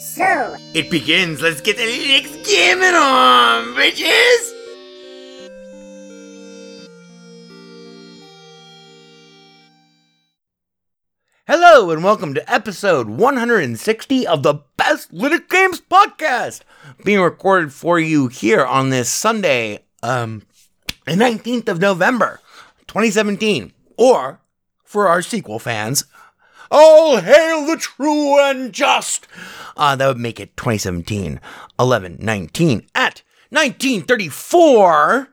So, it begins. Let's get the Linux gaming on, bitches! Hello and welcome to episode 160 of the Best Linux Games Podcast, being recorded for you here on this Sunday, um, the 19th of November, 2017, or for our sequel fans, all hail the true and just. Uh, that would make it 2017, 11 19 at 1934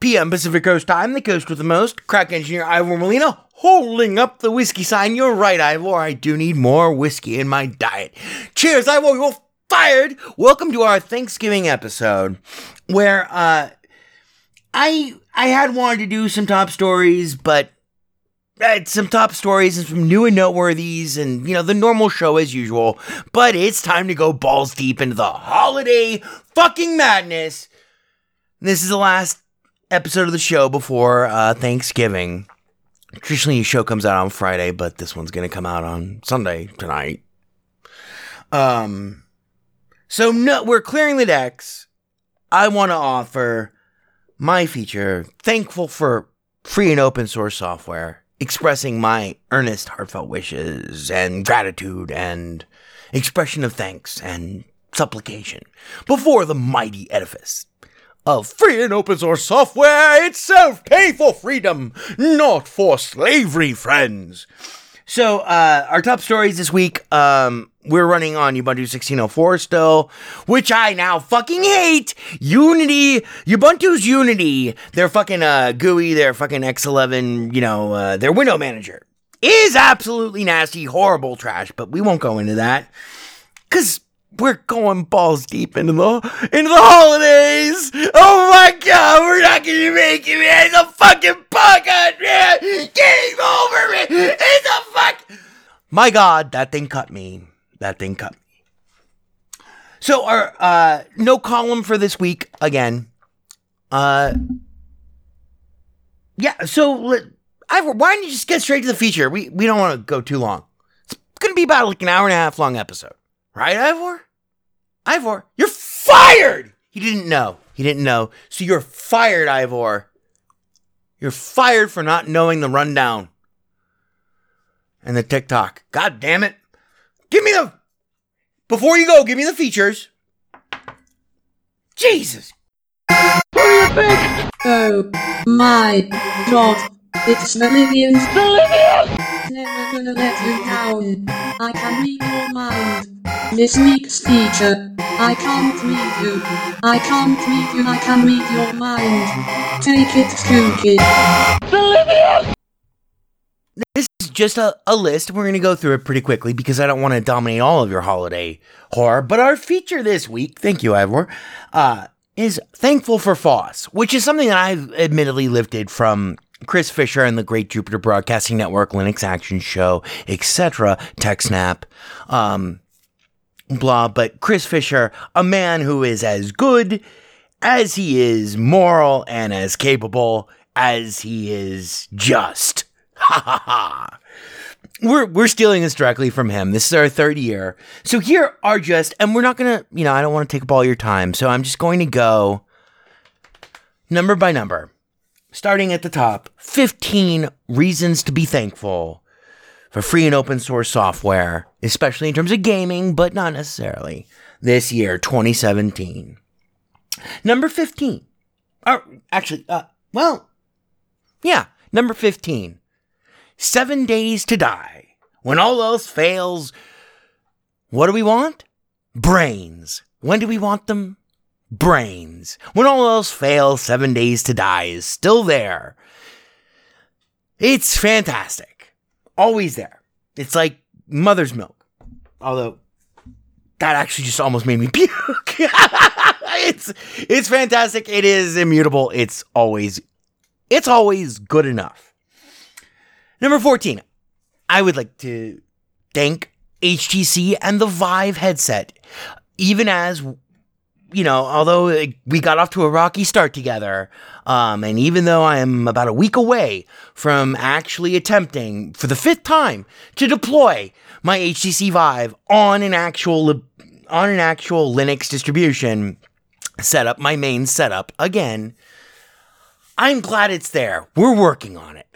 p.m. Pacific Coast time, the coast with the most. Crack engineer Ivor Molina holding up the whiskey sign. You're right, Ivor. I do need more whiskey in my diet. Cheers, Ivor. You're fired. Welcome to our Thanksgiving episode, where uh, I I had wanted to do some top stories, but uh, some top stories and some new and noteworthies and you know the normal show as usual. But it's time to go balls deep into the holiday fucking madness. This is the last episode of the show before uh, thanksgiving. Traditionally the show comes out on friday but this one's gonna come out on sunday tonight. Um so no we're clearing the decks. I want to offer my feature thankful for free and open source software expressing my earnest, heartfelt wishes and gratitude and expression of thanks and supplication before the mighty edifice of free and open source software itself. Pay for freedom, not for slavery, friends. So, uh, our top stories this week, um, we're running on Ubuntu 1604 still, which I now fucking hate. Unity, Ubuntu's Unity, their fucking, uh, GUI, their fucking X11, you know, uh, their window manager is absolutely nasty, horrible trash, but we won't go into that. Cause we're going balls deep into the into the holidays. Oh my god, we're not gonna make it, man. It's a fucking podcast, man. Game over, man. It's a fuck. My god, that thing cut me. That thing cut me. So our uh no column for this week again. Uh yeah, so Ivor, why don't you just get straight to the feature? We we don't want to go too long. It's gonna be about like an hour and a half long episode. Right, Ivor? Ivor, you're fired! He didn't know. He didn't know. So you're fired, Ivor. You're fired for not knowing the rundown. And the TikTok. God damn it. Give me the. Before you go, give me the features. Jesus. Oh my god. It's Bolivians. Never gonna let you down. I can read your mind. This week's feature. I can't read you. I can't read you. I can read your mind. Take it, Spooky. This is just a, a list. We're going to go through it pretty quickly because I don't want to dominate all of your holiday horror. But our feature this week, thank you, Ivor, uh, is Thankful for Foss, which is something that I've admittedly lifted from Chris Fisher and the Great Jupiter Broadcasting Network, Linux Action Show, etc., TechSnap, um, blah. But Chris Fisher, a man who is as good as he is moral and as capable as he is just. Ha ha ha. We're we're stealing this directly from him. This is our third year. So here are just and we're not gonna, you know, I don't want to take up all your time. So I'm just going to go number by number. Starting at the top, 15 reasons to be thankful for free and open source software, especially in terms of gaming, but not necessarily. This year, 2017. Number 15. Or actually, uh, well, yeah, number 15. Seven days to die. When all else fails, what do we want? Brains. When do we want them? Brains. When all else fails, seven days to die is still there. It's fantastic. Always there. It's like mother's milk. Although that actually just almost made me puke. it's it's fantastic. It is immutable. It's always it's always good enough. Number 14. I would like to thank HTC and the Vive headset. Even as you know, although we got off to a rocky start together, um, and even though I am about a week away from actually attempting for the fifth time to deploy my HTC Vive on an actual on an actual Linux distribution setup, my main setup again, I'm glad it's there. We're working on it.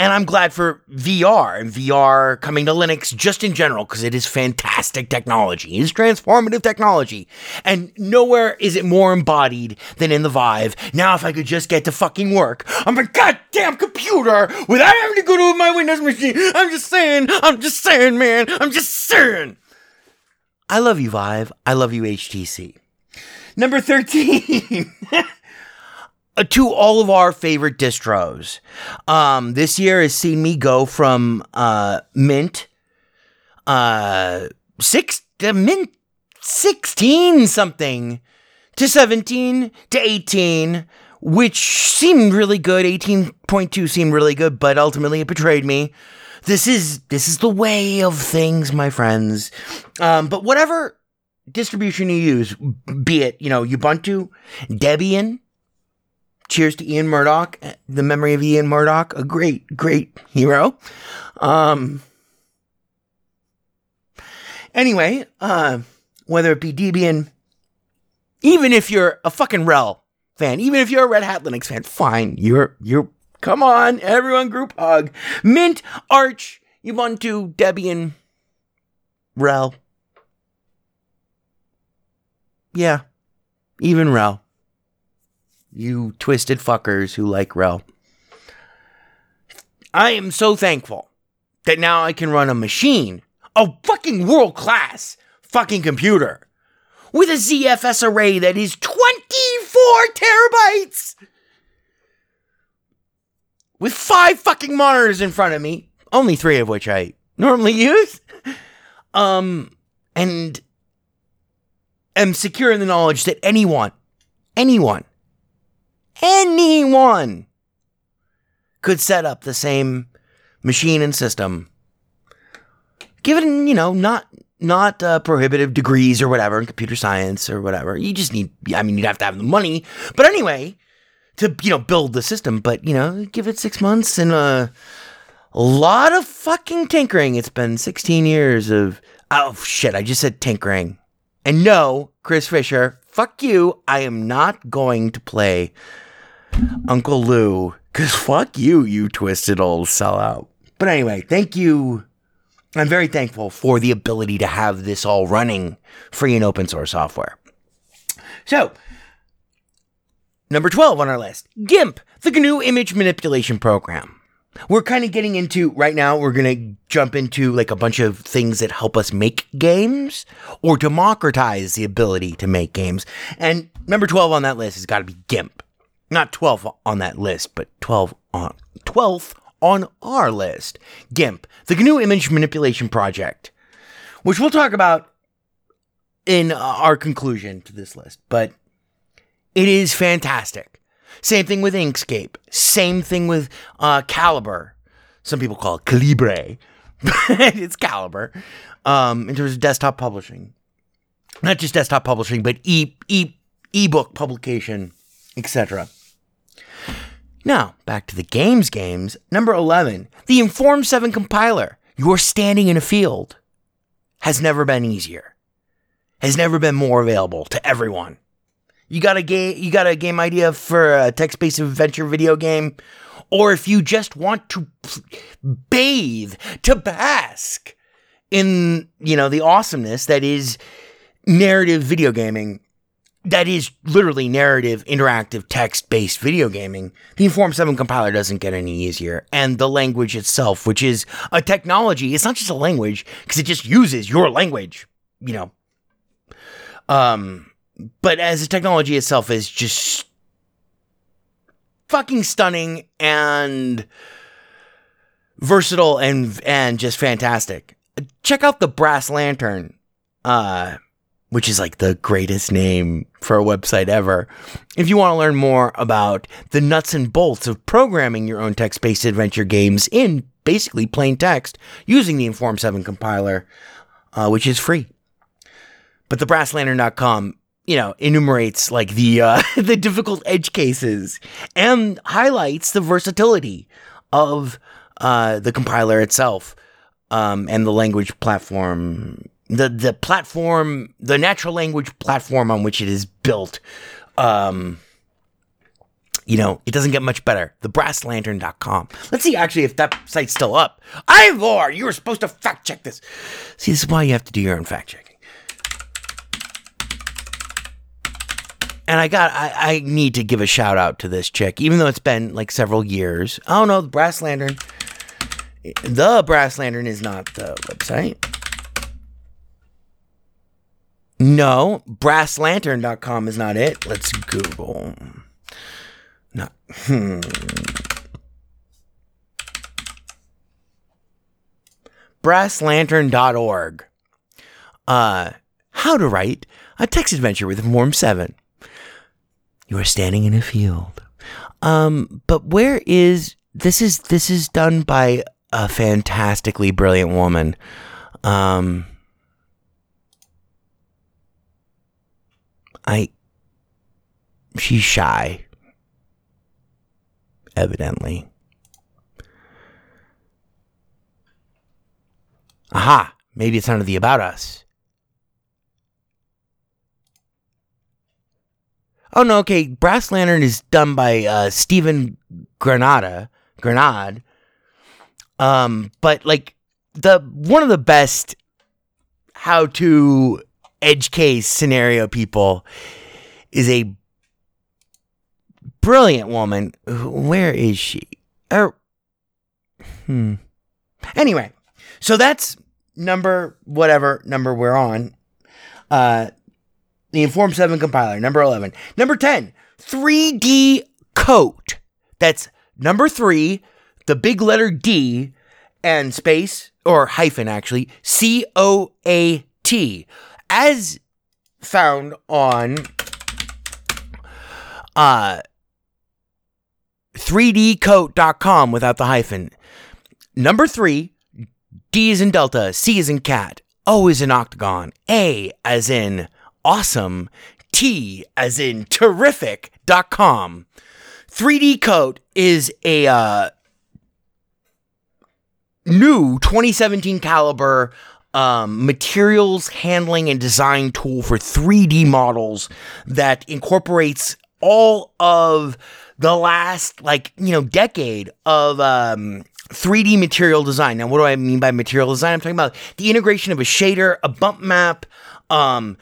And I'm glad for VR and VR coming to Linux just in general because it is fantastic technology. It's transformative technology. And nowhere is it more embodied than in the Vive. Now, if I could just get to fucking work on my goddamn computer without having to go to my Windows machine. I'm just saying, I'm just saying, man. I'm just saying. I love you, Vive. I love you, HTC. Number 13. uh, to all of our favorite distros. Um, this year has seen me go from uh, Mint uh, six Mint sixteen something to seventeen to eighteen, which seemed really good. Eighteen point two seemed really good, but ultimately it betrayed me. This is this is the way of things, my friends. Um, but whatever distribution you use, be it you know Ubuntu, Debian cheers to Ian Murdock, the memory of Ian Murdock, a great, great hero. Um, anyway, uh, whether it be Debian, even if you're a fucking RHEL fan, even if you're a Red Hat Linux fan, fine. You're, you're, come on, everyone group hug. Mint, Arch, Ubuntu, Debian, RHEL. Yeah, even RHEL you twisted fuckers who like RHEL. I am so thankful that now I can run a machine, a fucking world class fucking computer, with a ZFS array that is 24 terabytes! With five fucking monitors in front of me, only three of which I normally use. Um, and am secure in the knowledge that anyone, anyone anyone could set up the same machine and system given you know not not uh, prohibitive degrees or whatever in computer science or whatever. You just need i mean you'd have to have the money. But anyway to you know build the system but you know give it six months and uh, a lot of fucking tinkering. It's been 16 years of oh shit i just said tinkering. And no chris fisher fuck you. I am not going to play Uncle Lou because fuck you, you twisted old sellout. But anyway, thank you. I'm very thankful for the ability to have this all running free and open source software. So, number 12 on our list GIMP, the GNU image manipulation program. We're kind of getting into right now, we're going to jump into like a bunch of things that help us make games or democratize the ability to make games. And number 12 on that list has got to be GIMP. Not 12 on that list, but 12 on 12th on our list. GIMP, the GNU image manipulation project, which we'll talk about in our conclusion to this list, but it is fantastic. Same thing with Inkscape. Same thing with uh, Calibre. Some people call it Calibre, but it's Calibre. Um, in terms of desktop publishing, not just desktop publishing, but e e ebook publication, etc. Now back to the games. Games number eleven, the Inform Seven compiler. You're standing in a field. Has never been easier. Has never been more available to everyone. You got a game you got a game idea for a text-based adventure video game or if you just want to bathe, to bask in, you know, the awesomeness that is narrative video gaming, that is literally narrative, interactive, text-based video gaming, the Inform 7 compiler doesn't get any easier. And the language itself, which is a technology, it's not just a language, because it just uses your language, you know. Um but as the technology itself is just fucking stunning and versatile and and just fantastic. Check out the Brass Lantern, uh, which is like the greatest name for a website ever. If you want to learn more about the nuts and bolts of programming your own text-based adventure games in basically plain text using the Inform 7 compiler, uh, which is free. But the brasslantern.com you know, enumerates like the uh, the difficult edge cases and highlights the versatility of uh, the compiler itself um, and the language platform, the the platform, the natural language platform on which it is built. Um, you know, it doesn't get much better. Thebrasslantern.com. Let's see actually if that site's still up. Ivor, you were supposed to fact check this. See, this is why you have to do your own fact checking. and I got I, I need to give a shout out to this chick, even though it's been like several years. Oh no, the Brass Lantern. The Brass Lantern is not the website. No, brasslantern.com is not it. Let's Google. Not hmm. brasslantern.org. Uh how to write a text adventure with Form 7. You are standing in a field. Um, but where is this is this is done by a fantastically brilliant woman. Um I she's shy. Evidently. Aha, maybe it's under the about us. Oh no, okay. Brass Lantern is done by uh, Stephen Granada, Granade. Um, but like the one of the best how to edge case scenario people is a brilliant woman. Where is she? Er, hmm. Anyway, so that's number whatever number we're on. Uh, the Inform 7 compiler, number 11. Number 10, 3D Coat. That's number three, the big letter D, and space, or hyphen actually, C O A T. As found on uh, 3dcoat.com without the hyphen. Number three, D is in Delta, C is in cat, O is in octagon, A as in awesome, T as in terrific.com. 3D Coat is a uh, new 2017 caliber um, materials handling and design tool for 3D models that incorporates all of the last like you know decade of um, 3D material design. Now, what do I mean by material design? I'm talking about the integration of a shader, a bump map, um,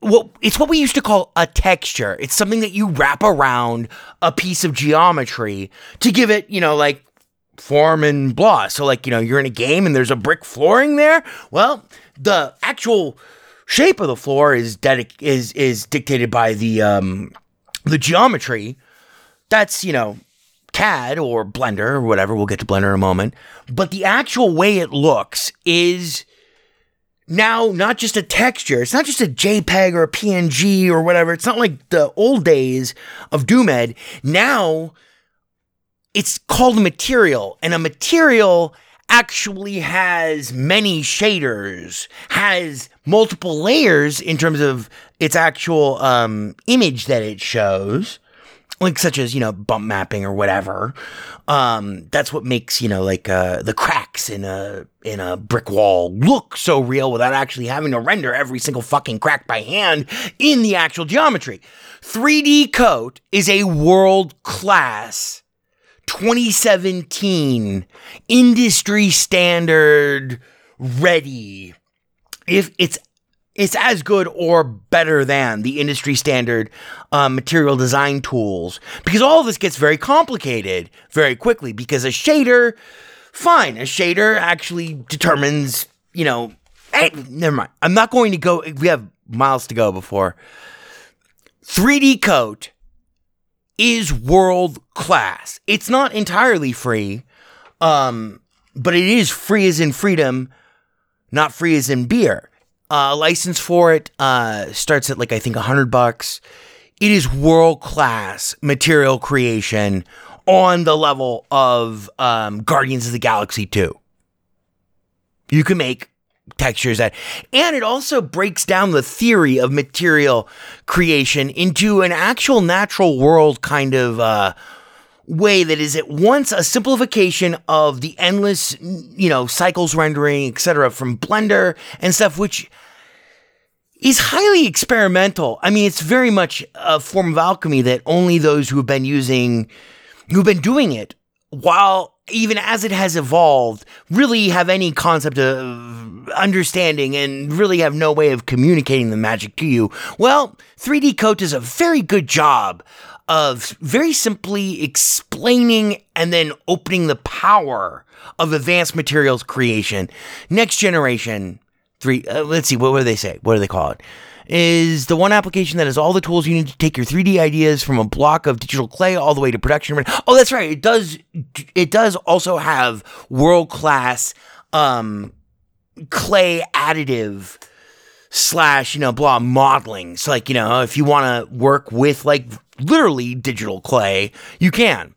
well, it's what we used to call a texture. It's something that you wrap around a piece of geometry to give it, you know, like form and blah. So, like, you know, you're in a game and there's a brick flooring there. Well, the actual shape of the floor is dedic- is is dictated by the um the geometry. That's you know CAD or Blender or whatever. We'll get to Blender in a moment. But the actual way it looks is now not just a texture. It's not just a JPEG or a PNG or whatever. It's not like the old days of Doomed. Now it's called a material, and a material actually has many shaders, has multiple layers in terms of its actual um, image that it shows like such as you know bump mapping or whatever. Um that's what makes you know like uh the cracks in a in a brick wall look so real without actually having to render every single fucking crack by hand in the actual geometry. 3d coat is a world class 2017 industry standard ready. If it's it's as good or better than the industry standard um, material design tools because all of this gets very complicated very quickly because a shader fine a shader actually determines you know hey, never mind. I'm not going to go we have miles to go before. 3d coat is world class it's not entirely free um but it is free as in freedom not free as in beer uh, license for it uh, starts at like I think a hundred bucks. It is world class material creation on the level of um, Guardians of the Galaxy 2. You can make textures that, and it also breaks down the theory of material creation into an actual natural world kind of uh, way that is at once a simplification of the endless, you know, cycles rendering, etc., from Blender and stuff, which is highly experimental. I mean, it's very much a form of alchemy that only those who have been using, who've been doing it, while even as it has evolved, really have any concept of understanding and really have no way of communicating the magic to you. Well, 3D Coat does a very good job of very simply explaining and then opening the power of advanced materials creation. Next generation three. Uh, let's see. What, do they say? What do they call it? Is the one application that has all the tools you need to take your 3D ideas from a block of digital clay all the way to production. Oh, that's right. It does. It does also have world class um, clay additive slash you know blah modeling. So like you know if you want to work with like literally digital clay, you can.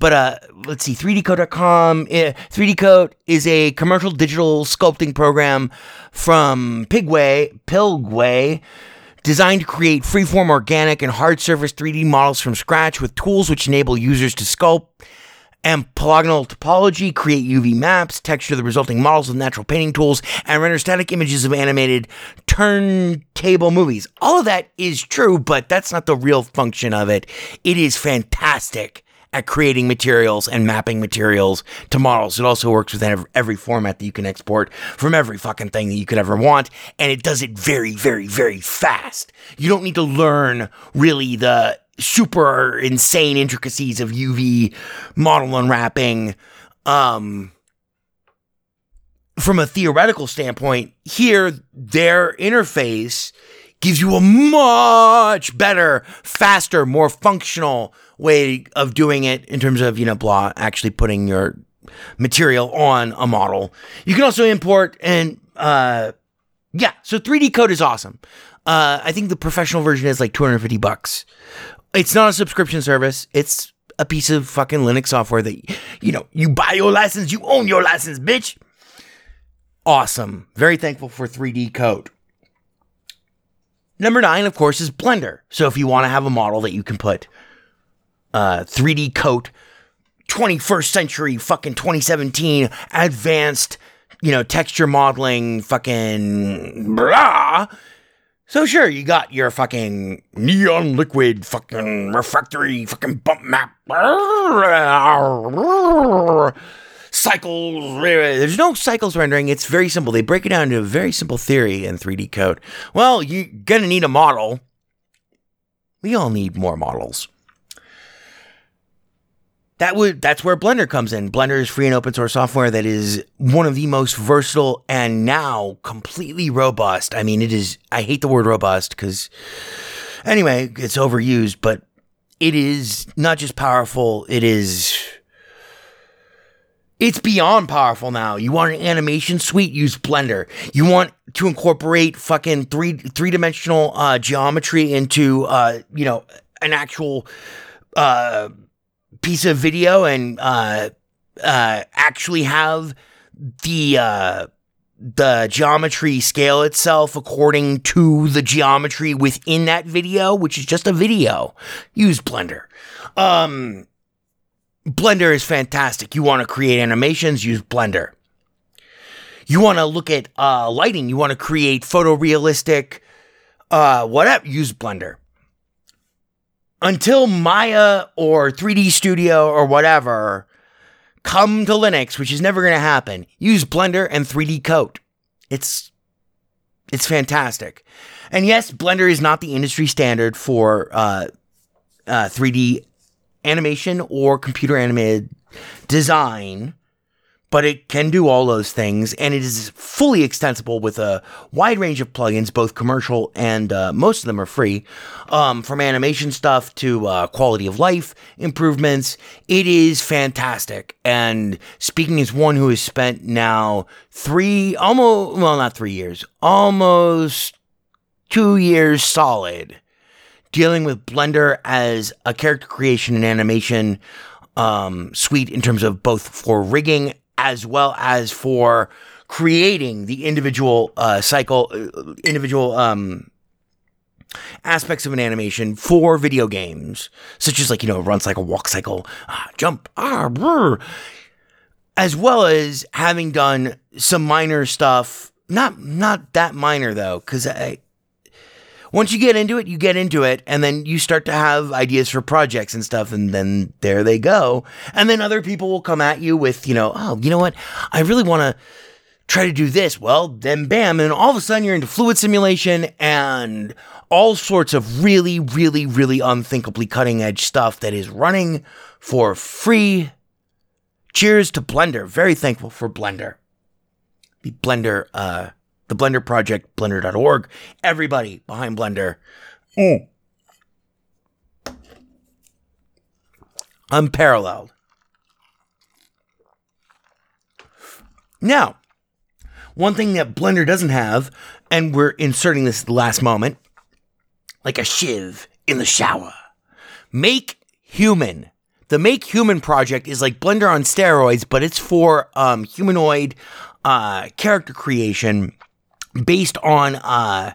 But uh, let's see, 3dcoat.com. 3D Coat is a commercial digital sculpting program from Pigway, Pilgway, designed to create freeform, organic, and hard surface 3D models from scratch with tools which enable users to sculpt and polygonal topology, create UV maps, texture the resulting models with natural painting tools, and render static images of animated turntable movies. All of that is true, but that's not the real function of it. It is fantastic at creating materials and mapping materials to models. It also works with every format that you can export from every fucking thing that you could ever want. And it does it very, very, very fast. You don't need to learn really the super insane intricacies of UV model unwrapping. Um, from a theoretical standpoint, here their interface gives you a much better, faster, more functional way of doing it in terms of, you know, blah, actually putting your material on a model. You can also import and, uh, yeah, so 3D Coat is awesome. Uh, I think the professional version is like 250 bucks. It's not a subscription service. It's a piece of fucking Linux software that, you know, you buy your license, you own your license, bitch. Awesome. Very thankful for 3D Coat. Number nine, of course, is Blender. So if you want to have a model that you can put uh, 3D coat, 21st century fucking 2017 advanced you know, texture modeling, fucking blah. So sure, you got your fucking neon liquid, fucking refractory, fucking bump map, cycles. There's no cycles rendering. It's very simple. They break it down into a very simple theory in 3D Coat. Well, you're gonna need a model. We all need more models. That would that's where Blender comes in. Blender is free and open source software that is one of the most versatile and now completely robust. I mean, it is I hate the word robust cuz anyway, it's overused, but it is not just powerful, it is it's beyond powerful now. You want an animation suite? Use Blender. You want to incorporate fucking three three dimensional uh, geometry into uh, you know an actual uh, piece of video and uh, uh, actually have the uh, the geometry scale itself according to the geometry within that video, which is just a video. Use Blender. Um, Blender is fantastic. You want to create animations, use Blender. You want to look at uh, lighting, you want to create photorealistic, uh, whatever, use Blender. Until Maya or 3D Studio or whatever come to Linux, which is never going to happen, use Blender and 3D Coat. It's it's fantastic. And yes, Blender is not the industry standard for uh, uh, 3D animation or computer animated design, but it can do all those things, and it is fully extensible with a wide range of plugins, both commercial and uh, most of them are free, um, from animation stuff to uh, quality of life improvements. It is fantastic. And speaking as one who has spent now three, almost, well, not three years, almost two years solid dealing with Blender as a character creation and animation um, suite in terms of both for rigging as well as for creating the individual uh, cycle, uh, individual um, aspects of an animation for video games, such as like you know run cycle, walk cycle, ah, jump, ah, brr, as well as having done some minor stuff. Not not that minor though, because I once you get into it, you get into it, and then you start to have ideas for projects and stuff, and then there they go. And then other people will come at you with, you know, oh, you know what? I really want to try to do this. Well, then bam, and all of a sudden you're into fluid simulation and all sorts of really, really, really unthinkably cutting edge stuff that is running for free. Cheers to Blender. Very thankful for Blender. The Blender, uh, the Blender Project, blender.org. Everybody behind Blender. Mm. Unparalleled. Now, one thing that Blender doesn't have, and we're inserting this at the last moment, like a shiv in the shower. Make Human. The Make Human project is like Blender on steroids, but it's for um, humanoid uh, character creation based on uh,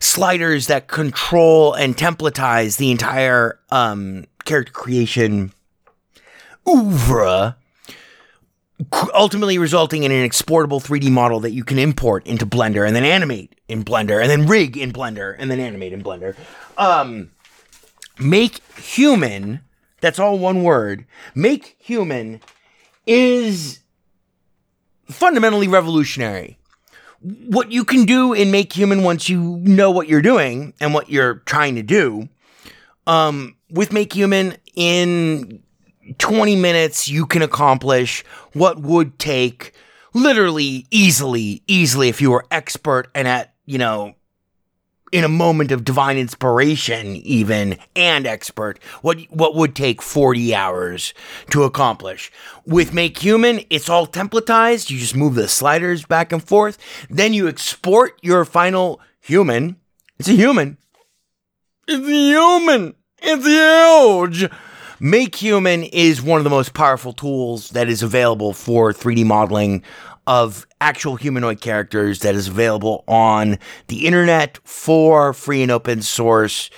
sliders that control and templatize the entire um, character creation oeuvre, ultimately resulting in an exportable 3D model that you can import into Blender and then animate in Blender and then rig in Blender and then animate in Blender. Um, make human, that's all one word, make human is fundamentally revolutionary what you can do in Make Human once you know what you're doing and what you're trying to do, um, with Make Human in 20 minutes, you can accomplish what would take literally easily, easily if you were expert and at, you know, in a moment of divine inspiration even and expert what what would take 40 hours to accomplish. With make human it's all templatized. You just move the sliders back and forth. Then you export your final human. It's a human. It's a human. It's huge. Make human is one of the most powerful tools that is available for 3d modeling of actual humanoid characters that is available on the internet for free and open source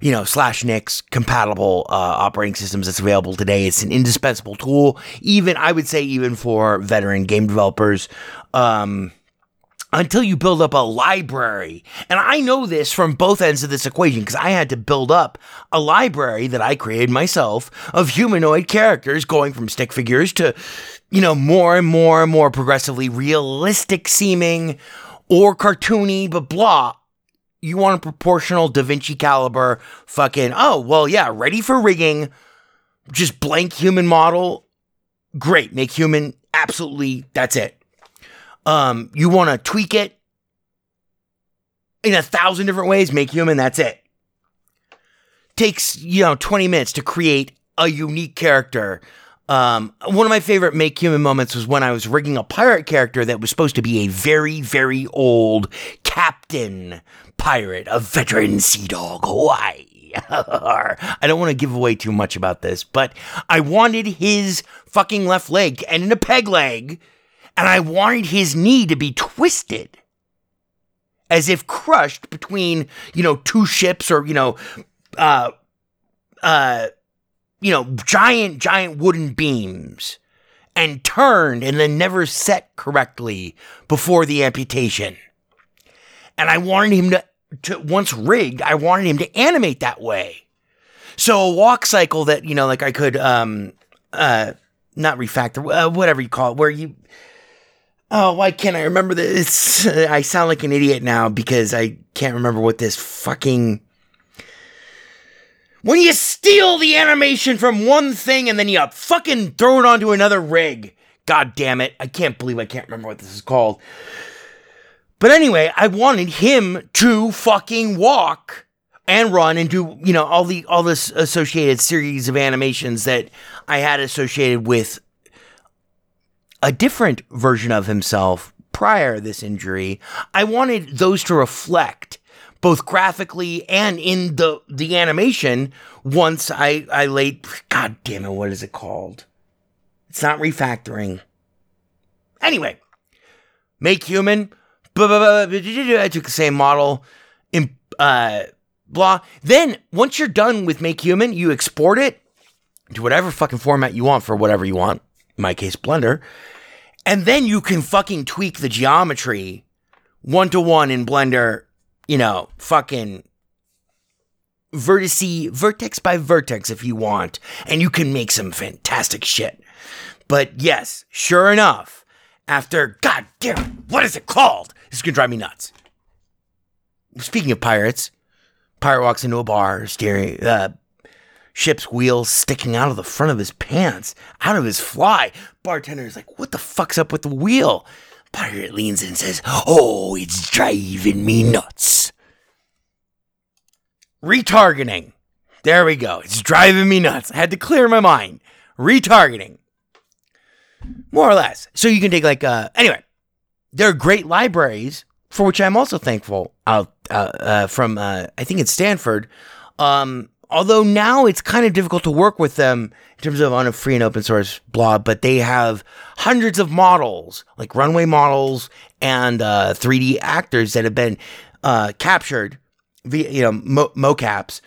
you know, slash Nix compatible uh, operating systems that's available today. It's an indispensable tool, even I would say, even for veteran game developers. Um, until you build up a library. And I know this from both ends of this equation because I had to build up a library that I created myself of humanoid characters going from stick figures to, you know, more and more and more progressively realistic seeming or cartoony, but blah. You want a proportional Da Vinci caliber fucking, oh, well, yeah, ready for rigging, just blank human model. Great, make human, absolutely, that's it. Um, you want to tweak it in a thousand different ways, make human, that's it. Takes, you know, 20 minutes to create a unique character. Um, one of my favorite make human moments was when I was rigging a pirate character that was supposed to be a very, very old captain pirate, a veteran sea dog, Hawaii. I don't want to give away too much about this, but I wanted his fucking left leg and in a peg leg and I wanted his knee to be twisted as if crushed between, you know, two ships or, you know, uh, uh, you know, giant, giant wooden beams and turned and then never set correctly before the amputation. And I wanted him to, to once rigged, I wanted him to animate that way. So a walk cycle that, you know, like I could, um, uh, not refactor, uh, whatever you call it, where you, Oh, why can't I remember this? I sound like an idiot now because I can't remember what this fucking. When you steal the animation from one thing and then you fucking throw it onto another rig. God damn it. I can't believe I can't remember what this is called. But anyway, I wanted him to fucking walk and run and do, you know, all the all this associated series of animations that I had associated with a different version of himself prior to this injury. I wanted those to reflect both graphically and in the the animation once I I laid god damn it what is it called? It's not refactoring. Anyway, make human I took the same model in uh blah. Then once you're done with make human, you export it to whatever fucking format you want for whatever you want. In my case, Blender. And then you can fucking tweak the geometry one to one in Blender, you know, fucking vertice, vertex by vertex if you want. And you can make some fantastic shit. But yes, sure enough, after, god damn, what is it called? This is gonna drive me nuts. Speaking of pirates, pirate walks into a bar, steering, uh, ship's wheels sticking out of the front of his pants, out of his fly. Bartender is like, What the fuck's up with the wheel? Pirate leans in and says, Oh, it's driving me nuts. Retargeting. There we go. It's driving me nuts. I had to clear my mind. Retargeting. More or less. So you can take, like, uh, anyway, there are great libraries for which I'm also thankful out uh, uh, from, uh, I think it's Stanford. Um, Although now it's kind of difficult to work with them in terms of on a free and open source blog, but they have hundreds of models, like runway models and uh, 3D actors that have been uh, captured via, you know, mo- mocaps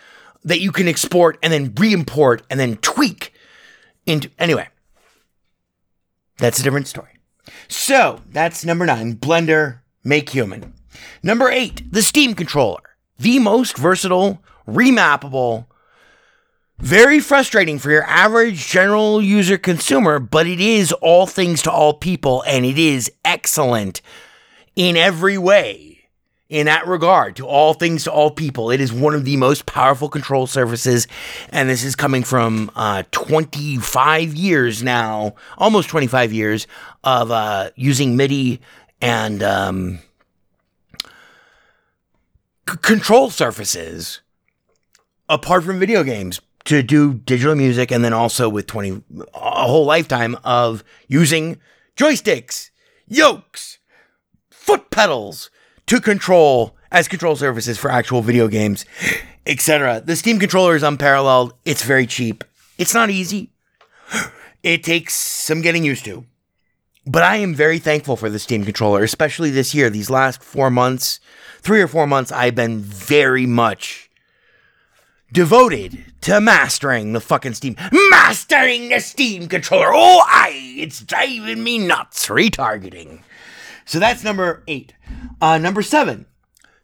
that you can export and then re-import and then tweak into. Anyway, that's a different story. So that's number nine, Blender Make Human. Number eight, the Steam controller, the most versatile, remappable, very frustrating for your average general user consumer, but it is all things to all people and it is excellent in every way. In that regard, to all things to all people, it is one of the most powerful control surfaces. And this is coming from uh, 25 years now, almost 25 years of uh, using MIDI and um, c- control surfaces apart from video games to do digital music and then also with 20 a whole lifetime of using joysticks, yokes, foot pedals to control as control surfaces for actual video games, etc. The Steam controller is unparalleled. It's very cheap. It's not easy. It takes some getting used to. But I am very thankful for the Steam controller, especially this year. These last 4 months, 3 or 4 months I've been very much devoted to mastering the fucking Steam, mastering the Steam controller. Oh, I, it's driving me nuts. Retargeting. So that's number eight. Uh, number seven,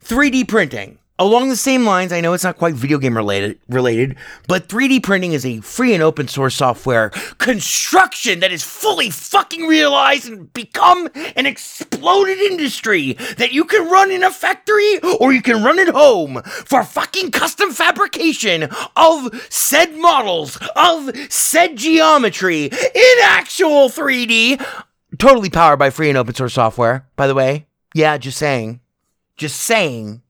3D printing. Along the same lines, I know it's not quite video game related, related, but 3D printing is a free and open source software construction that is fully fucking realized and become an exploded industry that you can run in a factory or you can run at home for fucking custom fabrication of said models, of said geometry in actual 3D. Totally powered by free and open source software, by the way. Yeah, just saying. Just saying.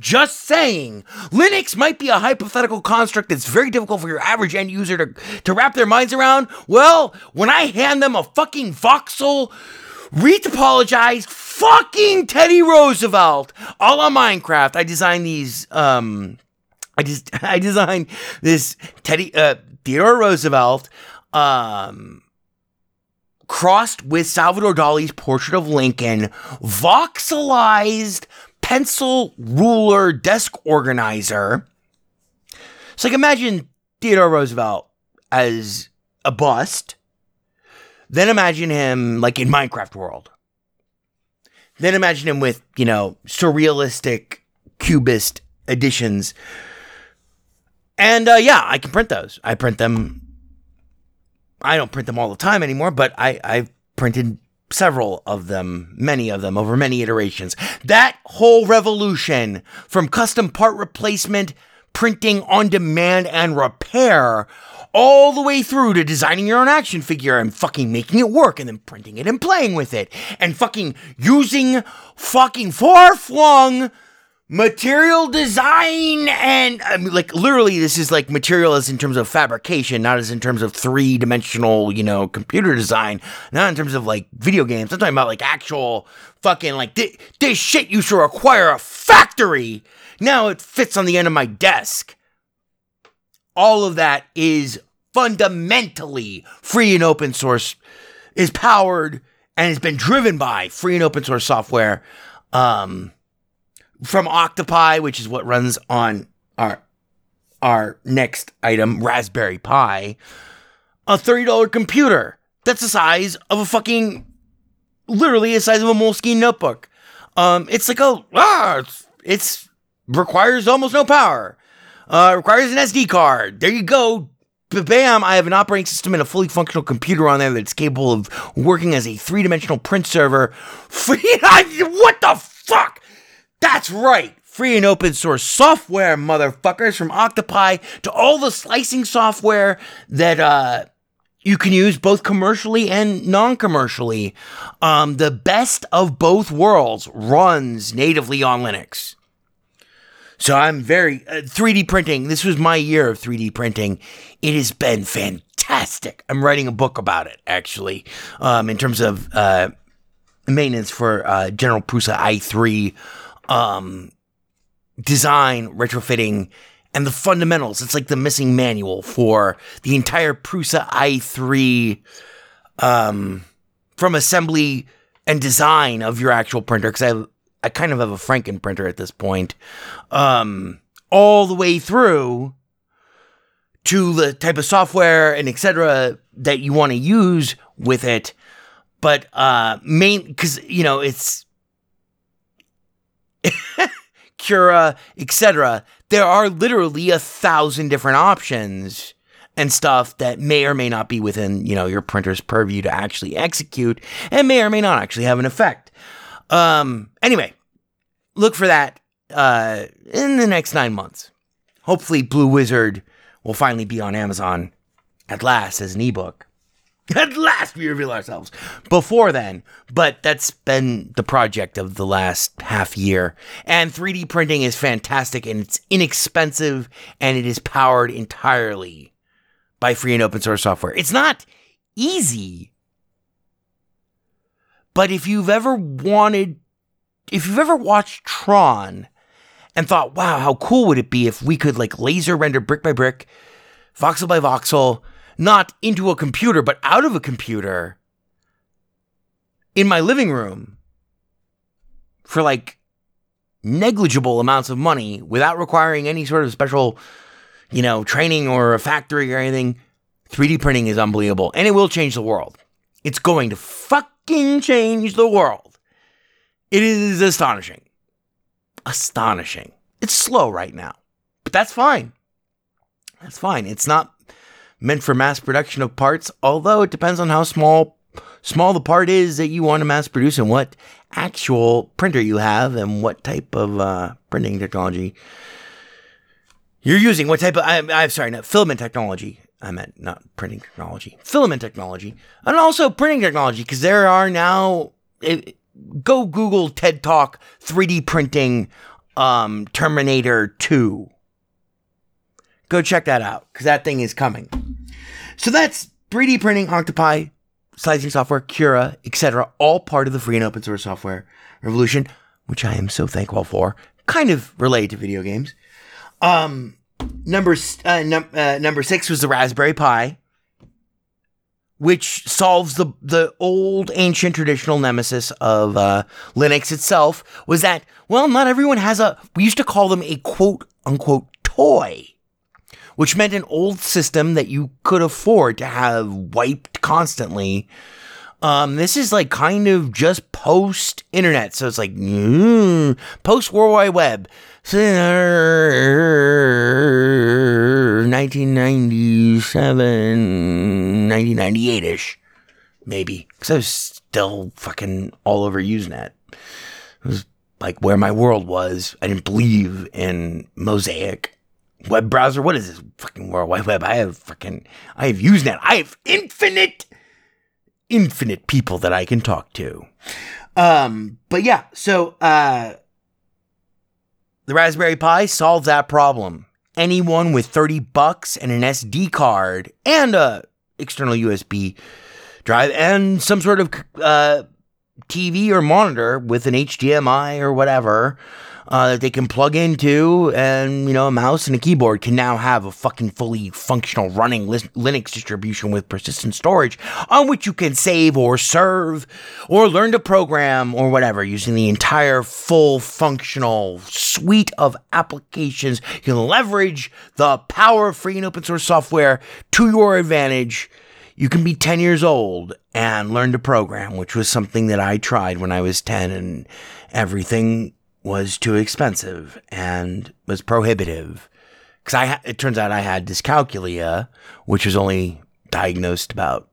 Just saying. Linux might be a hypothetical construct that's very difficult for your average end user to, to wrap their minds around. Well, when I hand them a fucking voxel retopologized fucking Teddy Roosevelt all on Minecraft, I designed these um I just I designed this Teddy uh Theodore Roosevelt um crossed with Salvador Dali's portrait of Lincoln, voxelized pencil ruler desk organizer. So, like, imagine Theodore Roosevelt as a bust. Then imagine him like in Minecraft world. Then imagine him with, you know, surrealistic cubist additions. And uh, yeah, I can print those. I print them. I don't print them all the time anymore, but I, I've printed several of them, many of them over many iterations. That whole revolution from custom part replacement, printing on demand, and repair all the way through to designing your own action figure and fucking making it work and then printing it and playing with it and fucking using fucking far flung material design and I mean, like literally this is like material as in terms of fabrication not as in terms of three-dimensional you know computer design not in terms of like video games. I'm talking about like actual fucking like this, this shit used to require a factory. Now it fits on the end of my desk. All of that is fundamentally free and open source is powered and has been driven by free and open source software. Um from Octopi, which is what runs on our our next item, Raspberry Pi, a $30 computer that's the size of a fucking literally the size of a Moleskine notebook. Um, it's like a ah, it's, it's requires almost no power. Uh, requires an SD card. There you go. Bam! I have an operating system and a fully functional computer on there that's capable of working as a three-dimensional print server. what the fuck? That's right. Free and open source software, motherfuckers, from Octopi to all the slicing software that uh, you can use both commercially and non-commercially. Um, the best of both worlds runs natively on Linux. So I'm very uh, 3D printing. This was my year of 3D printing. It has been fantastic. I'm writing a book about it actually, um, in terms of uh, maintenance for uh, General Prusa i3 um, design, retrofitting, and the fundamentals. It's like the missing manual for the entire Prusa i3 um, from assembly and design of your actual printer. Because I, I kind of have a Franken printer at this point, um, all the way through to the type of software and etc. that you want to use with it. But uh, main because you know it's Cura, etc. There are literally a thousand different options and stuff that may or may not be within, you know, your printer's purview to actually execute and may or may not actually have an effect. Um, anyway, look for that uh, in the next nine months. Hopefully, Blue Wizard will finally be on Amazon at last as an ebook. At last, we reveal ourselves. Before then, but that's been the project of the last half year. And 3D printing is fantastic and it's inexpensive and it is powered entirely by free and open source software. It's not easy, but if you've ever wanted, if you've ever watched Tron and thought, wow, how cool would it be if we could like laser render brick by brick, voxel by voxel, not into a computer, but out of a computer in my living room for like negligible amounts of money without requiring any sort of special you know, training or a factory or anything, 3D printing is unbelievable and it will change the world. It's going to fucking change the world. It is astonishing. Astonishing. It's slow right now, but that's fine. That's fine. It's not meant for mass production of parts, although it depends on how small small the part is that you want to mass produce and what actual printer you have and what type of uh, printing technology you're using. What type of I, I'm sorry, not filament technology. I meant not printing technology, filament technology, and also printing technology because there are now. It, go Google TED Talk 3D printing um, Terminator 2. Go check that out because that thing is coming. So that's 3D printing, Octopi, slicing software, Cura, etc. All part of the free and open source software revolution, which I am so thankful for. Kind of related to video games. Um, number uh, num- uh, number six was the Raspberry Pi, which solves the the old ancient traditional nemesis of uh, Linux itself. Was that well? Not everyone has a. We used to call them a quote unquote toy which meant an old system that you could afford to have wiped constantly. Um, this is like kind of just post internet, so it's like mm, post World Wide Web. 1997, 1998 ish, maybe, because I was still fucking all over Usenet. It was like where my world was. I didn't believe in Mosaic web browser. What is this fucking World Wide Web? I have fucking, I have Usenet. I have infinite, infinite people that I can talk to. Um, but yeah, so, uh, the Raspberry Pi solves that problem. Anyone with 30 bucks and an SD card and a external USB drive and some sort of, uh, TV or monitor with an HDMI or whatever, uh, that they can plug into, and you know, a mouse and a keyboard can now have a fucking fully functional running Linux distribution with persistent storage on which you can save or serve or learn to program or whatever using the entire full functional suite of applications. You can leverage the power of free and open source software to your advantage. You can be 10 years old and learn to program, which was something that I tried when I was 10 and everything was too expensive and was prohibitive. Because I, it turns out I had dyscalculia, which was only diagnosed about.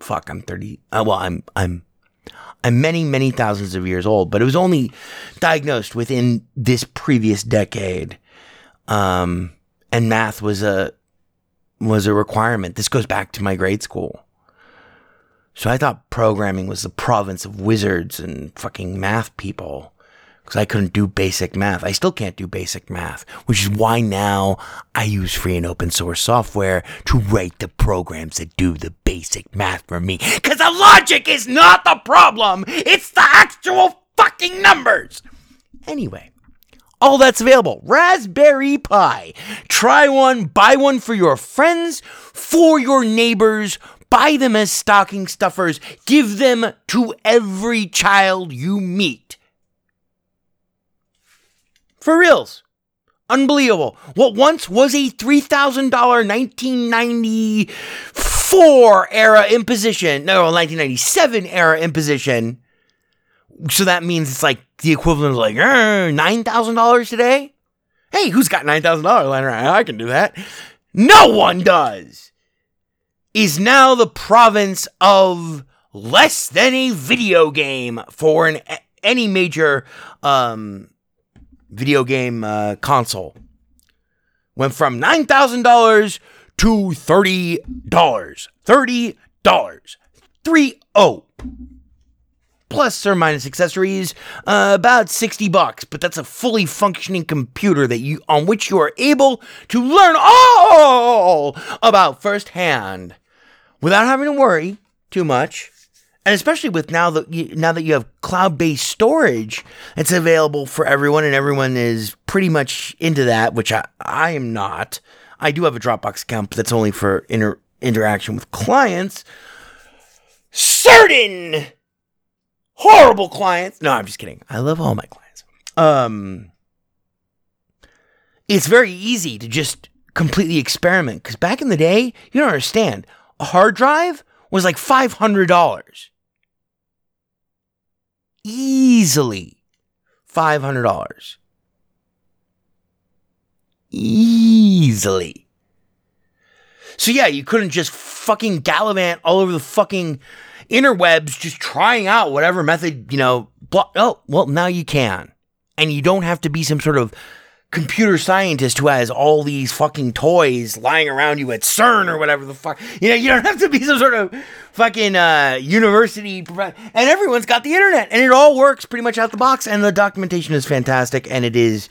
Fuck, I'm thirty. Uh, well, I'm I'm I'm many many thousands of years old, but it was only diagnosed within this previous decade. Um, and math was a was a requirement. This goes back to my grade school. So I thought programming was the province of wizards and fucking math people because I couldn't do basic math. I still can't do basic math, which is why now I use free and open source software to write the programs that do the basic math for me. Because the logic is not the problem, it's the actual fucking numbers. Anyway. All that's available. Raspberry Pi. Try one, buy one for your friends, for your neighbors, buy them as stocking stuffers, give them to every child you meet. For reals. Unbelievable. What once was a $3,000 1994 era imposition, no, 1997 era imposition. So that means it's like the equivalent of like uh, $9,000 today? Hey, who's got $9,000 lying around? I can do that. No one does is now the province of less than a video game for an any major um, video game uh, console. Went from nine thousand dollars to thirty dollars. Thirty dollars. Three oh. Plus or minus accessories, uh, about sixty bucks. But that's a fully functioning computer that you on which you are able to learn all about firsthand without having to worry too much. And especially with now that you, now that you have cloud-based storage, it's available for everyone, and everyone is pretty much into that. Which I, I am not. I do have a Dropbox account, but that's only for inter- interaction with clients. Certain horrible clients. No, I'm just kidding. I love all my clients. Um, it's very easy to just completely experiment. Because back in the day, you don't understand, hard drive was like $500. Easily $500. Easily. So yeah, you couldn't just fucking gallivant all over the fucking interwebs just trying out whatever method, you know, blo- oh, well, now you can. And you don't have to be some sort of computer scientist who has all these fucking toys lying around you at CERN or whatever the fuck. You know, you don't have to be some sort of fucking uh, university prof- and everyone's got the internet and it all works pretty much out the box and the documentation is fantastic and it is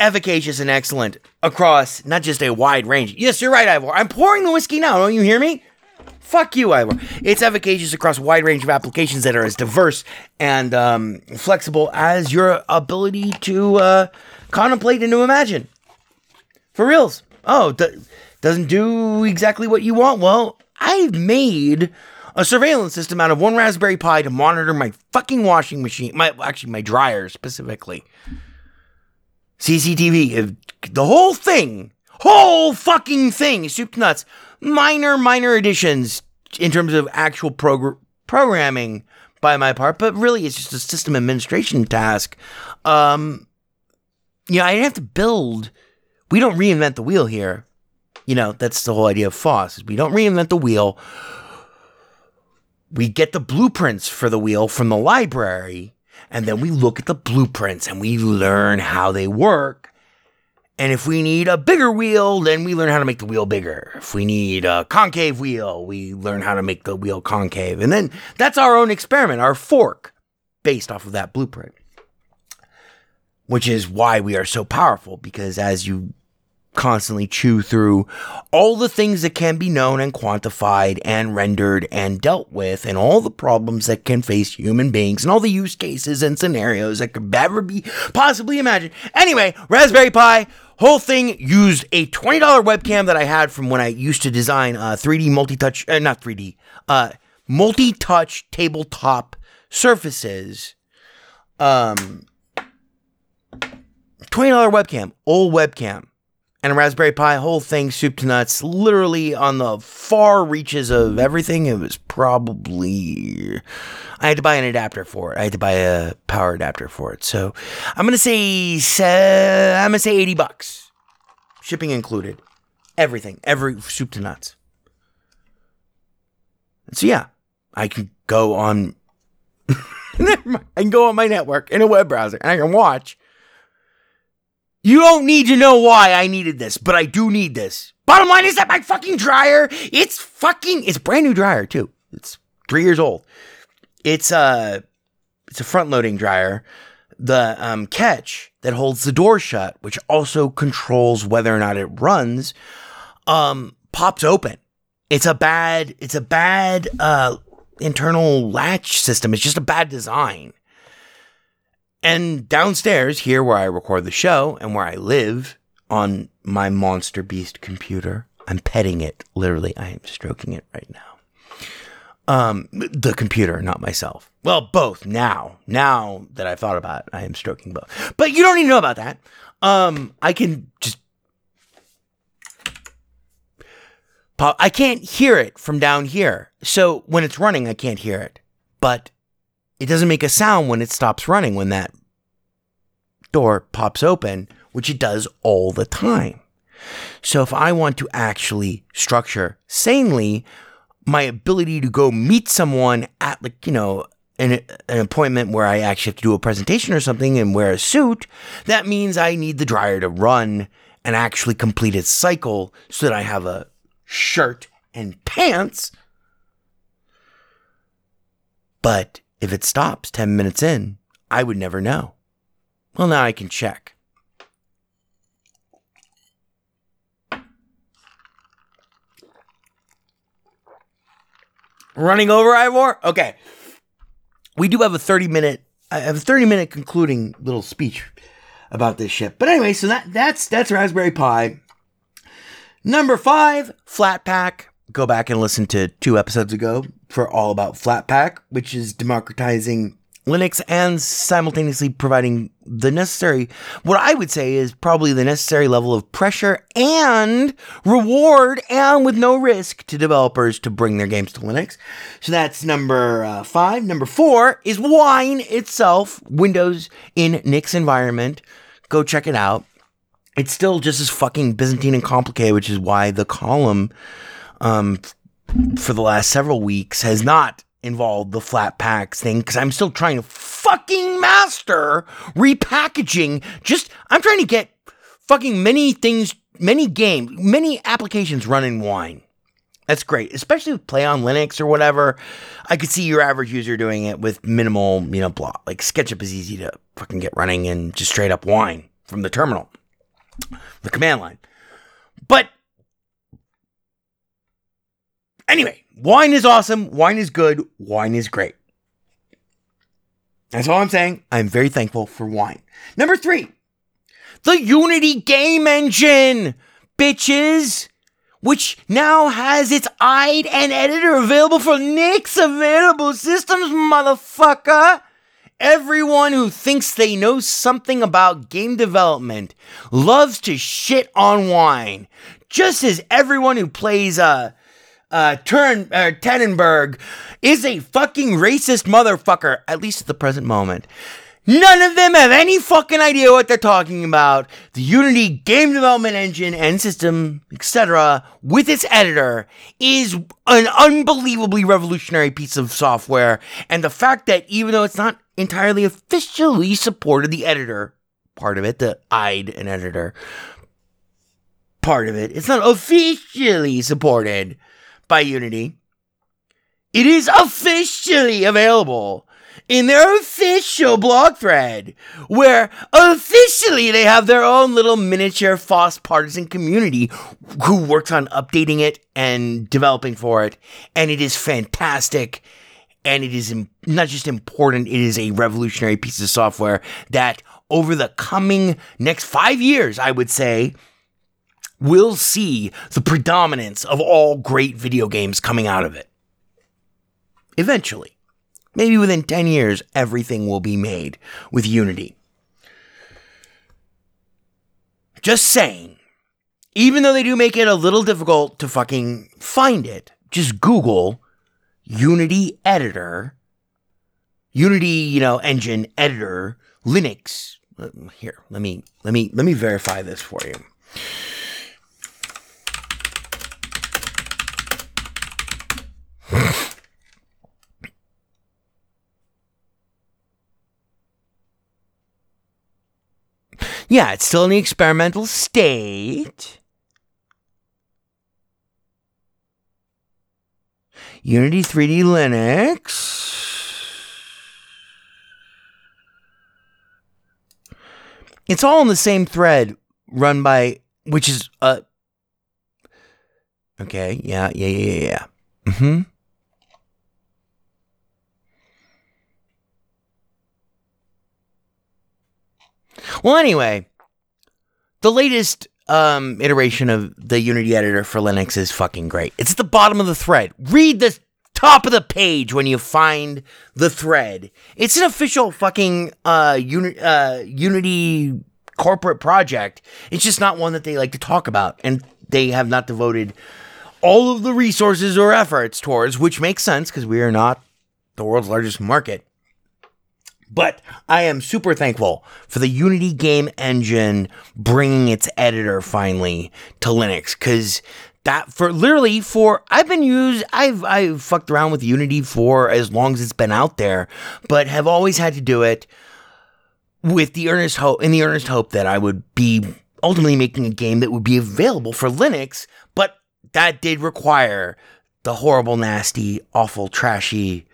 efficacious and excellent across not just a wide range. Yes, you're right, Ivor. I'm pouring the whiskey now. Don't you hear me? Fuck you, Ivor. It's efficacious across a wide range of applications that are as diverse and um, flexible as your ability to uh, contemplate and to imagine. For reals. Oh, doesn't do exactly what you want. Well, I've made a surveillance system out of one Raspberry Pi to monitor my fucking washing machine. My actually my dryer specifically. CCTV, if- the whole thing, whole fucking thing, soup to nuts. Minor, minor additions in terms of actual progr- programming by my part, but really it's just a system administration task. Um, you know, I didn't have to build. We don't reinvent the wheel here. You know, that's the whole idea of FOSS. Is we don't reinvent the wheel. We get the blueprints for the wheel from the library, and then we look at the blueprints and we learn how they work. And if we need a bigger wheel, then we learn how to make the wheel bigger. If we need a concave wheel, we learn how to make the wheel concave. And then that's our own experiment, our fork, based off of that blueprint. Which is why we are so powerful, because as you constantly chew through all the things that can be known and quantified and rendered and dealt with, and all the problems that can face human beings, and all the use cases and scenarios that could ever be possibly imagined. Anyway, Raspberry Pi, whole thing used a $20 webcam that I had from when I used to design uh, 3D multi touch, uh, not 3D, uh, multi touch tabletop surfaces. Um, $20 webcam, old webcam and a Raspberry Pi, whole thing, soup to nuts, literally on the far reaches of everything. It was probably. I had to buy an adapter for it. I had to buy a power adapter for it. So I'm gonna say I'm gonna say eighty bucks, shipping included, everything, every soup to nuts. So yeah, I can go on. I can go on my network in a web browser and I can watch you don't need to know why I needed this, but I do need this. Bottom line is that my fucking dryer, it's fucking, it's brand new dryer too. It's three years old. It's a, it's a front loading dryer. The um, catch that holds the door shut, which also controls whether or not it runs, um, pops open. It's a bad, it's a bad uh, internal latch system. It's just a bad design. And downstairs, here where I record the show and where I live on my Monster Beast computer, I'm petting it. Literally, I am stroking it right now. Um, the computer, not myself. Well, both now. Now that I've thought about it, I am stroking both. But you don't need to know about that. Um, I can just pop. I can't hear it from down here. So when it's running, I can't hear it. But it doesn't make a sound when it stops running when that door pops open, which it does all the time. So if I want to actually structure sanely my ability to go meet someone at like, you know, an, an appointment where I actually have to do a presentation or something and wear a suit, that means I need the dryer to run and actually complete its cycle so that I have a shirt and pants. But if it stops 10 minutes in, I would never know. Well, now I can check. Running over, Ivor? Okay. We do have a 30 minute, I have a 30 minute concluding little speech about this ship. But anyway, so that that's that's Raspberry Pi. Number five, Flatpak. Go back and listen to two episodes ago for all about Flatpak, which is democratizing Linux and simultaneously providing the necessary, what I would say is probably the necessary level of pressure and reward, and with no risk to developers to bring their games to Linux. So that's number uh, five. Number four is Wine itself, Windows in Nix environment. Go check it out. It's still just as fucking Byzantine and complicated, which is why the column um, for the last several weeks has not involved the Flatpaks thing because I'm still trying to fucking master repackaging. Just, I'm trying to get fucking many things, many games, many applications running wine. That's great, especially with PlayOnLinux or whatever. I could see your average user doing it with minimal, you know, blah. Like SketchUp is easy to fucking get running and just straight up wine from the terminal, the command line. But Anyway, wine is awesome. Wine is good. Wine is great. That's all I'm saying. I'm very thankful for wine. Number three, the Unity game engine, bitches, which now has its IDE and editor available for Nix available systems, motherfucker. Everyone who thinks they know something about game development loves to shit on wine, just as everyone who plays uh, uh, Turn uh, Tannenberg is a fucking racist motherfucker, at least at the present moment. None of them have any fucking idea what they're talking about. The Unity game development engine and system, etc., with its editor, is an unbelievably revolutionary piece of software. And the fact that even though it's not entirely officially supported, the editor part of it, the IDE and editor part of it, it's not officially supported by Unity. It is officially available in their official blog thread, where officially they have their own little miniature FOSS partisan community who works on updating it and developing for it. And it is fantastic. And it is not just important, it is a revolutionary piece of software that over the coming next five years, I would say, will see the predominance of all great video games coming out of it. Eventually. Maybe within 10 years, everything will be made with Unity. Just saying. Even though they do make it a little difficult to fucking find it, just Google Unity Editor, Unity, you know, engine editor, Linux. Uh, here, let me let me let me verify this for you. Yeah, it's still in the experimental state. Unity 3D Linux. It's all in the same thread run by, which is, uh, okay, yeah, yeah, yeah, yeah, yeah. Mm-hmm. Well, anyway, the latest um, iteration of the Unity editor for Linux is fucking great. It's at the bottom of the thread. Read the top of the page when you find the thread. It's an official fucking uh, uni- uh, Unity corporate project. It's just not one that they like to talk about, and they have not devoted all of the resources or efforts towards, which makes sense because we are not the world's largest market. But I am super thankful for the Unity game engine bringing its editor finally to Linux because that for literally for I've been used I've I've fucked around with Unity for as long as it's been out there, but have always had to do it with the earnest hope in the earnest hope that I would be ultimately making a game that would be available for Linux, but that did require the horrible, nasty, awful, trashy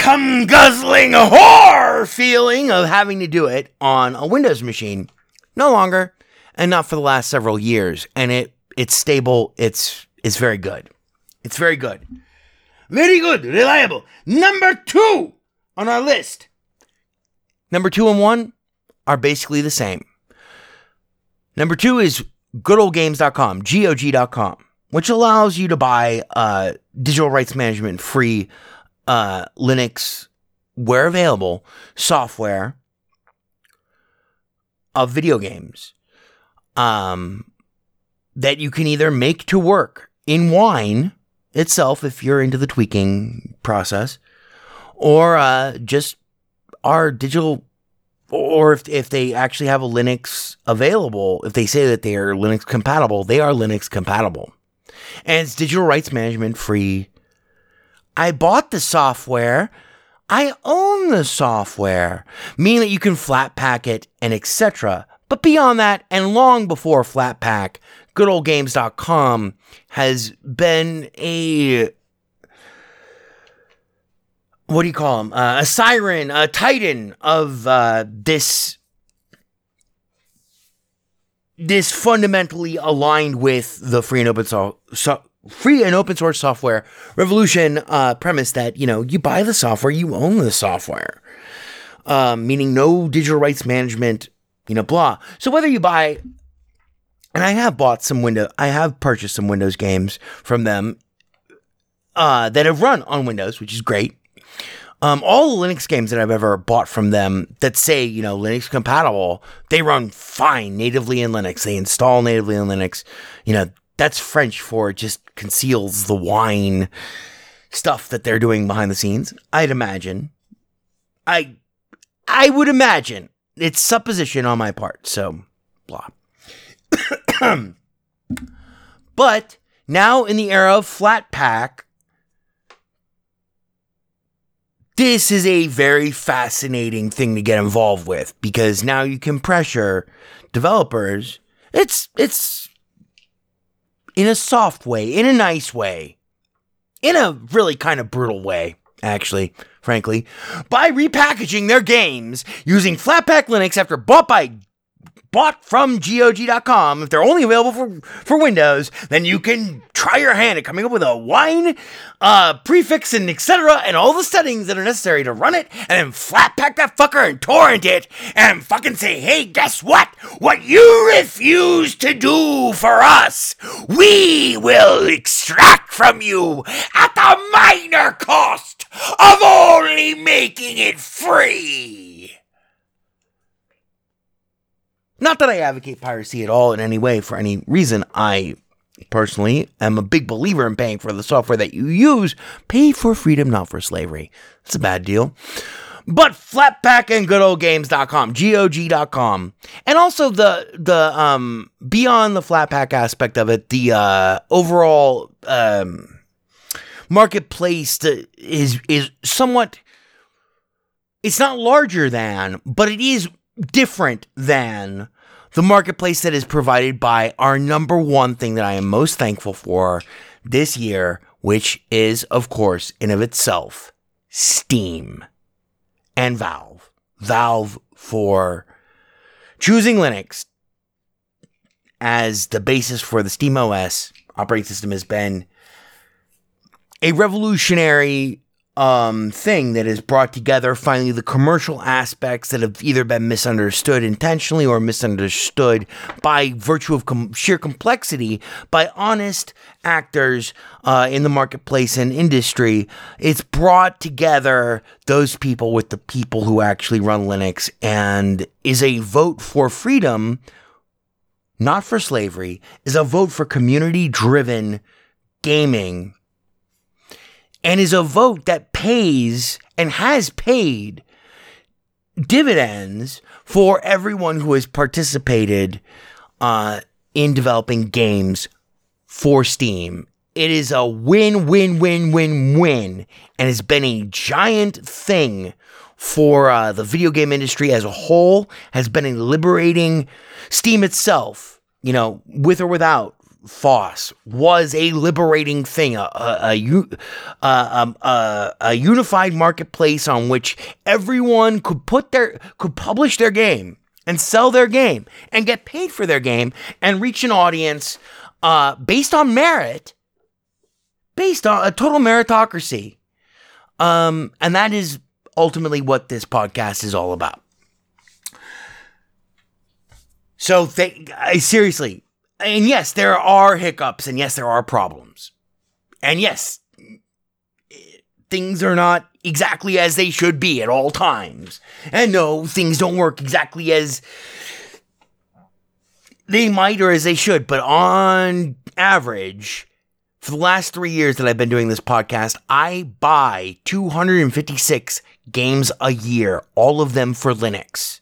cum guzzling whore feeling of having to do it on a Windows machine. No longer, and not for the last several years. And it it's stable. It's it's very good. It's very good. Very good, reliable. Number two on our list. Number two and one are basically the same. Number two is goodoldgames.com, GOG.com, which allows you to buy uh, digital rights management free uh, Linux, where available, software of video games um, that you can either make to work in Wine itself, if you're into the tweaking process, or uh, just our digital or if, if they actually have a Linux available, if they say that they are Linux compatible, they are Linux compatible. And it's digital rights management free. I bought the software. I own the software, meaning that you can flat pack it and etc. But beyond that, and long before Flatpak, goodoldgames.com has been a what do you call him? Uh, a siren, a titan of uh, this this fundamentally aligned with the free and open so, so free and open source software revolution uh, premise that you know you buy the software, you own the software, um, meaning no digital rights management, you know, blah. So whether you buy, and I have bought some window, I have purchased some Windows games from them uh, that have run on Windows, which is great. Um, all the Linux games that I've ever bought from them that say, you know, Linux compatible, they run fine natively in Linux. They install natively in Linux. You know, that's French for just conceals the wine stuff that they're doing behind the scenes. I'd imagine. I I would imagine. It's supposition on my part, so blah. but now in the era of Flatpak, this is a very fascinating thing to get involved with because now you can pressure developers. It's it's in a soft way, in a nice way, in a really kind of brutal way, actually, frankly, by repackaging their games using Flatpak Linux after bought by bought from GOG.com, if they're only available for, for Windows, then you can try your hand at coming up with a wine, uh, prefix and etc. and all the settings that are necessary to run it, and then flat pack that fucker and torrent it, and fucking say, hey, guess what? What you refuse to do for us, we will extract from you at the minor cost of only making it free. Not that I advocate piracy at all in any way for any reason. I personally am a big believer in paying for the software that you use. Pay for freedom, not for slavery. It's a bad deal. But Flatpak and goodoldgames.com, GOG.com. And also the the um beyond the Flatpak aspect of it, the uh overall um marketplace that is is somewhat it's not larger than, but it is different than the marketplace that is provided by our number one thing that I am most thankful for this year, which is, of course, in of itself, Steam and Valve. Valve for choosing Linux as the basis for the Steam OS operating system has been a revolutionary um, thing that has brought together finally the commercial aspects that have either been misunderstood intentionally or misunderstood by virtue of com- sheer complexity by honest actors uh, in the marketplace and industry. It's brought together those people with the people who actually run Linux and is a vote for freedom, not for slavery, is a vote for community driven gaming and is a vote that pays and has paid dividends for everyone who has participated uh, in developing games for Steam. It is a win, win, win, win, win, and has been a giant thing for uh, the video game industry as a whole. Has been a liberating Steam itself, you know, with or without FOSS was a liberating thing, a, a, a, um, a, a unified marketplace on which everyone could put their could publish their game and sell their game and get paid for their game and reach an audience uh, based on merit, based on a total meritocracy. Um, and that is ultimately what this podcast is all about. So, th- I, seriously, and yes, there are hiccups, and yes, there are problems. And yes, things are not exactly as they should be at all times. And no, things don't work exactly as they might or as they should, but on average, for the last three years that I've been doing this podcast, I buy 256 games a year, all of them for Linux.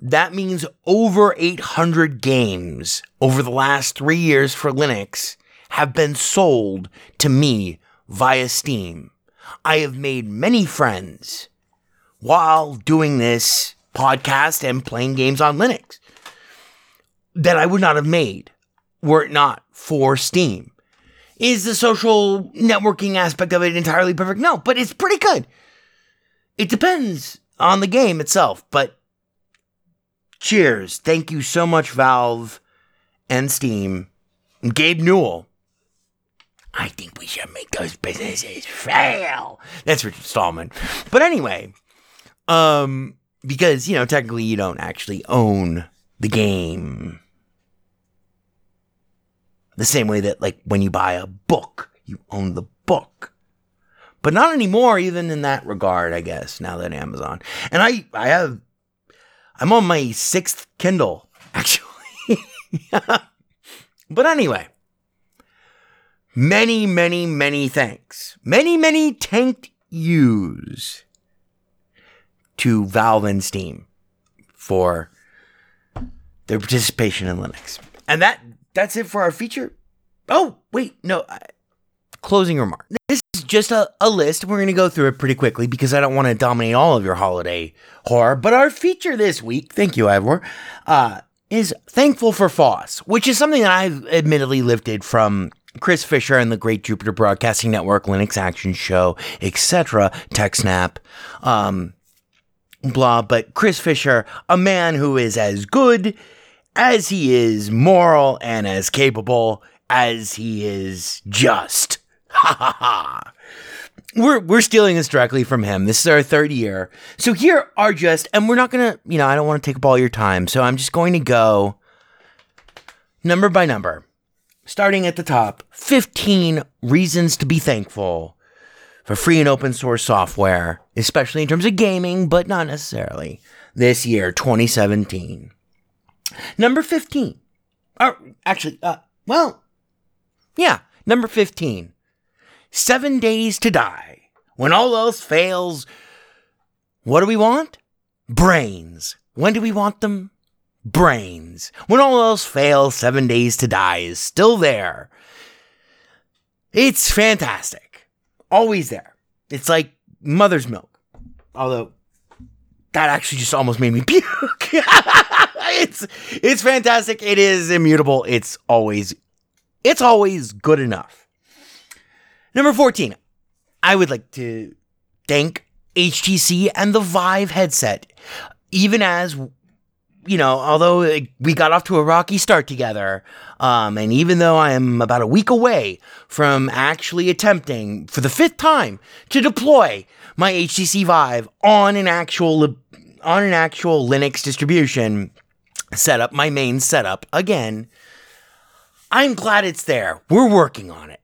That means over 800 games over the last three years for Linux have been sold to me via Steam. I have made many friends while doing this podcast and playing games on Linux that I would not have made were it not for Steam. Is the social networking aspect of it entirely perfect? No, but it's pretty good. It depends on the game itself, but cheers. Thank you so much, Valve and Steam. And Gabe Newell. I think we should make those businesses fail. That's Richard Stallman. But anyway, um, because, you know, technically you don't actually own the game. The same way that, like, when you buy a book, you own the book. But not anymore, even in that regard, I guess, now that Amazon. And I, I have, I'm on my sixth Kindle, actually. but anyway, many, many, many thanks. Many, many thank yous to Valve and Steam for their participation in Linux. And that that's it for our feature. Oh, wait, no. I, closing remark. This is just a, a list. We're going to go through it pretty quickly because I don't want to dominate all of your holiday horror. But our feature this week, thank you, Ivor, uh, is Thankful for FOSS, which is something that I've admittedly lifted from Chris Fisher and the Great Jupiter Broadcasting Network, Linux Action Show, etc., TechSnap, um, blah. But Chris Fisher, a man who is as good as he is moral and as capable as he is just. Ha ha. We're, we're stealing this directly from him. This is our third year. So here are just, and we're not to, you know, I don't want to take up all your time. So I'm just going to go number by number, starting at the top 15 reasons to be thankful for free and open source software, especially in terms of gaming, but not necessarily this year, 2017. Number 15. Or actually, uh, well, yeah, number 15. Seven days to die. When all else fails, what do we want? Brains. When do we want them? Brains. When all else fails, seven days to die is still there. It's fantastic. Always there. It's like mother's milk. Although, that actually just almost made me puke. it's it's fantastic. It is immutable. It's always it's always good enough. Number 14. I would like to thank HTC and the Vive headset. Even as you know, although we got off to a rocky start together, um, and even though I am about a week away from actually attempting for the fifth time to deploy my HTC Vive on an actual on an actual Linux distribution setup, my main setup again, I'm glad it's there. We're working on it.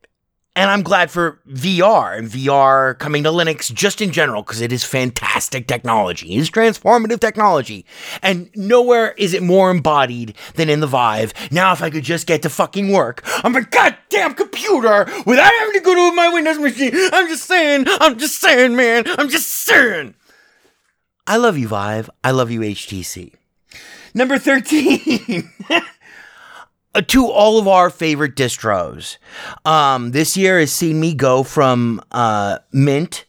And I'm glad for VR and VR coming to Linux just in general because it is fantastic technology. It is transformative technology. And nowhere is it more embodied than in the Vive. Now, if I could just get to fucking work on my goddamn computer without having to go to my Windows machine, I'm just saying, I'm just saying, man, I'm just saying. I love you, Vive. I love you, HTC. Number 13. Uh, to all of our favorite distros. Um, this year has seen me go from uh, Mint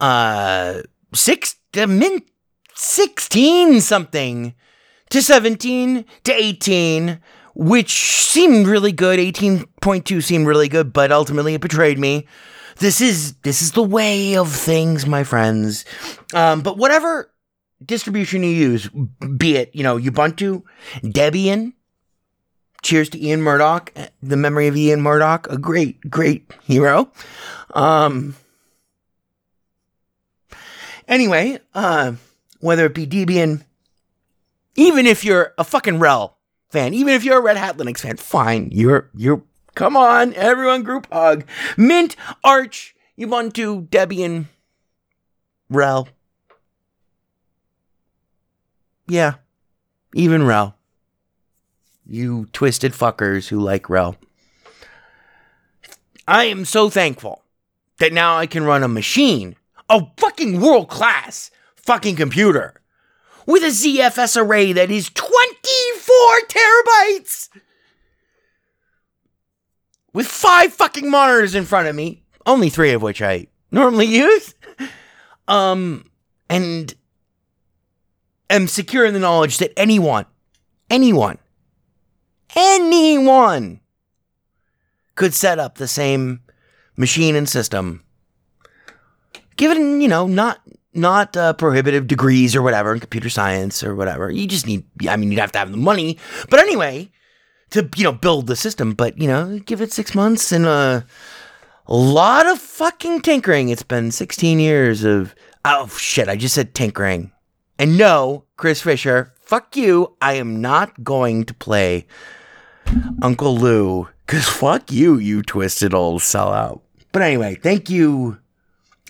uh, six to Mint 16 something to 17 to 18, which seemed really good. 18.2 seemed really good, but ultimately it betrayed me. This is this is the way of things, my friends. Um, but whatever distribution you use, be it you know Ubuntu, Debian, cheers to Ian Murdock, the memory of Ian Murdock, a great, great hero. Um, anyway, uh, whether it be Debian, even if you're a fucking RHEL fan, even if you're a Red Hat Linux fan, fine, you're you're Come on, everyone, group hug. Mint, Arch, Ubuntu, Debian, RHEL. Yeah, even RHEL. You twisted fuckers who like RHEL. I am so thankful that now I can run a machine, a fucking world class fucking computer, with a ZFS array that is 24 terabytes! With five fucking monitors in front of me, only three of which I normally use. Um, and am secure in the knowledge that anyone, anyone, anyone could set up the same machine and system given you know not not uh, prohibitive degrees or whatever in computer science or whatever. You just need i mean you'd have to have the money. But anyway to you know build the system but you know give it six months and uh, a lot of fucking tinkering. It's been 16 years of oh shit i just said tinkering. And no chris fisher fuck you. I am not going to play uncle lou because fuck you you twisted old sellout but anyway thank you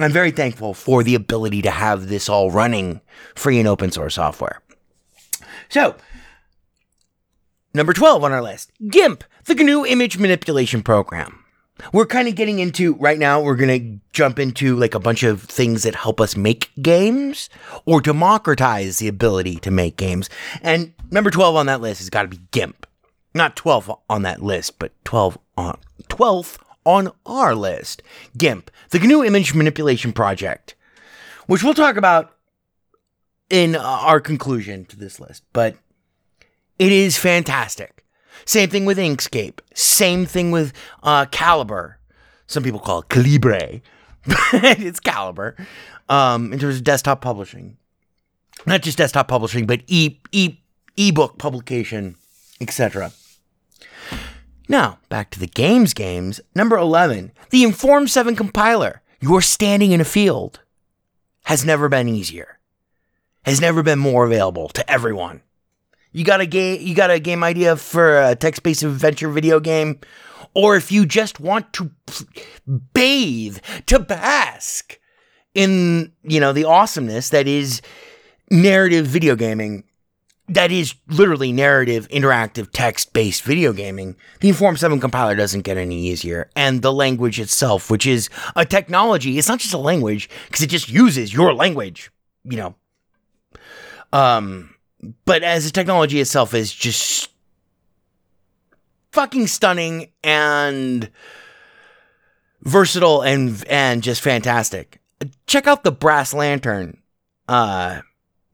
I'm very thankful for the ability to have this all running free and open source software. So, number 12 on our list GIMP, the GNU image manipulation program. We're kind of getting into right now, we're going to jump into like a bunch of things that help us make games or democratize the ability to make games. And number 12 on that list has got to be GIMP. Not 12 on that list, but 12 on 12th on our list GIMP, the GNU Image Manipulation Project, which we'll talk about in uh, our conclusion to this list, but it is fantastic. Same thing with Inkscape. Same thing with uh, Calibre. Some people call it Calibre. but it's Calibre um, in terms of desktop publishing. Not just desktop publishing, but e e ebook publication, etc. Now, back to the games games. Number 11, the Inform 7 compiler. You're standing in a field. Has never been easier. Has never been more available to everyone. You got a game you got a game idea for a text-based adventure video game or if you just want to bathe, to bask in, you know, the awesomeness that is narrative video gaming that is literally narrative, interactive, text based video gaming, the Inform 7 compiler doesn't get any easier. And the language itself, which is a technology, it's not just a language because it just uses your language, you know. Um, but as a technology itself is just fucking stunning and versatile and and just fantastic. Check out the Brass Lantern uh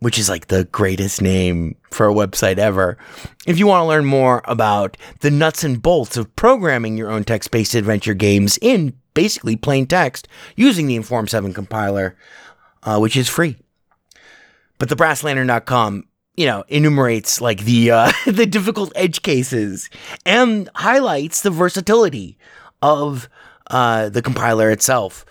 which is like the greatest name for a website ever. If you want to learn more about the nuts and bolts of programming your own text based adventure games in basically plain text using the Inform 7 compiler, uh, which is free. But the brasslantern.com, you know, enumerates like the uh, the difficult edge cases and highlights the versatility of uh, the compiler itself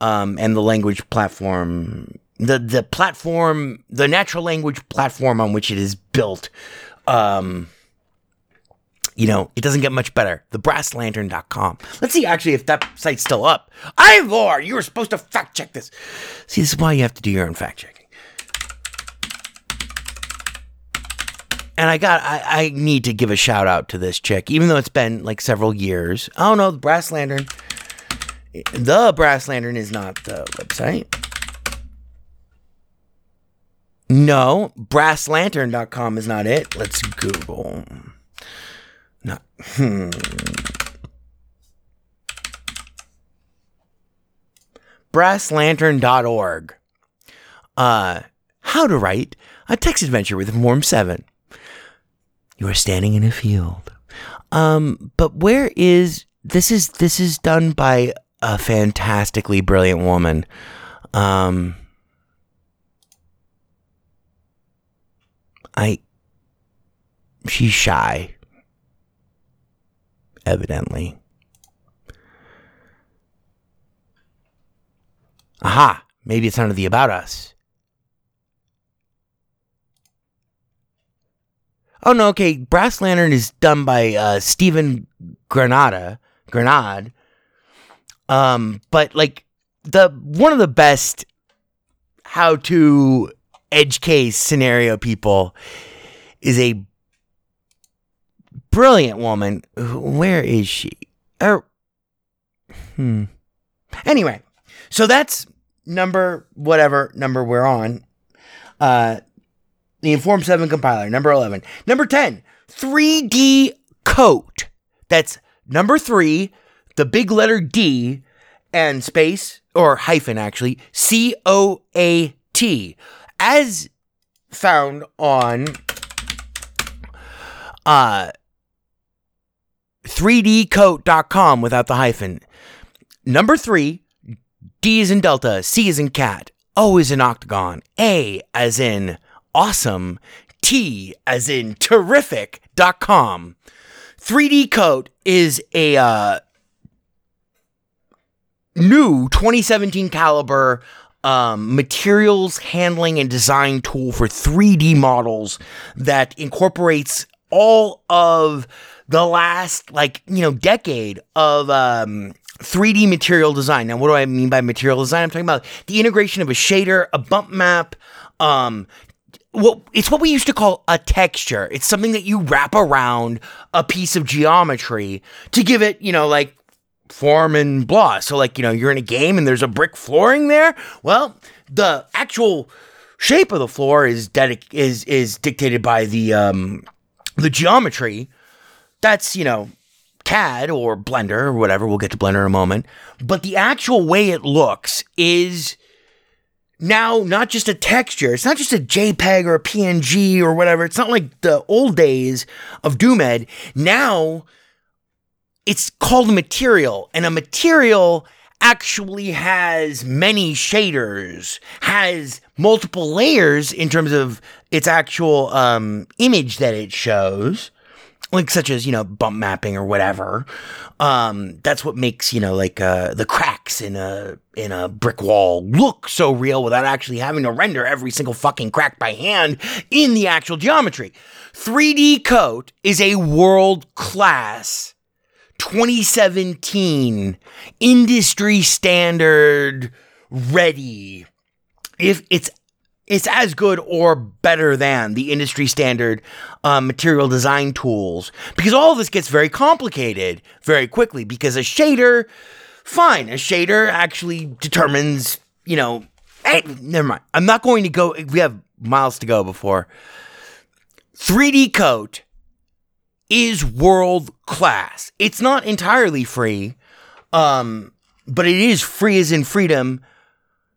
um, and the language platform the the platform, the natural language platform on which it is built, um, you know, it doesn't get much better. Thebrasslantern.com. Let's see actually if that site's still up. Ivor, you were supposed to fact check this. See, this is why you have to do your own fact checking. And I got, I, I need to give a shout out to this chick, even though it's been like several years. Oh no, the Brass Lantern. The Brass Lantern is not the website. No, brasslantern.com is not it. Let's Google. No. Hmm. Brasslantern.org. Uh, how to write a text adventure with Inform 7. You are standing in a field. Um, but where is this is this is done by a fantastically brilliant woman. Um I. She's shy. Evidently. Aha! Maybe it's under the About Us. Oh no, okay. Brass Lantern is done by uh, Stephen Granada, Grenade. Um, but like the one of the best how to edge case scenario people is a brilliant woman. Where is she? Er, hmm. Anyway, so that's number whatever number we're on. Uh, the Inform 7 compiler, number 11. Number 10, 3D Coat. That's number 3, the big letter D, and space, or hyphen actually, C O A T. As found on uh 3dcoat.com without the hyphen. Number 3, D is in Delta, C is in cat, O is in octagon, A as in awesome, T as in terrific.com. 3D Coat is a uh, new 2017 caliber um, materials handling and design tool for 3D models that incorporates all of the last like you know decade of um, 3D material design. Now, what do I mean by material design? I'm talking about the integration of a shader, a bump map, um, it's what we used to call a texture. It's something that you wrap around a piece of geometry to give it, you know, like form and blah. So, like, you know, you're in a game and there's a brick flooring there. Well, the actual shape of the floor is dedic- is is dictated by the um the geometry. That's you know CAD or Blender or whatever. We'll get to Blender in a moment. But the actual way it looks is now not just a texture. It's not just a JPEG or a PNG or whatever. It's not like the old days of Doomed. Now it's called material, and a material actually has many shaders, has multiple layers in terms of its actual um, image that it shows like such as you know bump mapping or whatever. Um that's what makes you know like uh the cracks in a in a brick wall look so real without actually having to render every single fucking crack by hand in the actual geometry. 3d coat is a world class 2017 industry standard ready. If it's it's as good or better than the industry standard um, material design tools because all of this gets very complicated very quickly because a shader fine a shader actually determines you know hey, never mind. I'm not going to go we have miles to go before. 3d coat is world class it's not entirely free um, but it is free as in freedom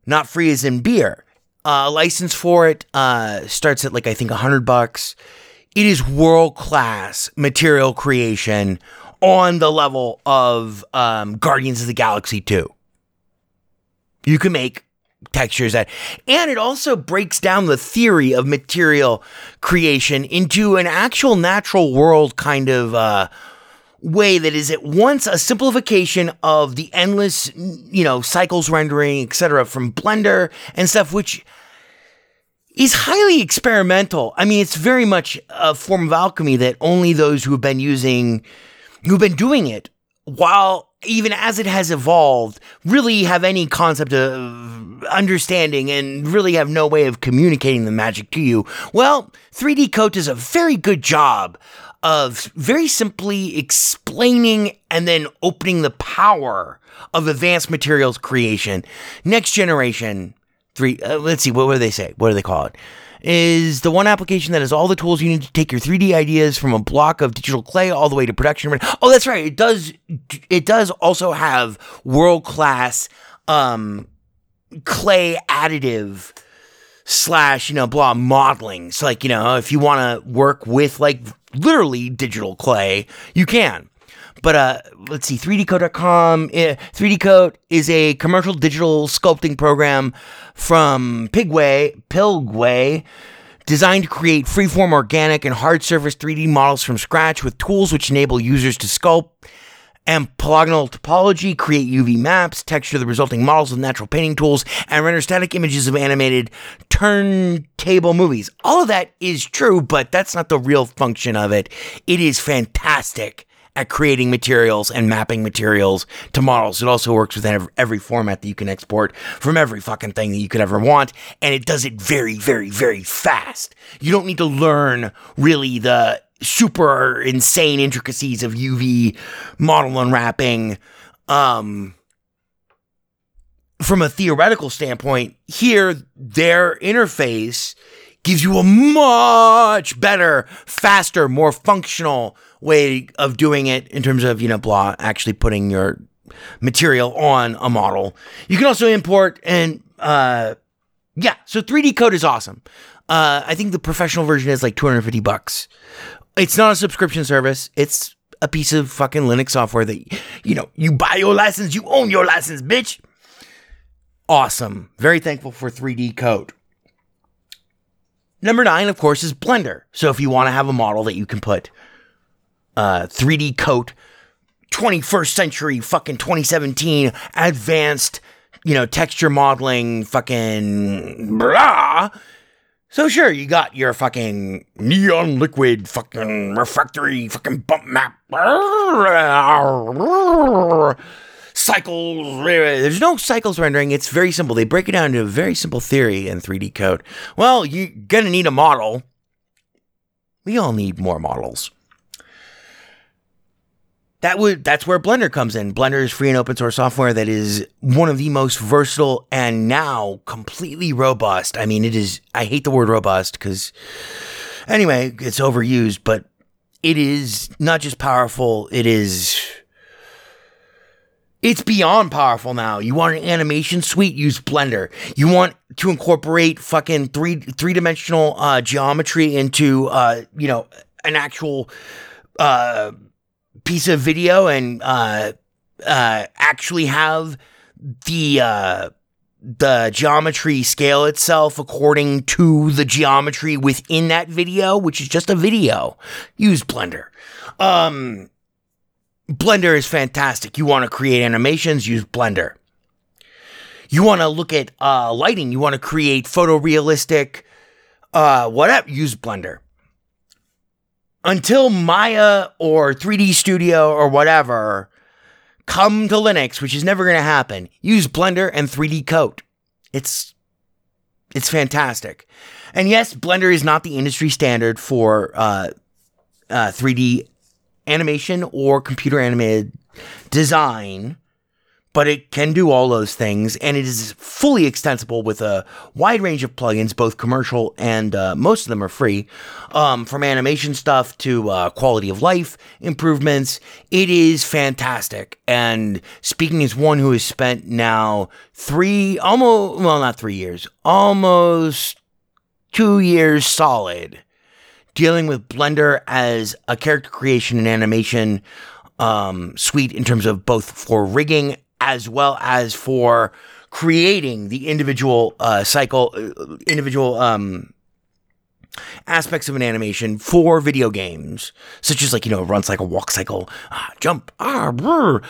not free as in beer uh, license for it uh, starts at like I think a hundred bucks. It is world class material creation on the level of um, Guardians of the Galaxy 2. You can make textures that, and it also breaks down the theory of material creation into an actual natural world kind of uh, way that is at once a simplification of the endless, you know, cycles rendering, etc., from Blender and stuff, which is highly experimental. I mean, it's very much a form of alchemy that only those who have been using, who've been doing it, while even as it has evolved, really have any concept of understanding and really have no way of communicating the magic to you. Well, 3D Coat does a very good job of very simply explaining and then opening the power of advanced materials creation. Next generation three. Uh, let's see. What, what do they say? What do they call it? Is the one application that has all the tools you need to take your 3D ideas from a block of digital clay all the way to production. Oh, that's right. It does. It does also have world class um, clay additive slash you know blah modeling. So like you know if you want to work with like literally digital clay, you can. But uh, let's see, 3dcoat.com. 3D Coat is a commercial digital sculpting program from Pigway, Pilgway, designed to create freeform, organic, and hard surface 3D models from scratch with tools which enable users to sculpt and polygonal topology, create UV maps, texture the resulting models with natural painting tools, and render static images of animated turntable movies. All of that is true, but that's not the real function of it. It is fantastic at creating materials and mapping materials to models. It also works with every, format that you can export from every fucking thing that you could ever want. And it does it very, very, very fast. You don't need to learn really the super insane intricacies of UV model unwrapping. Um, from a theoretical standpoint, here their interface gives you a much better, faster, more functional way of doing it in terms of, you know, blah, actually putting your material on a model. You can also import and, uh, yeah, so 3D Coat is awesome. Uh, I think the professional version is like 250 bucks. It's not a subscription service. It's a piece of fucking Linux software that, you know, you buy your license, you own your license, bitch. Awesome. Very thankful for 3D Coat. Number nine, of course, is Blender. So if you want to have a model that you can put uh, 3D coat, 21st century, fucking 2017, advanced, you know, texture modeling, fucking blah. So sure, you got your fucking neon liquid, fucking refractory, fucking bump map. Cycles. There's no cycles rendering. It's very simple. They break it down into a very simple theory in 3D Coat. Well, you're gonna need a model. We all need more models. That would that's where Blender comes in. Blender is free and open source software that is one of the most versatile and now completely robust. I mean, it is I hate the word robust because anyway, it's overused, but it is not just powerful, it is it's beyond powerful now. You want an animation suite? Use Blender. You want to incorporate fucking three three dimensional uh, geometry into uh, you know an actual uh, piece of video and uh, uh, actually have the uh, the geometry scale itself according to the geometry within that video, which is just a video. Use Blender. Um, Blender is fantastic. You want to create animations, use Blender. You want to look at uh, lighting, you want to create photorealistic, uh, whatever, use Blender. Until Maya or 3D Studio or whatever come to Linux, which is never going to happen, use Blender and 3D Coat. It's it's fantastic. And yes, Blender is not the industry standard for uh, uh, 3D animation or computer animated design, but it can do all those things, and it is fully extensible with a wide range of plugins, both commercial and uh, most of them are free. Um, from animation stuff to uh, quality of life improvements, it is fantastic. And speaking as one who has spent now three, almost, well, not three years, almost two years solid dealing with Blender as a character creation and animation um, suite in terms of both for rigging as well as for creating the individual uh, cycle, uh, individual um, aspects of an animation for video games, such as like you know run cycle, walk cycle, ah, jump, ah, brr,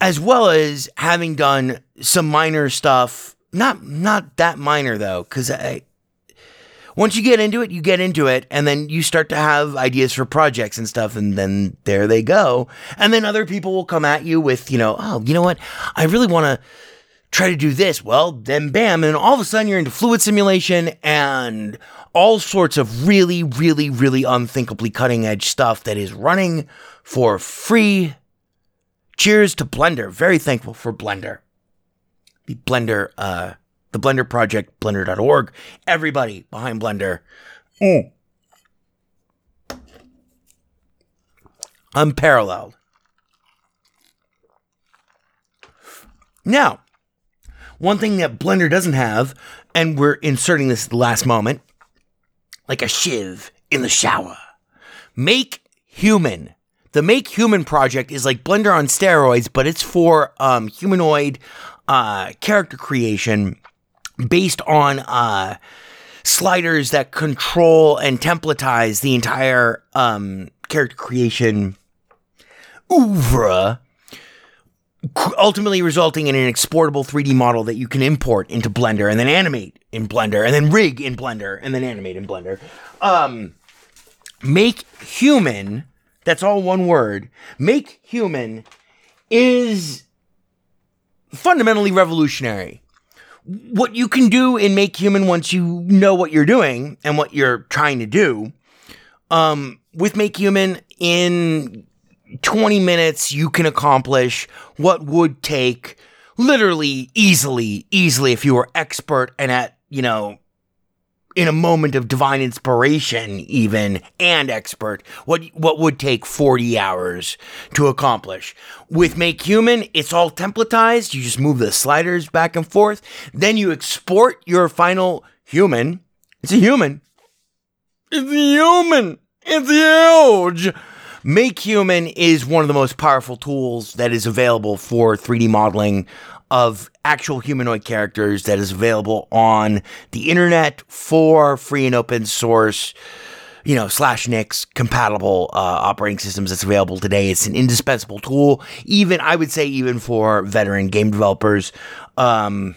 as well as having done some minor stuff. Not not that minor though, because I once you get into it, you get into it, and then you start to have ideas for projects and stuff, and then there they go. And then other people will come at you with, you know, oh, you know what? I really want to try to do this. Well, then bam, and all of a sudden you're into fluid simulation and all sorts of really, really, really unthinkably cutting edge stuff that is running for free. Cheers to Blender. Very thankful for Blender. The Blender uh, the Blender Project, blender.org, everybody behind Blender. Mm. Unparalleled. Now, one thing that Blender doesn't have, and we're inserting this at the last moment, like a shiv in the shower. Make human. The Make Human project is like Blender on steroids, but it's for um, humanoid uh, character creation based on uh, sliders that control and templatize the entire um, character creation oeuvre, ultimately resulting in an exportable 3D model that you can import into Blender and then animate in Blender and then rig in Blender and then animate in Blender. Um, make human That's all one word. Make human is fundamentally revolutionary. What you can do in Make Human once you know what you're doing and what you're trying to do, um, with Make Human in 20 minutes, you can accomplish what would take literally easily, easily if you were expert and at, you know, in a moment of divine inspiration, even and expert, what what would take 40 hours to accomplish. With Make Human, it's all templatized. You just move the sliders back and forth. Then you export your final human. It's a human. It's a human. It's huge. Make Human is one of the most powerful tools that is available for 3D modeling of actual humanoid characters that is available on the internet for free and open source, you know, slash Nix compatible uh, operating systems that's available today. It's an indispensable tool, even, I would say, even for veteran game developers. Um,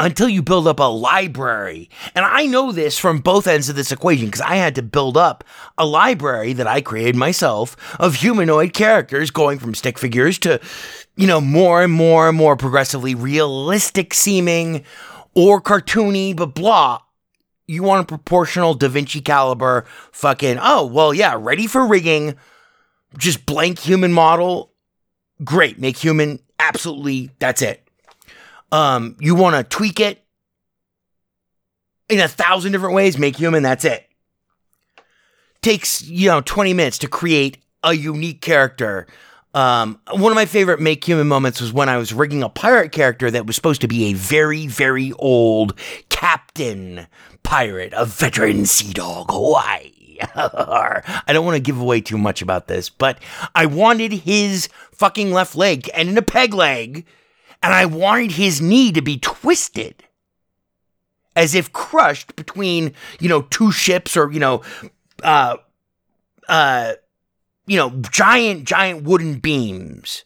until you build up a library. And I know this from both ends of this equation because I had to build up a library that I created myself of humanoid characters going from stick figures to, you know, more and more and more progressively realistic seeming or cartoony, but blah. You want a proportional Da Vinci caliber fucking, oh, well, yeah, ready for rigging, just blank human model. Great, make human, absolutely, that's it. Um, you want to tweak it in a thousand different ways, make human, that's it. Takes, you know, 20 minutes to create a unique character. Um, one of my favorite make human moments was when I was rigging a pirate character that was supposed to be a very, very old captain pirate, a veteran sea dog. Why? I don't want to give away too much about this, but I wanted his fucking left leg and in a peg leg and I wanted his knee to be twisted as if crushed between, you know, two ships or, you know, uh, uh, you know, giant, giant wooden beams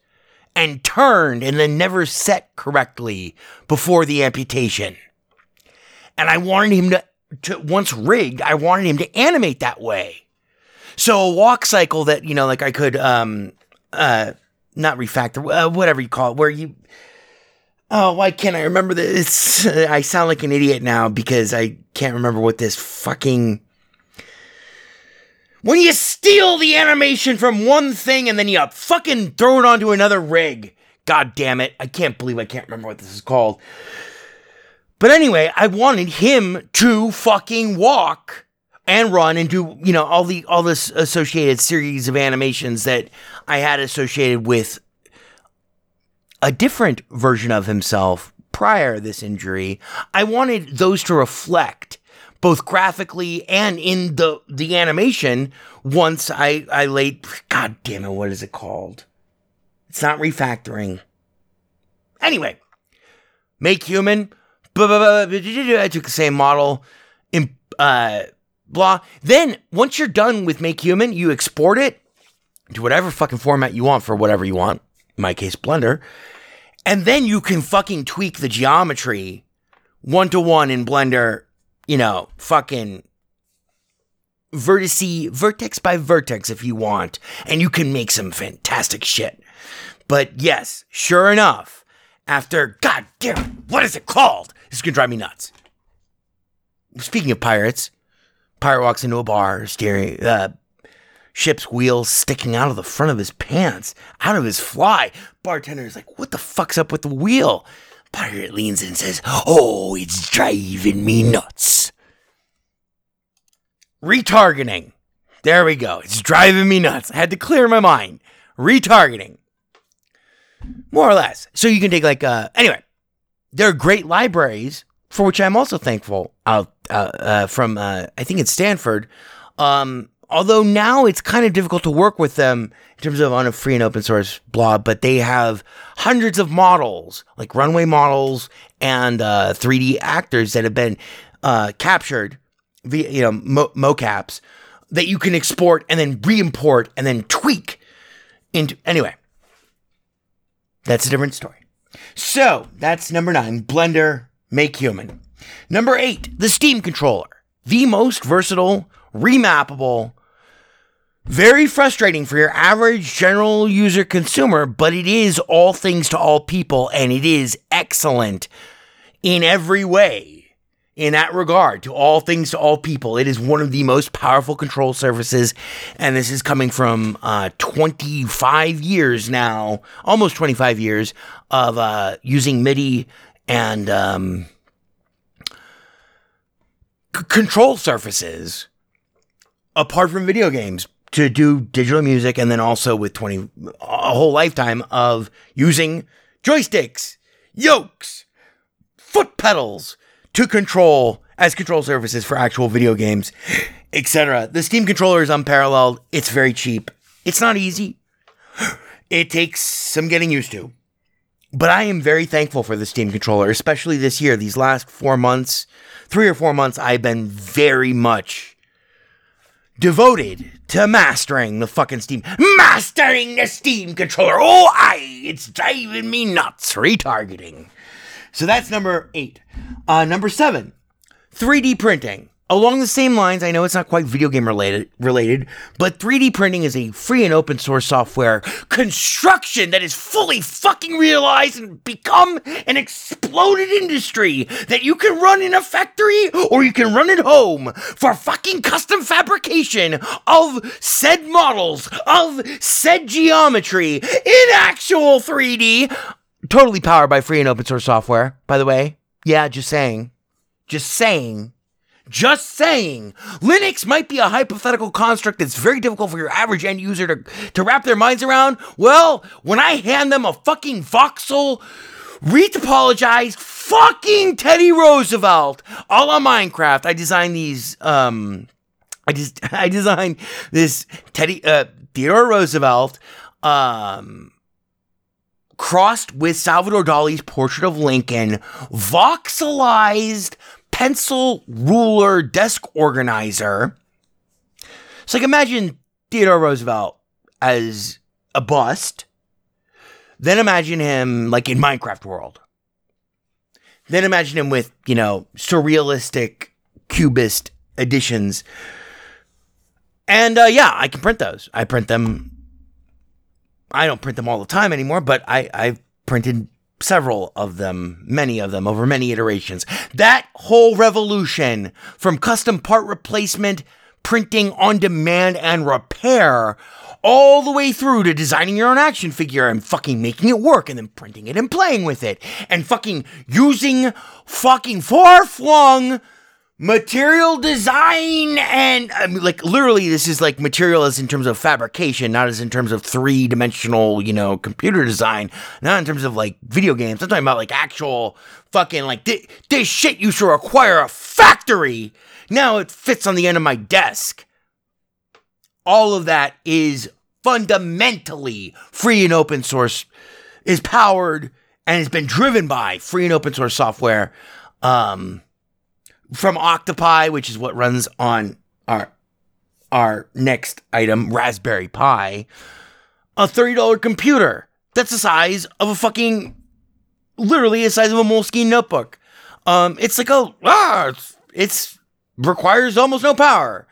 and turned and then never set correctly before the amputation. And I wanted him to, to once rigged, I wanted him to animate that way. So a walk cycle that, you know, like I could, um, uh, not refactor, uh, whatever you call it, where you, Oh, why can't I remember this? I sound like an idiot now because I can't remember what this fucking. When you steal the animation from one thing and then you fucking throw it onto another rig. God damn it. I can't believe I can't remember what this is called. But anyway, I wanted him to fucking walk and run and do, you know, all the all this associated series of animations that I had associated with a different version of himself prior this injury. I wanted those to reflect both graphically and in the the animation once I I laid god damn it what is it called? It's not refactoring. Anyway, make human I took the same model in uh blah. Then once you're done with make human, you export it to whatever fucking format you want for whatever you want. In my case, Blender. And then you can fucking tweak the geometry one to one in Blender, you know, fucking vertice, vertex by vertex if you want. And you can make some fantastic shit. But yes, sure enough, after, god damn it, what is it called? This is gonna drive me nuts. Speaking of pirates, pirate walks into a bar, steering, uh, ship's wheels sticking out of the front of his pants, out of his fly. Bartender is like, what the fuck's up with the wheel? Pirate leans in and says, Oh, it's driving me nuts. Retargeting. There we go. It's driving me nuts. I had to clear my mind. Retargeting. More or less. So you can take like uh anyway, there are great libraries for which I'm also thankful out uh, uh, from uh, I think it's Stanford. Um, although now it's kind of difficult to work with them in terms of on a free and open source blog, but they have hundreds of models, like runway models and uh, 3D actors that have been uh, captured via, you know, mo- mocaps that you can export and then re-import and then tweak into. Anyway, that's a different story. So that's number nine, Blender Make Human. Number eight, the Steam controller, the most versatile, remappable, Very frustrating for your average general user consumer, but it is all things to all people and it is excellent in every way in that regard to all things to all people. It is one of the most powerful control surfaces, and this is coming from uh, 25 years now, almost 25 years of uh, using MIDI and um, c- control surfaces apart from video games to do digital music and then also with 20 a whole lifetime of using joysticks yokes foot pedals to control as control surfaces for actual video games etc the steam controller is unparalleled. It's very cheap. It's not easy. It takes some getting used to. But I am very thankful for the Steam controller, especially this year. These last four months, three or four months, I've been very much devoted to mastering the fucking Steam. Mastering the Steam controller. Oh, I, it's driving me nuts. Retargeting. So that's number eight. Uh, number seven, 3D printing. Along the same lines, I know it's not quite video game related, related, but 3D printing is a free and open source software construction that is fully fucking realized and become an exploded industry that you can run in a factory or you can run at home for fucking custom fabrication of said models of said geometry in actual 3D. Totally powered by free and open source software, by the way. Yeah, just saying. Just saying. Just saying. Linux might be a hypothetical construct that's very difficult for your average end user to, to wrap their minds around. Well, when I hand them a fucking voxel retopologized fucking Teddy Roosevelt all on Minecraft, I designed these um I just I designed this Teddy uh Theodore Roosevelt um crossed with Salvador Dali's portrait of Lincoln, voxelized pencil ruler desk organizer. So, like, imagine Theodore Roosevelt as a bust. Then imagine him like in Minecraft world. Then imagine him with, you know, surrealistic cubist editions. And uh, yeah, I can print those. I print them. I don't print them all the time anymore, but I, I've printed several of them, many of them over many iterations. That whole revolution from custom part replacement, printing on demand, and repair all the way through to designing your own action figure and fucking making it work and then printing it and playing with it and fucking using fucking far flung material design and I mean, like literally this is like material as in terms of fabrication not as in terms of three dimensional you know computer design not in terms of like video games. I'm talking about like actual fucking like thi- this shit used to require a factory. Now it fits on the end of my desk. All of that is fundamentally free and open source is powered and has been driven by free and open source software. Um from Octopi, which is what runs on our our next item, Raspberry Pi, a $30 computer that's the size of a fucking literally the size of a Moleskine notebook. Um, it's like a ah, it's, it's requires almost no power.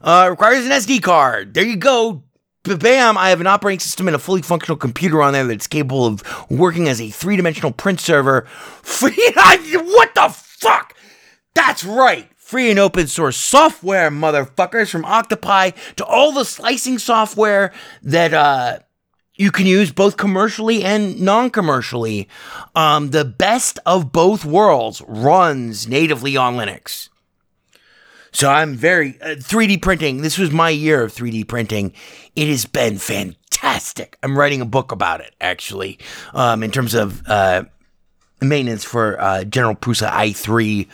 Uh, requires an SD card. There you go. Bam! I have an operating system and a fully functional computer on there that's capable of working as a three-dimensional print server. What the fuck? That's right. Free and open source software, motherfuckers, from Octopi to all the slicing software that uh, you can use both commercially and non-commercially. Um, the best of both worlds runs natively on Linux. So I'm very uh, 3D printing. This was my year of 3D printing. It has been fantastic. I'm writing a book about it actually, um, in terms of uh, maintenance for uh, General Prusa i3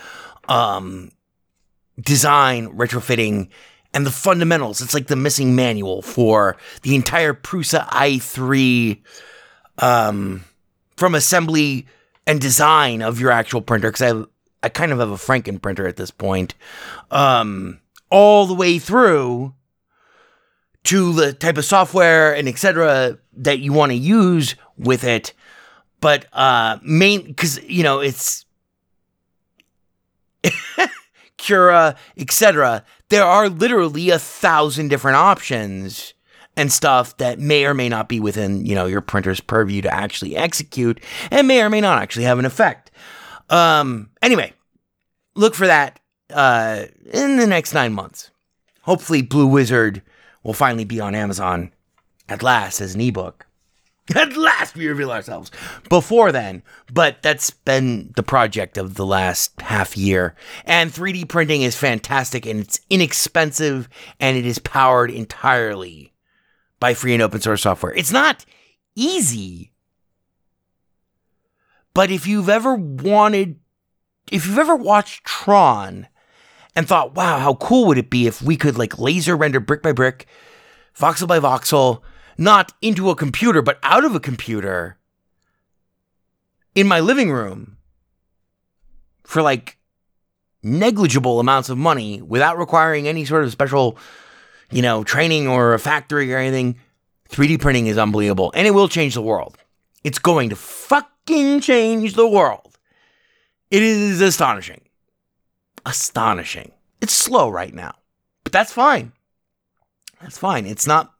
um, design, retrofitting, and the fundamentals. It's like the missing manual for the entire Prusa i3 um, from assembly and design of your actual printer. Because I, I kind of have a Franken printer at this point, um, all the way through to the type of software and etc. that you want to use with it. But uh, main because you know it's Cura, etc. There are literally a thousand different options and stuff that may or may not be within, you know, your printer's purview to actually execute and may or may not actually have an effect. Um, anyway, look for that uh, in the next nine months. Hopefully, Blue Wizard will finally be on Amazon at last as an ebook. At last, we reveal ourselves. Before then, but that's been the project of the last half year. And 3D printing is fantastic and it's inexpensive and it is powered entirely by free and open source software. It's not easy. But if you've ever wanted, if you've ever watched Tron and thought, wow, how cool would it be if we could like laser render brick by brick, voxel by voxel, not into a computer, but out of a computer in my living room for like negligible amounts of money without requiring any sort of special, you know, training or a factory or anything. 3D printing is unbelievable and it will change the world. It's going to fucking change the world. It is astonishing. Astonishing. It's slow right now, but that's fine. That's fine. It's not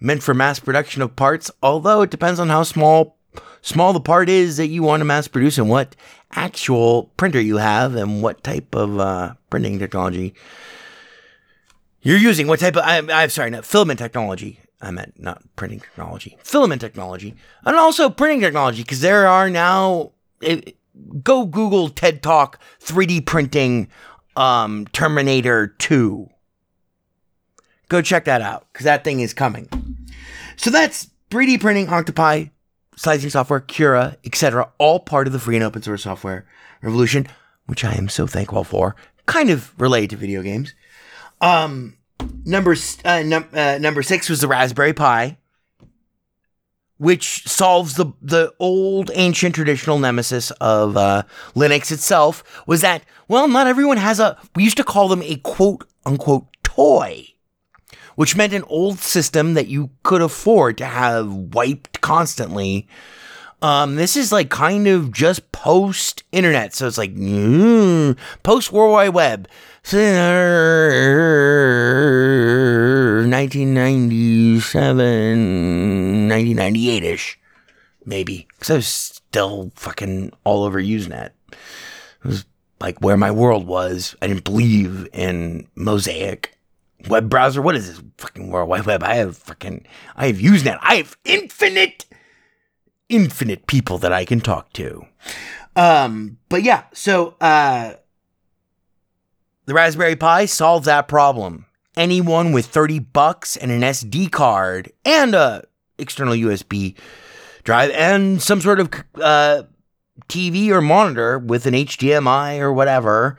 meant for mass production of parts, although it depends on how small small the part is that you want to mass produce and what actual printer you have and what type of uh, printing technology you're using. What type of I, I'm sorry, not filament technology. I meant not printing technology, filament technology, and also printing technology because there are now. It, go Google TED Talk 3D printing um, Terminator 2. Go check that out because that thing is coming. So that's 3D printing, Octopi, slicing software, Cura, etc. All part of the free and open source software revolution, which I am so thankful for. Kind of related to video games. Um, number uh, num- uh, number six was the Raspberry Pi, which solves the the old ancient traditional nemesis of uh, Linux itself. Was that well? Not everyone has a. We used to call them a quote unquote toy which meant an old system that you could afford to have wiped constantly. Um, this is like kind of just post internet, so it's like mm, post World Wide Web. 1997, 1998 ish, maybe. Because I was still fucking all over Usenet. It was like where my world was. I didn't believe in Mosaic web browser. What is this fucking World Wide Web? I have fucking, I have Usenet. I have infinite, infinite people that I can talk to. Um, but yeah, so, uh, the Raspberry Pi solves that problem. Anyone with 30 bucks and an SD card and a external USB drive and some sort of, uh, TV or monitor with an HDMI or whatever,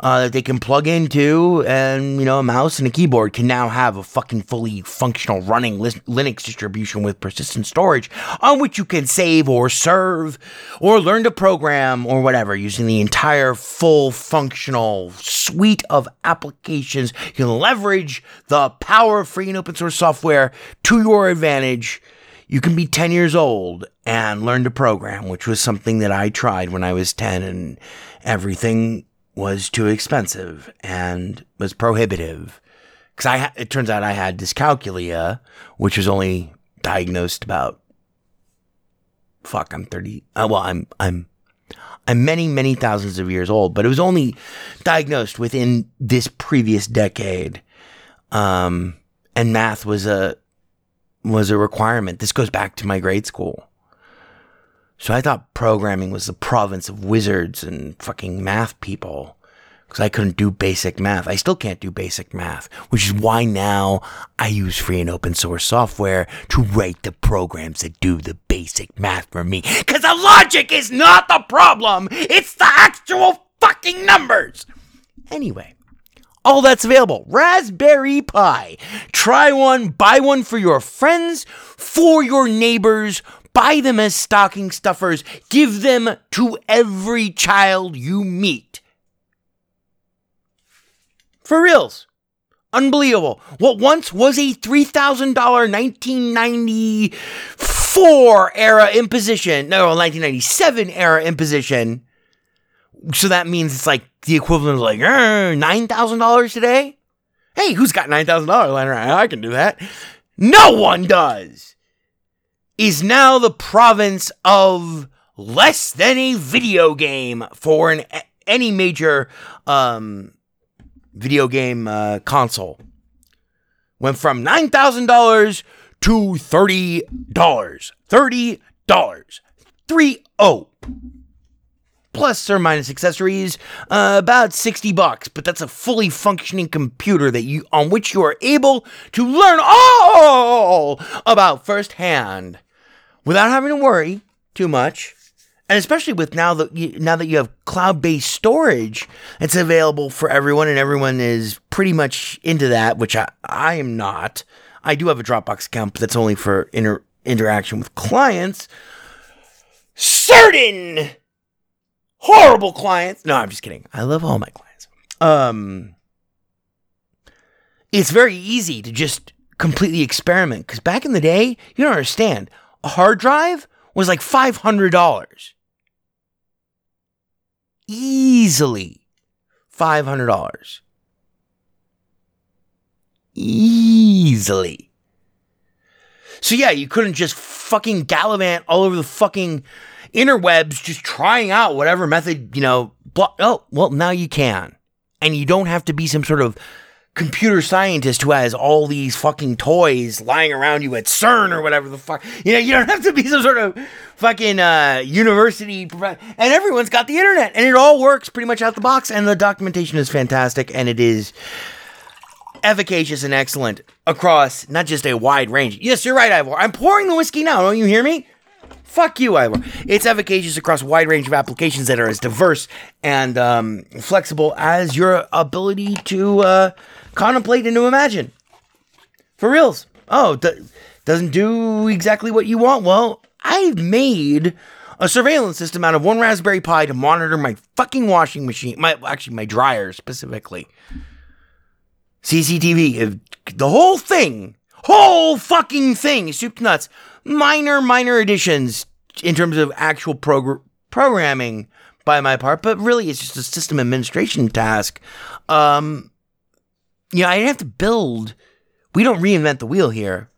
uh, that they can plug into, and you know, a mouse and a keyboard can now have a fucking fully functional running Linux distribution with persistent storage on which you can save or serve or learn to program or whatever using the entire full functional suite of applications. You can leverage the power of free and open source software to your advantage you can be 10 years old and learn to program, which was something that I tried when I was 10 and everything was too expensive and was prohibitive. Because I, it turns out I had dyscalculia, which was only diagnosed about. Fuck, I'm thirty. Uh, well, I'm I'm I'm many many thousands of years old, but it was only diagnosed within this previous decade. Um, and math was a was a requirement. This goes back to my grade school. So I thought programming was the province of wizards and fucking math people. Because I couldn't do basic math. I still can't do basic math, which is why now I use free and open source software to write the programs that do the basic math for me. Because the logic is not the problem, it's the actual fucking numbers. Anyway, all that's available Raspberry Pi. Try one, buy one for your friends, for your neighbors, buy them as stocking stuffers, give them to every child you meet. For reals. Unbelievable. What once was a $3,000 1994 era imposition, no, 1997 era imposition, So that means it's like the equivalent of like "Er, $9,000 today? Hey, who's got $9,000 lying around? I can do that. No one does. Is now the province of less than a video game for an any major um, video game uh, console. Went from $9,000 to $30. $30. 3 0 plus or minus accessories, uh, about 60 bucks, but that's a fully functioning computer that you on which you are able to learn all about firsthand without having to worry too much. And especially with now that you, now that you have cloud-based storage, it's available for everyone, and everyone is pretty much into that, which I, I am not. I do have a Dropbox account, but that's only for inter- interaction with clients. Certain horrible clients. No, I'm just kidding. I love all my clients. Um, it's very easy to just completely experiment because back in the day, you don't understand. Hard drive was like five hundred dollars, easily five hundred dollars, easily. So yeah, you couldn't just fucking gallivant all over the fucking interwebs just trying out whatever method, you know, blo- oh, well, now you can. And you don't have to be some sort of computer scientist who has all these fucking toys lying around you at CERN or whatever the fuck. You know, you don't have to be some sort of fucking uh, university prof- and everyone's got the internet and it all works pretty much out the box and the documentation is fantastic and it is efficacious and excellent across not just a wide range. Yes, you're right, Ivor. I'm pouring the whiskey now. Don't you hear me? Fuck you, Ivor. It's efficacious across a wide range of applications that are as diverse and um, flexible as your ability to uh, contemplate and to imagine. For reals. Oh, doesn't do exactly what you want. Well, I've made a surveillance system out of one Raspberry Pi to monitor my fucking washing machine. My actually my dryer specifically. CCTV, the whole thing, whole fucking thing, soup to nuts. Minor, minor additions in terms of actual progr- programming by my part, but really it's just a system administration task. Um, you know, I didn't have to build. We don't reinvent the wheel here.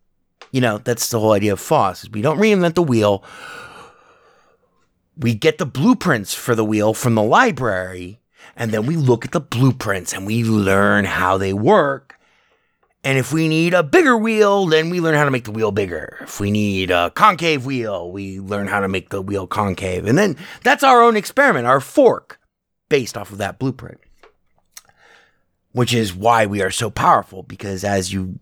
You know, that's the whole idea of FOSS. Is we don't reinvent the wheel. We get the blueprints for the wheel from the library, and then we look at the blueprints and we learn how they work. And if we need a bigger wheel, then we learn how to make the wheel bigger. If we need a concave wheel, we learn how to make the wheel concave. And then that's our own experiment, our fork, based off of that blueprint. Which is why we are so powerful, because as you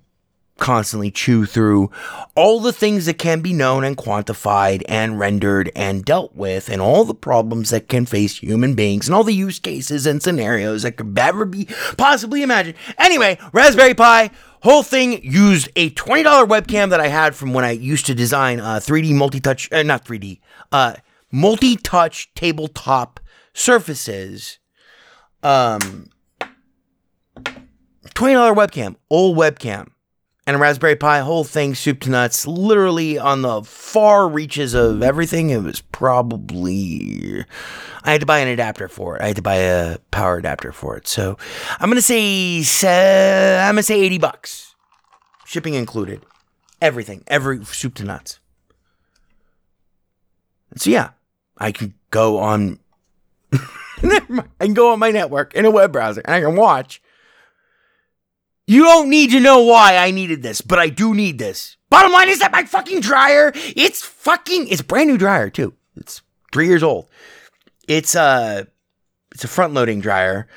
constantly chew through all the things that can be known and quantified and rendered and dealt with, and all the problems that can face human beings, and all the use cases and scenarios that could ever be possibly imagined. Anyway, Raspberry Pi, whole thing used a $20 webcam that I had from when I used to design uh, 3D multi touch, uh, not 3D, uh, multi touch tabletop surfaces. Um, $20 webcam, old webcam and a Raspberry Pi, whole thing, soup to nuts, literally on the far reaches of everything. It was probably. I had to buy an adapter for it. I had to buy a power adapter for it. So I'm gonna say I'm gonna say 80 bucks, shipping included, everything, every soup to nuts. So yeah, I can go on. I can go on my network in a web browser and I can watch you don't need to know why I needed this, but I do need this. Bottom line is that my fucking dryer, it's fucking, it's brand new dryer too. It's three years old. It's a, it's a front loading dryer.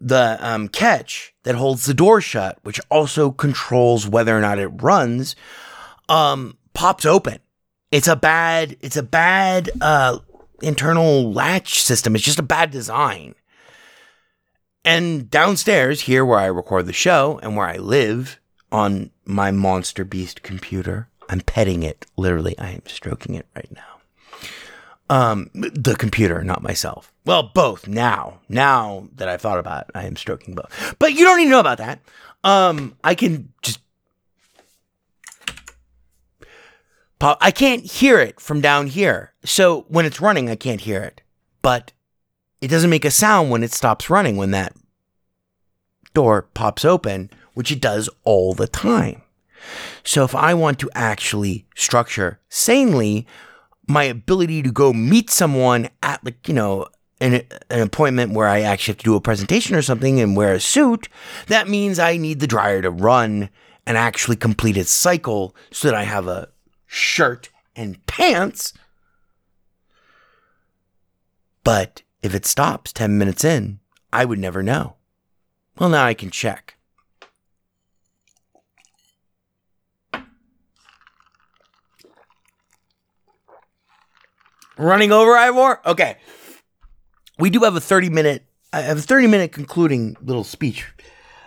The um, catch that holds the door shut, which also controls whether or not it runs, um, pops open. It's a bad, it's a bad uh, internal latch system. It's just a bad design. And downstairs, here where I record the show and where I live on my Monster Beast computer, I'm petting it. Literally, I am stroking it right now. Um, the computer, not myself. Well, both now. Now that I've thought about it, I am stroking both. But you don't need to know about that. Um, I can just pop. I can't hear it from down here. So when it's running, I can't hear it. But it doesn't make a sound when it stops running when that door pops open, which it does all the time. So if I want to actually structure sanely my ability to go meet someone at like, you know, an, an appointment where I actually have to do a presentation or something and wear a suit, that means I need the dryer to run and actually complete its cycle so that I have a shirt and pants. But if it stops 10 minutes in, I would never know. Well, now I can check. Running over, Ivor? Okay. We do have a 30 minute, I have a 30 minute concluding little speech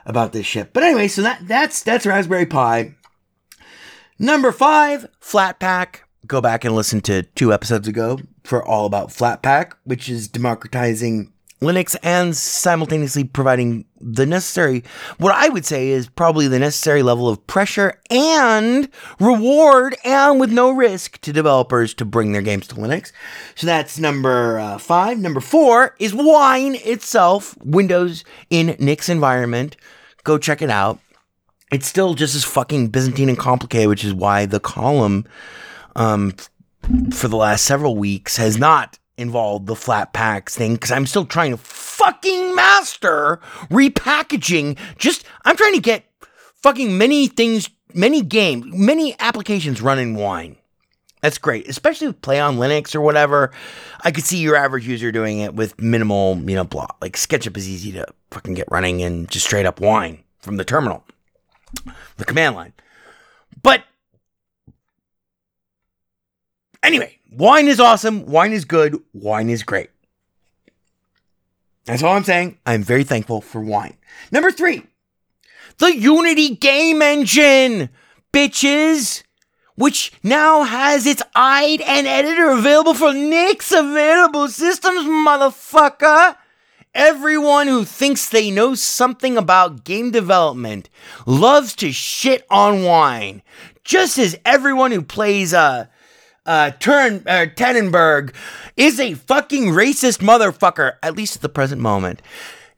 about this shit. But anyway, so that that's that's Raspberry Pi. Number five, Flatpak. Go back and listen to two episodes ago for all about Flatpak, which is democratizing Linux and simultaneously providing the necessary, what I would say is probably the necessary level of pressure and reward, and with no risk to developers to bring their games to Linux. So that's number uh, five. Number four is Wine itself, Windows in Nix environment. Go check it out. It's still just as fucking Byzantine and complicated, which is why the column um, for the last several weeks has not involved the Flatpaks thing because I'm still trying to fucking master repackaging. Just, I'm trying to get fucking many things, many games, many applications running wine. That's great, especially with PlayOnLinux or whatever. I could see your average user doing it with minimal, you know, blah. Like SketchUp is easy to fucking get running and just straight up wine from the terminal, the command line. But anyway, wine is awesome. Wine is good. Wine is great. That's all I'm saying. I'm very thankful for wine. Number three, the Unity game engine, bitches, which now has its IDE and editor available for Nix available systems, motherfucker. Everyone who thinks they know something about game development loves to shit on wine, just as everyone who plays uh, uh, Turn uh, is a fucking racist motherfucker, at least at the present moment.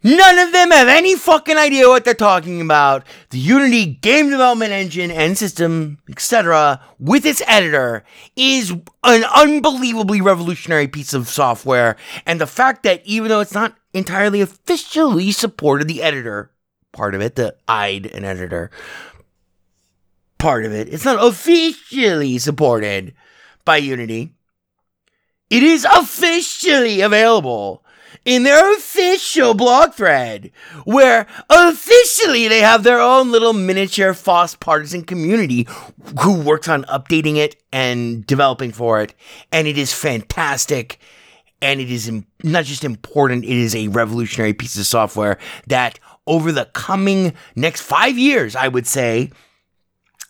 None of them have any fucking idea what they're talking about. The Unity game development engine and system, etc., with its editor, is an unbelievably revolutionary piece of software. And the fact that even though it's not entirely officially supported, the editor part of it, the IDE and editor part of it, it's not officially supported by Unity. It is officially available in their official blog thread, where officially they have their own little miniature FOSS partisan community who works on updating it and developing for it. And it is fantastic. And it is not just important, it is a revolutionary piece of software that over the coming next five years, I would say,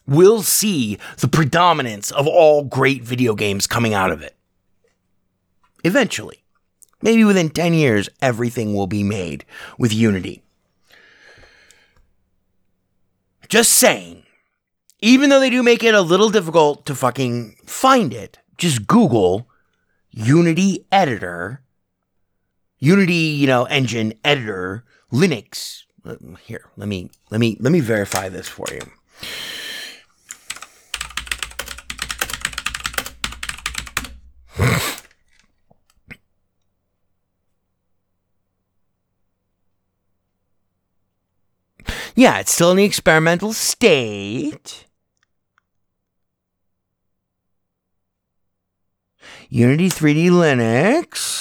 will see the predominance of all great video games coming out of it. Eventually. Maybe within 10 years, everything will be made with Unity. Just saying. Even though they do make it a little difficult to fucking find it, just Google Unity Editor, Unity, you know, engine editor, Linux. Uh, Here, let me let me let me verify this for you. Yeah, it's still in the experimental state. Unity 3D Linux.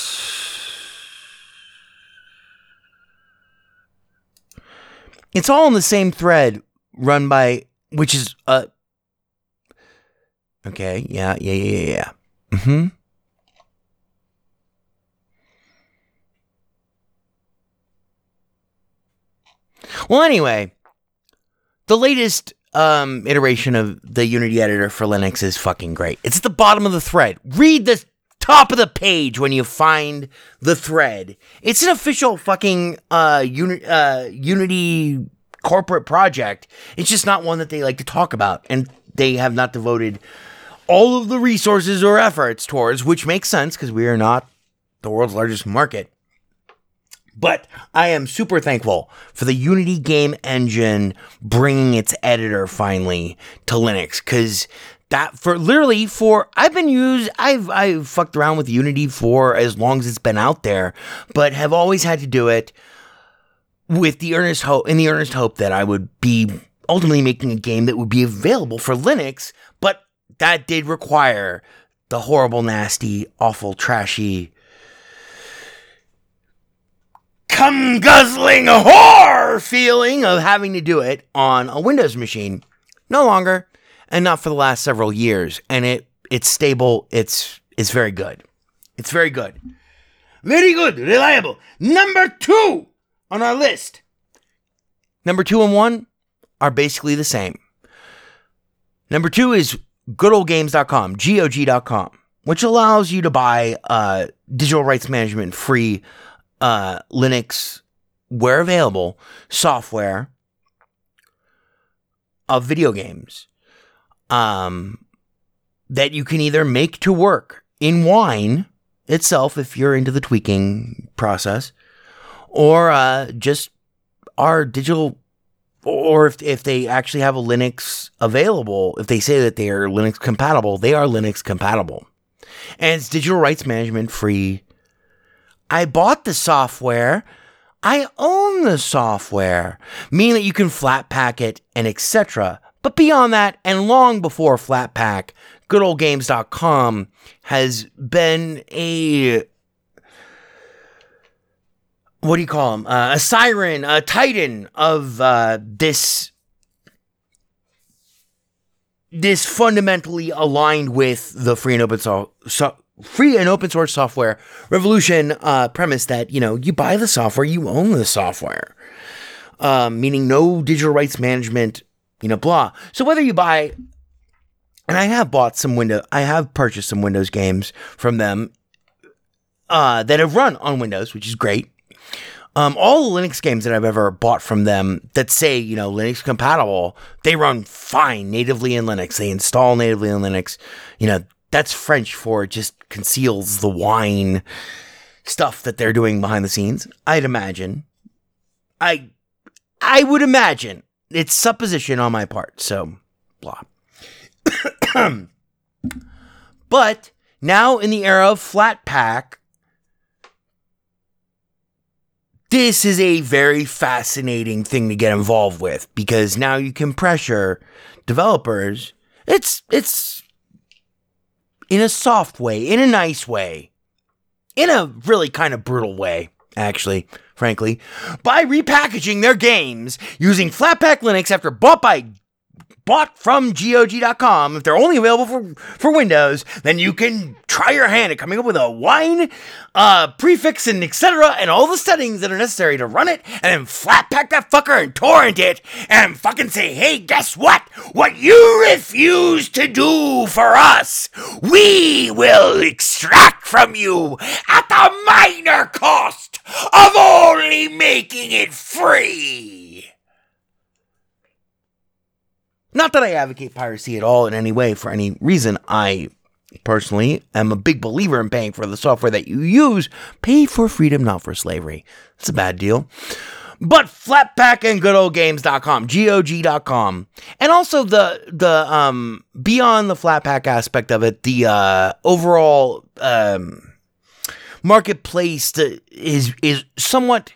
It's all in the same thread run by, which is, uh, okay, yeah, yeah, yeah, yeah, yeah. Mm-hmm. Well, anyway, the latest um, iteration of the Unity editor for Linux is fucking great. It's at the bottom of the thread. Read the top of the page when you find the thread. It's an official fucking uh, uni- uh, Unity corporate project. It's just not one that they like to talk about, and they have not devoted all of the resources or efforts towards, which makes sense because we are not the world's largest market. But I am super thankful for the Unity game engine bringing its editor finally to Linux because that for literally for I've been used I've I've fucked around with Unity for as long as it's been out there, but have always had to do it with the earnest hope in the earnest hope that I would be ultimately making a game that would be available for Linux, but that did require the horrible, nasty, awful, trashy cum guzzling a horror feeling of having to do it on a Windows machine. No longer, and not for the last several years. And it it's stable. It's it's very good. It's very good. Very good, reliable. Number two on our list. Number two and one are basically the same. Number two is goodoldgames.com, GOG.com, which allows you to buy uh, digital rights management free uh, Linux, where available, software of video games um, that you can either make to work in Wine itself, if you're into the tweaking process, or uh, just our digital or if, if they actually have a Linux available, if they say that they are Linux compatible, they are Linux compatible. And it's digital rights management free. I bought the software. I own the software, meaning that you can Flatpak it and etc. But beyond that, and long before Flatpak, goodoldgames.com has been a what do you call him? Uh, a siren, a titan of uh, this this fundamentally aligned with the free and open so, so free and open source software revolution uh, premise that you know you buy the software, you own the software, um, meaning no digital rights management, you know, blah. So whether you buy, and I have bought some Windows, I have purchased some Windows games from them uh, that have run on Windows, which is great. Um, all the Linux games that I've ever bought from them that say, you know, Linux compatible, they run fine natively in Linux. They install natively in Linux. You know, that's French for just conceals the wine stuff that they're doing behind the scenes. I'd imagine. I I would imagine. It's supposition on my part, so blah. but now in the era of Flatpak, this is a very fascinating thing to get involved with because now you can pressure developers. It's it's in a soft way, in a nice way, in a really kind of brutal way, actually, frankly, by repackaging their games using Flatpak Linux after bought by bought from GOG.com, if they're only available for, for Windows, then you can try your hand at coming up with a wine uh, prefix and etc. and all the settings that are necessary to run it, and then Flatpak that fucker and torrent it, and fucking say, hey, guess what? What you refuse to do for us, we will extract from you at the minor cost of only making it free. Not that I advocate piracy at all in any way for any reason. I personally am a big believer in paying for the software that you use. Pay for freedom, not for slavery. It's a bad deal. But Flatpak and goodoldgames.com, GOG.com. And also the the um beyond the Flatpak aspect of it, the uh overall um marketplace is is somewhat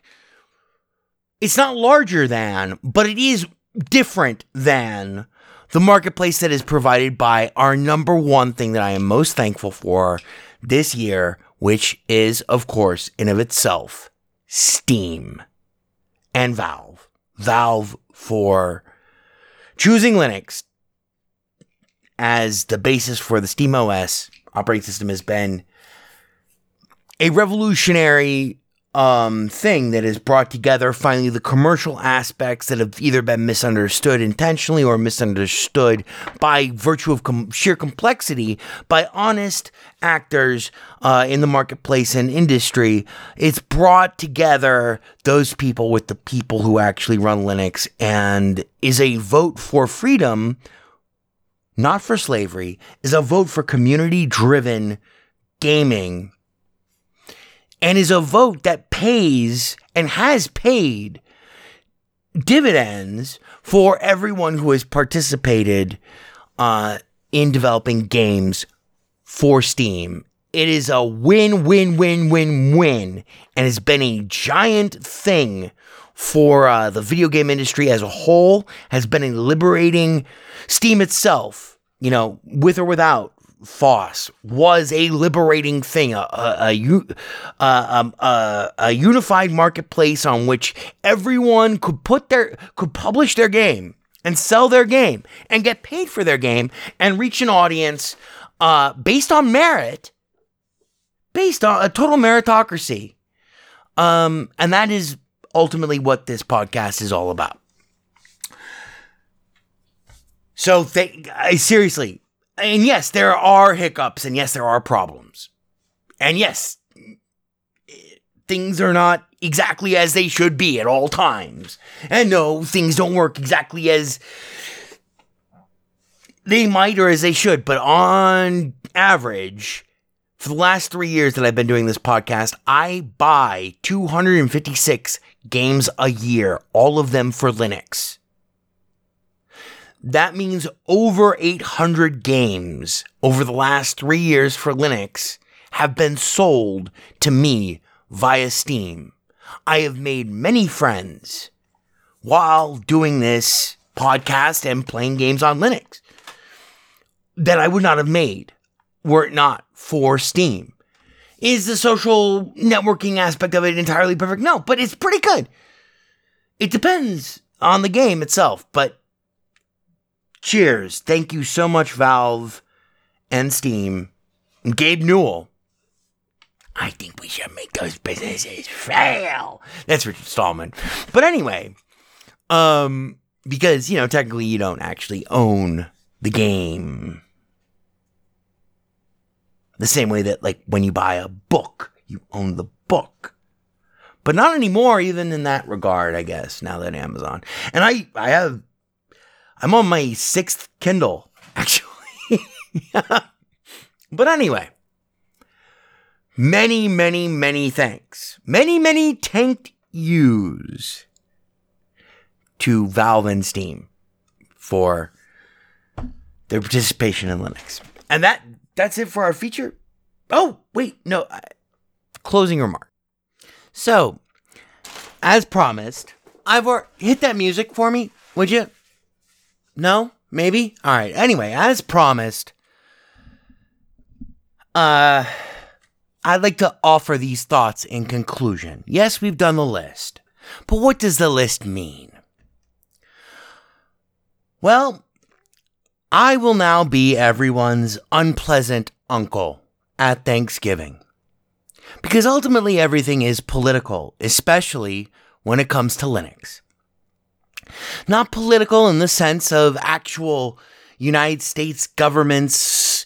it's not larger than, but it is different than the marketplace that is provided by our number one thing that I am most thankful for this year, which is, of course, in of itself, Steam and Valve. Valve for choosing Linux as the basis for the Steam OS operating system has been a revolutionary um, thing that has brought together finally the commercial aspects that have either been misunderstood intentionally or misunderstood by virtue of com- sheer complexity by honest actors uh, in the marketplace and industry. It's brought together those people with the people who actually run Linux and is a vote for freedom, not for slavery, is a vote for community driven gaming and is a vote that pays and has paid dividends for everyone who has participated uh, in developing games for Steam. It is a win, win, win, win, win, and has been a giant thing for uh, the video game industry as a whole. Has been a liberating. Steam itself, you know, with or without FOSS, was a liberating thing, a a, um, a, a unified marketplace on which everyone could put their could publish their game and sell their game and get paid for their game and reach an audience uh, based on merit, based on a total meritocracy. Um, and that is ultimately what this podcast is all about. So, th- I, seriously, and yes, there are hiccups, and yes, there are problems, and yes, things are not exactly as they should be at all times, and no, things don't work exactly as they might or as they should, but on average, for the last three years that I've been doing this podcast, I buy 256 games a year, all of them for Linux. That means over 800 games over the last three years for Linux have been sold to me via Steam. I have made many friends while doing this podcast and playing games on Linux that I would not have made were it not for Steam. Is the social networking aspect of it entirely perfect? No, but it's pretty good. It depends on the game itself, but cheers. Thank you so much, Valve and Steam. And Gabe Newell. I think we should make those businesses fail. That's Richard Stallman. But anyway, um, because, you know, technically you don't actually own the game. The same way that, like, when you buy a book, you own the book. But not anymore, even in that regard, I guess, now that Amazon. And I, I have, I'm on my sixth Kindle, actually. but anyway, many, many, many thanks. Many, many tanked yous to Valve and Steam for their participation in Linux. And that that's it for our feature. Oh, wait, no. I, closing remark. So, as promised, Ivor, hit that music for me, would you? No? Maybe? All right. Anyway, as promised, uh I'd like to offer these thoughts in conclusion. Yes, we've done the list. But what does the list mean? Well, I will now be everyone's unpleasant uncle at Thanksgiving. Because ultimately everything is political, especially when it comes to Linux. Not political in the sense of actual United States government's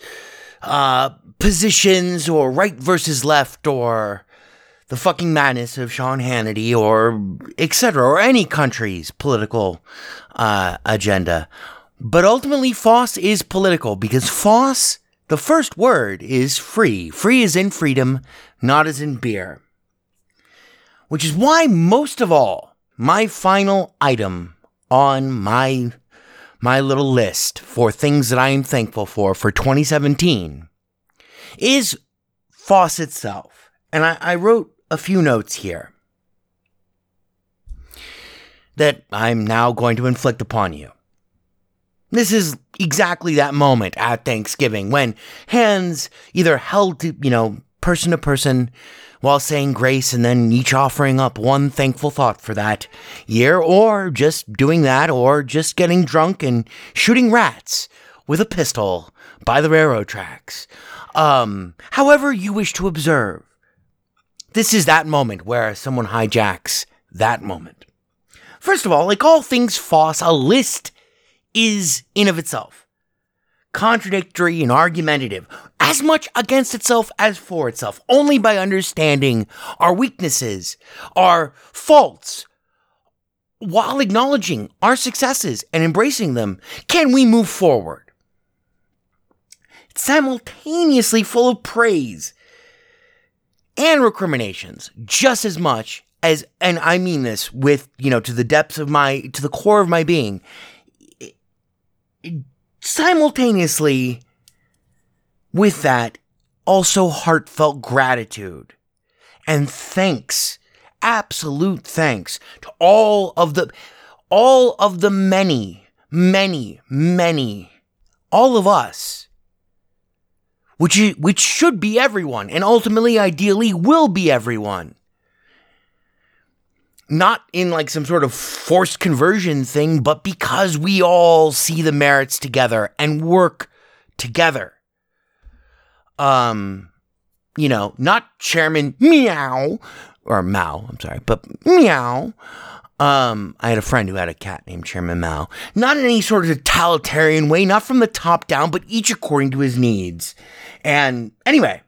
uh, positions or right versus left or the fucking madness of Sean Hannity or etc. or any country's political uh, agenda. But ultimately, FOSS is political because FOSS, the first word, is free. Free is in freedom, not as in beer. Which is why, most of all, my final item on my my little list for things that I am thankful for for 2017 is FOSS itself. And I, I wrote a few notes here that I'm now going to inflict upon you. This is exactly that moment at Thanksgiving when hands either held to, you know, person to person while saying grace and then each offering up one thankful thought for that year, or just doing that, or just getting drunk and shooting rats with a pistol by the railroad tracks. Um, however you wish to observe. This is that moment where someone hijacks that moment. First of all, like all things FOSS, a list is in of itself contradictory and argumentative, as much against itself as for itself. Only by understanding our weaknesses, our faults, while acknowledging our successes and embracing them, can we move forward. It's simultaneously full of praise and recriminations just as much as and I mean this with, you know, to the depths of my to the core of my being. Simultaneously with that also heartfelt gratitude and thanks, absolute thanks to all of the all of the many, many, many all of us which which should be everyone and ultimately ideally will be everyone not in like some sort of forced conversion thing but because we all see the merits together and work together um you know not chairman meow or mao i'm sorry but meow um, I had a friend who had a cat named Chairman Mao. Not in any sort of totalitarian way, not from the top down, but each according to his needs. And anyway,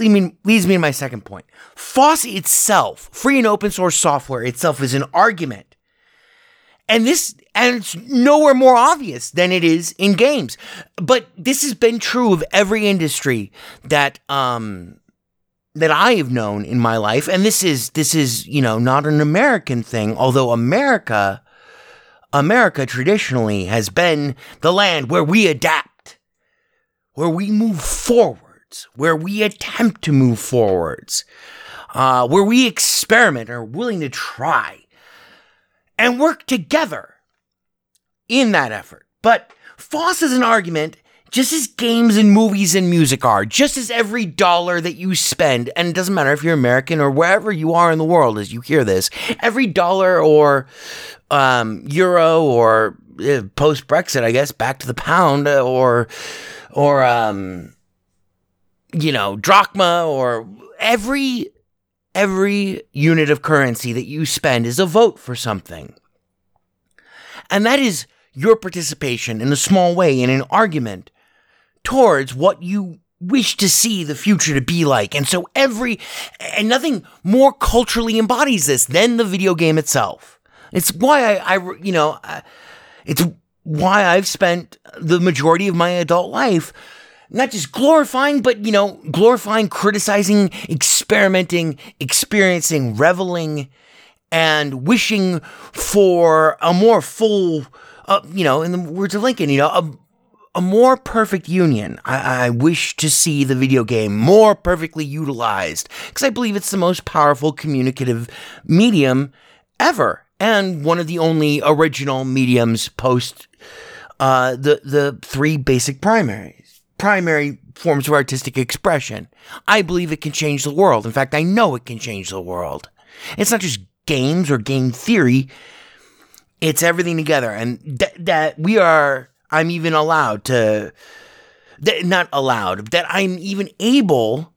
leads me, to my second point. FOSS itself, free and open source software itself, is an argument. And this, and it's nowhere more obvious than it is in games. But this has been true of every industry that, um, that I have known in my life, and this is this is you know not an American thing, although America, America traditionally has been the land where we adapt, where we move forwards, where we attempt to move forwards, uh, where we experiment, are willing to try, and work together in that effort. But Foss is an argument just as games and movies and music are, just as every dollar that you spend, and it doesn't matter if you're American or wherever you are in the world as you hear this, every dollar or um, euro or uh, post Brexit, I guess, back to the pound uh, or or um, you know drachma or every every unit of currency that you spend is a vote for something, and that is your participation in a small way in an argument towards what you wish to see the future to be like. And so every, and nothing more culturally embodies this than the video game itself. It's why I, I you know, uh, it's why I've spent the majority of my adult life not just glorifying, but, you know, glorifying, criticizing, experimenting, experiencing, reveling, and wishing for a more full, uh, you know, in the words of Lincoln, you know, a, a more perfect union. I, I wish to see the video game more perfectly utilized because I believe it's the most powerful communicative medium ever and one of the only original mediums post uh, the the three basic primaries primary forms of artistic expression. I believe it can change the world. In fact, I know it can change the world. It's not just games or game theory. It's everything together, and th- that we are I'm even allowed to, not allowed, that I'm even able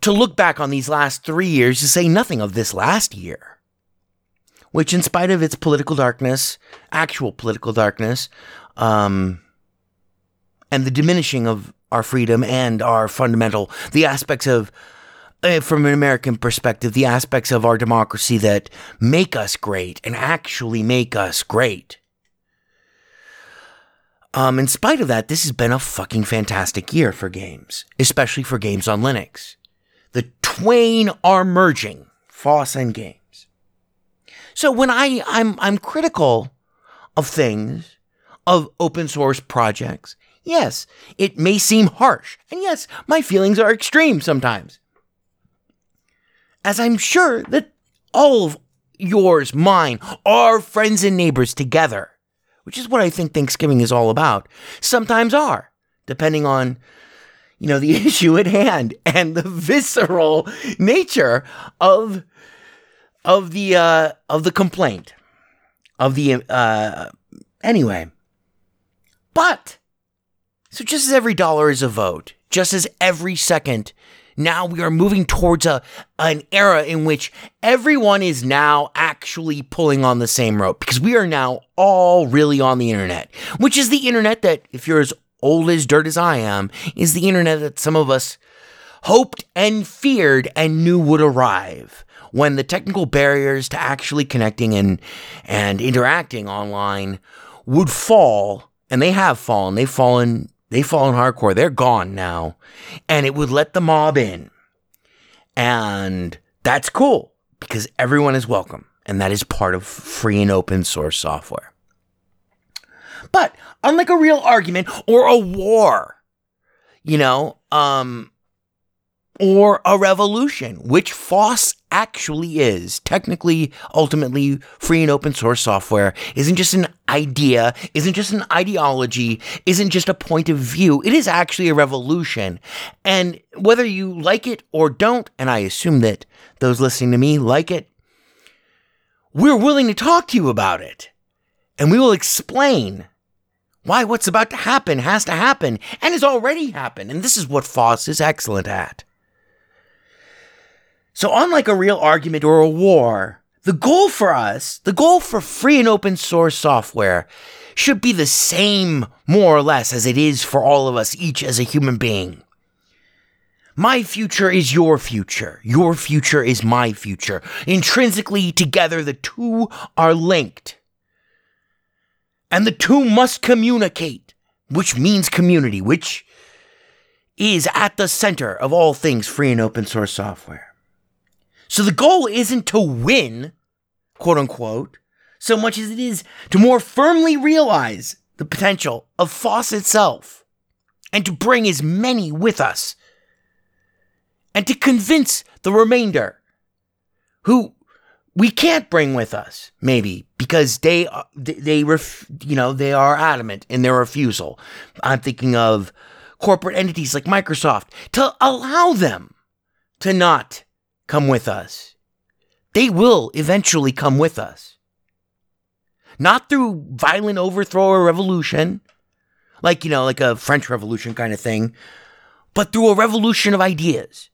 to look back on these last three years to say nothing of this last year. Which, in spite of its political darkness, actual political darkness, um, and the diminishing of our freedom and our fundamental, the aspects of, uh, from an American perspective, the aspects of our democracy that make us great and actually make us great um, in spite of that, this has been a fucking fantastic year for games, especially for games on Linux. The twain are merging, FOSS and games. So when I, I'm, I'm critical of things, of open source projects, yes, it may seem harsh. And yes, my feelings are extreme sometimes. As I'm sure that all of yours, mine, our friends and neighbors together which is what I think Thanksgiving is all about, sometimes are, depending on you know the issue at hand and the visceral nature of of the uh, of the complaint of the uh, anyway. But so just as every dollar is a vote, just as every second now we are moving towards a an era in which everyone is now actually pulling on the same rope because we are now all really on the internet, which is the internet that if you're as old as dirt as I am, is the internet that some of us hoped and feared and knew would arrive when the technical barriers to actually connecting and and interacting online would fall and they have fallen. They've fallen They've fallen hardcore. They're gone now. And it would let the mob in. And that's cool because everyone is welcome. And that is part of free and open source software. But unlike a real argument or a war, you know, um, or a revolution, which FOSS actually is. Technically, ultimately, free and open source software isn't just an idea, isn't just an ideology, isn't just a point of view. It is actually a revolution. And whether you like it or don't, and I assume that those listening to me like it, we're willing to talk to you about it. And we will explain why what's about to happen has to happen and has already happened. And this is what FOSS is excellent at. So, unlike a real argument or a war, the goal for us, the goal for free and open source software, should be the same, more or less, as it is for all of us, each as a human being. My future is your future. Your future is my future. Intrinsically together, the two are linked. And the two must communicate, which means community, which is at the center of all things free and open source software. So the goal isn't to win, quote unquote, so much as it is to more firmly realize the potential of FOSS itself and to bring as many with us and to convince the remainder who we can't bring with us maybe because they uh, they, they ref, you know they are adamant in their refusal. I'm thinking of corporate entities like microsoft to allow them to not come with us. They will eventually come with us. Not through violent overthrow or revolution, like, you know, like a French Revolution kind of thing, but through a revolution of ideas.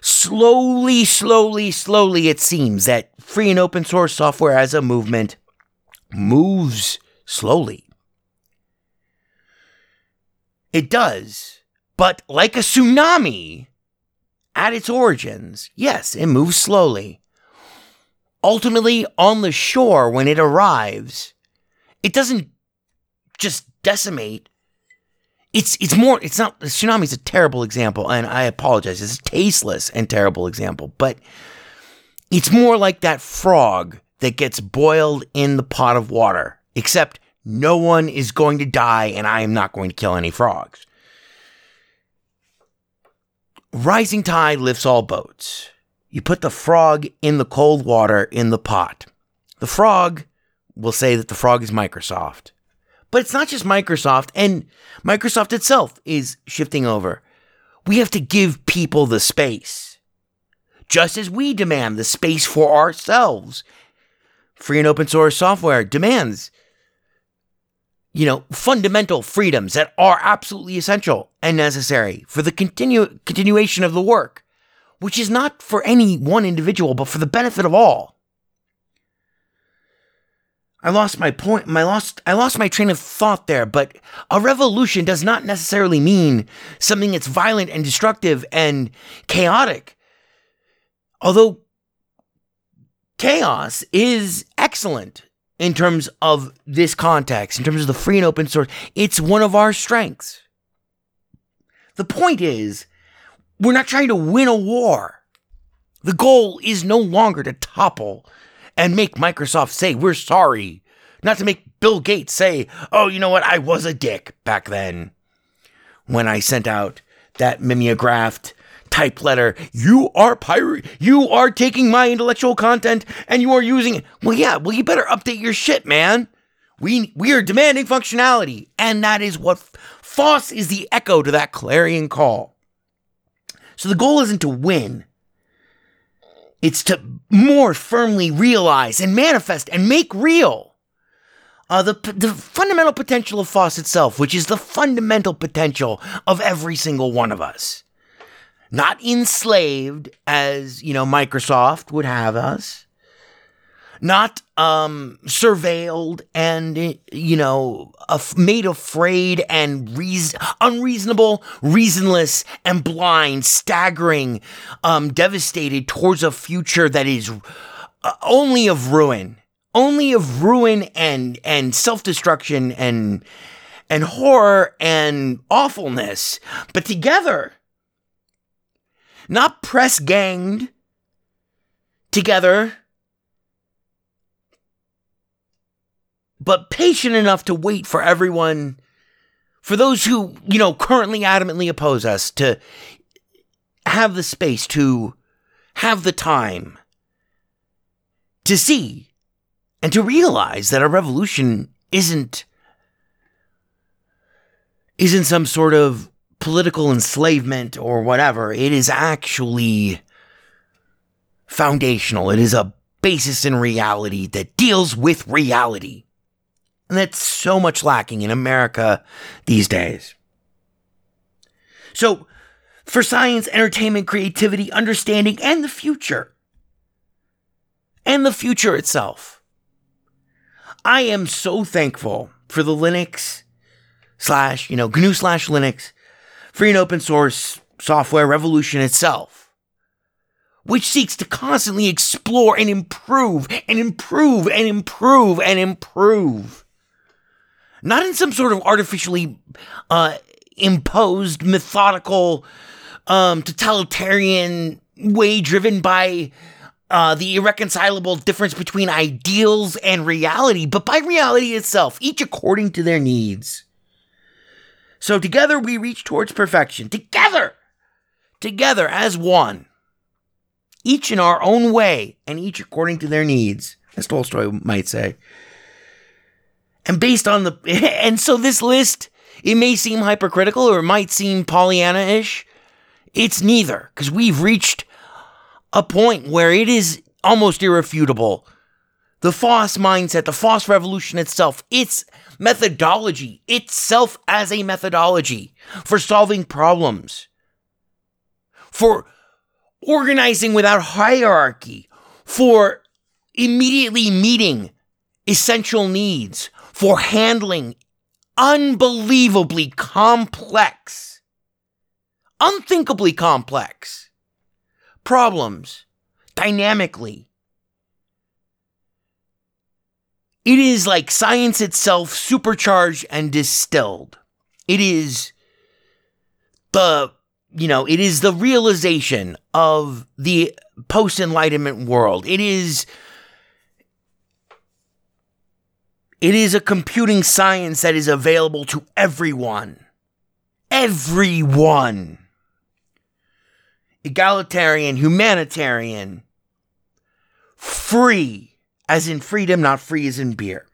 Slowly, slowly, slowly, it seems that free and open source software as a movement moves slowly. It does, but like a tsunami, at its origins, yes, it moves slowly. Ultimately, on the shore, when it arrives, it doesn't just decimate. It's it's more. It's not. The tsunami is a terrible example, and I apologize. It's a tasteless and terrible example, but it's more like that frog that gets boiled in the pot of water. Except no one is going to die, and I am not going to kill any frogs. Rising tide lifts all boats. You put the frog in the cold water in the pot. The frog will say that the frog is Microsoft. But it's not just Microsoft, and Microsoft itself is shifting over. We have to give people the space. Just as we demand the space for ourselves. Free and open source software demands you know, fundamental freedoms that are absolutely essential and necessary for the continue, continuation of the work, which is not for any one individual, but for the benefit of all. I lost my point. My lost. I lost my train of thought there. But a revolution does not necessarily mean something that's violent and destructive and chaotic. Although chaos is excellent in terms of this context, in terms of the free and open source. It's one of our strengths. The point is, we're not trying to win a war. The goal is no longer to topple and make Microsoft say, we're sorry. Not to make Bill Gates say, oh, you know what? I was a dick back then when I sent out that mimeographed type letter. You are pirate. You are taking my intellectual content and you are using it. Well, yeah. Well, you better update your shit, man. We we are demanding functionality, and that is what FOSS is the echo to that clarion call. So the goal isn't to win. It's to more firmly realize and manifest and make real uh, the, the fundamental potential of FOSS itself, which is the fundamental potential of every single one of us not enslaved as, you know, Microsoft would have us, not um, surveilled and, you know, af- made afraid and reason- unreasonable, reasonless, and blind, staggering, um, devastated towards a future that is uh, only of ruin, only of ruin and, and self destruction and, and horror and awfulness, but together not press ganged together, but patient enough to wait for everyone, for those who, you know, currently adamantly oppose us to have the space to have the time to see and to realize that a revolution isn't isn't some sort of political enslavement or whatever. It is actually foundational. It is a basis in reality that deals with reality. And that's so much lacking in America these days. So, for science, entertainment, creativity, understanding, and the future, and the future itself, I am so thankful for the Linux slash, you know, GNU slash Linux free and open source software revolution itself, which seeks to constantly explore and improve and improve and improve and improve. Not in some sort of artificially uh, imposed, methodical, um, totalitarian way driven by uh, the irreconcilable difference between ideals and reality, but by reality itself, each according to their needs. So together we reach towards perfection. Together! Together as one. Each in our own way, and each according to their needs, as Tolstoy might say. And based on the. And so this list, it may seem hypercritical or it might seem Pollyanna ish. It's neither, because we've reached a point where it is almost irrefutable. The FOSS mindset, the FOSS revolution itself, its methodology itself as a methodology for solving problems, for organizing without hierarchy, for immediately meeting essential needs, for handling unbelievably complex, unthinkably complex problems dynamically It is like science itself supercharged and distilled. It is the, you know, it is the realization of the post enlightenment world. It is. It is a computing science that is available to everyone. Everyone. Egalitarian, humanitarian, free as in freedom, not free as in beer.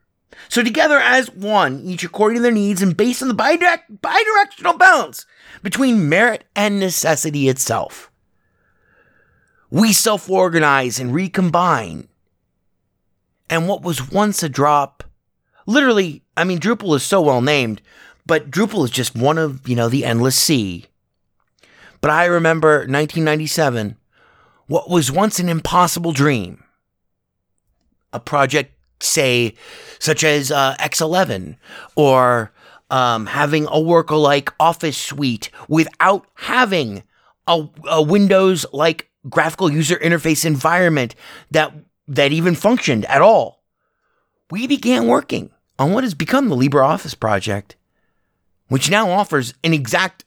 So together as one, each according to their needs and based on the bidirect, bidirectional balance between merit and necessity itself. We self organize and recombine. And what was once a drop, literally, I mean, Drupal is so well named, but Drupal is just one of, you know, the endless sea. But I remember 1997, what was once an impossible dream a project, say, such as uh, X11 or um, having a worker-like office suite without having a, a Windows like graphical user interface environment that that even functioned at all. We began working on what has become the LibreOffice project, which now offers an exact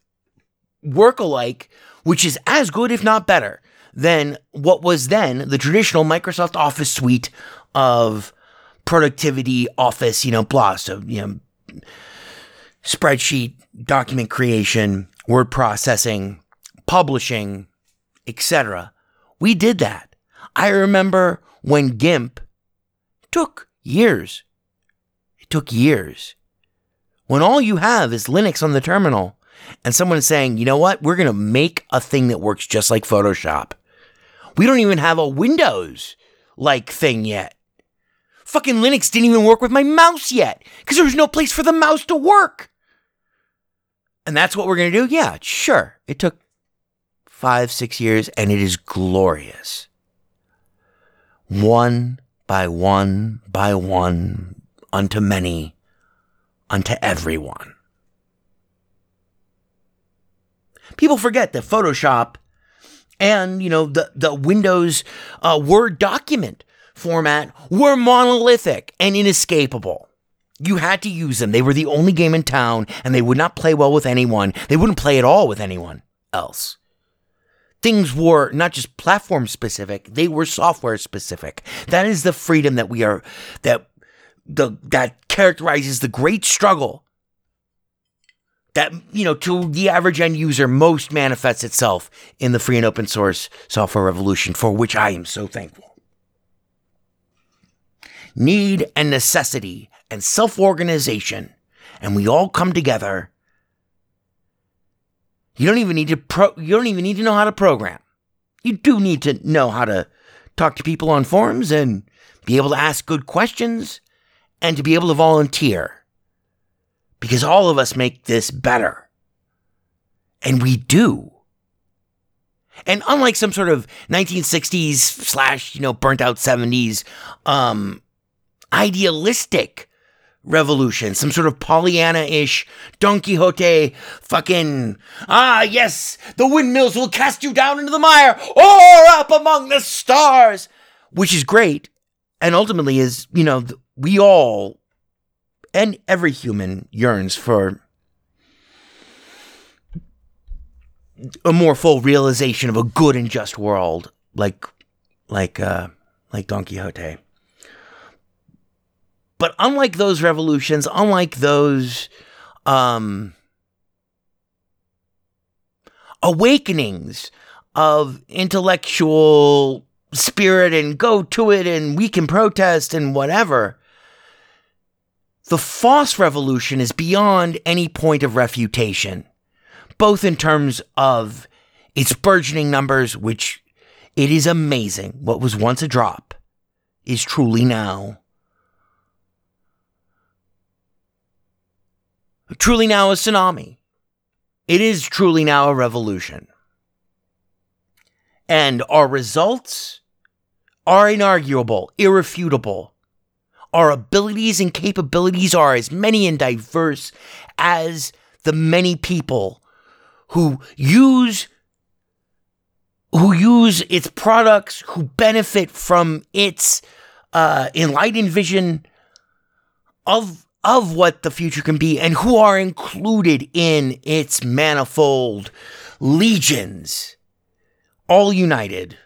work-alike, which is as good, if not better, than what was then the traditional Microsoft Office suite of productivity, office, you know, blah. So, you know, spreadsheet, document creation, word processing, publishing, etc. We did that. I remember when GIMP took years. It took years. When all you have is Linux on the terminal and someone is saying, you know what, we're going to make a thing that works just like Photoshop. We don't even have a Windows like thing yet. Fucking Linux didn't even work with my mouse yet because there was no place for the mouse to work. And that's what we're going to do? Yeah, sure. It took five, six years and it is glorious. One by one by one, unto many, unto everyone. People forget that Photoshop and you know the the Windows uh, Word document format were monolithic and inescapable. You had to use them. They were the only game in town, and they would not play well with anyone. They wouldn't play at all with anyone else. things were not just platform specific, they were software specific. That is the freedom that we are that the that characterizes the great struggle that you know to the average end user most manifests itself in the free and open source software revolution for which I am so thankful. Need and necessity and self-organization and we all come together. You don't even need to pro you don't even need to know how to program. You do need to know how to talk to people on forums and be able to ask good questions and to be able to volunteer because all of us make this better. And we do. And unlike some sort of 1960s slash, you know, burnt out 70s, um, idealistic revolution, some sort of Pollyanna ish Don Quixote fucking, ah, yes, the windmills will cast you down into the mire or up among the stars, which is great. And ultimately is, you know, we all and every human yearns for a more full realization of a good and just world like like uh like Don Quixote. But unlike those revolutions, unlike those um awakenings of intellectual spirit and go to it and we can protest and whatever, the FOSS revolution is beyond any point of refutation, both in terms of its burgeoning numbers, which it is amazing. What was once a drop is truly now. Truly now a tsunami. It is truly now a revolution. And our results are inarguable, irrefutable our abilities and capabilities are as many and diverse as the many people who use who use its products, who benefit from its uh, enlightened vision of of what the future can be, and who are included in its manifold legions, all united,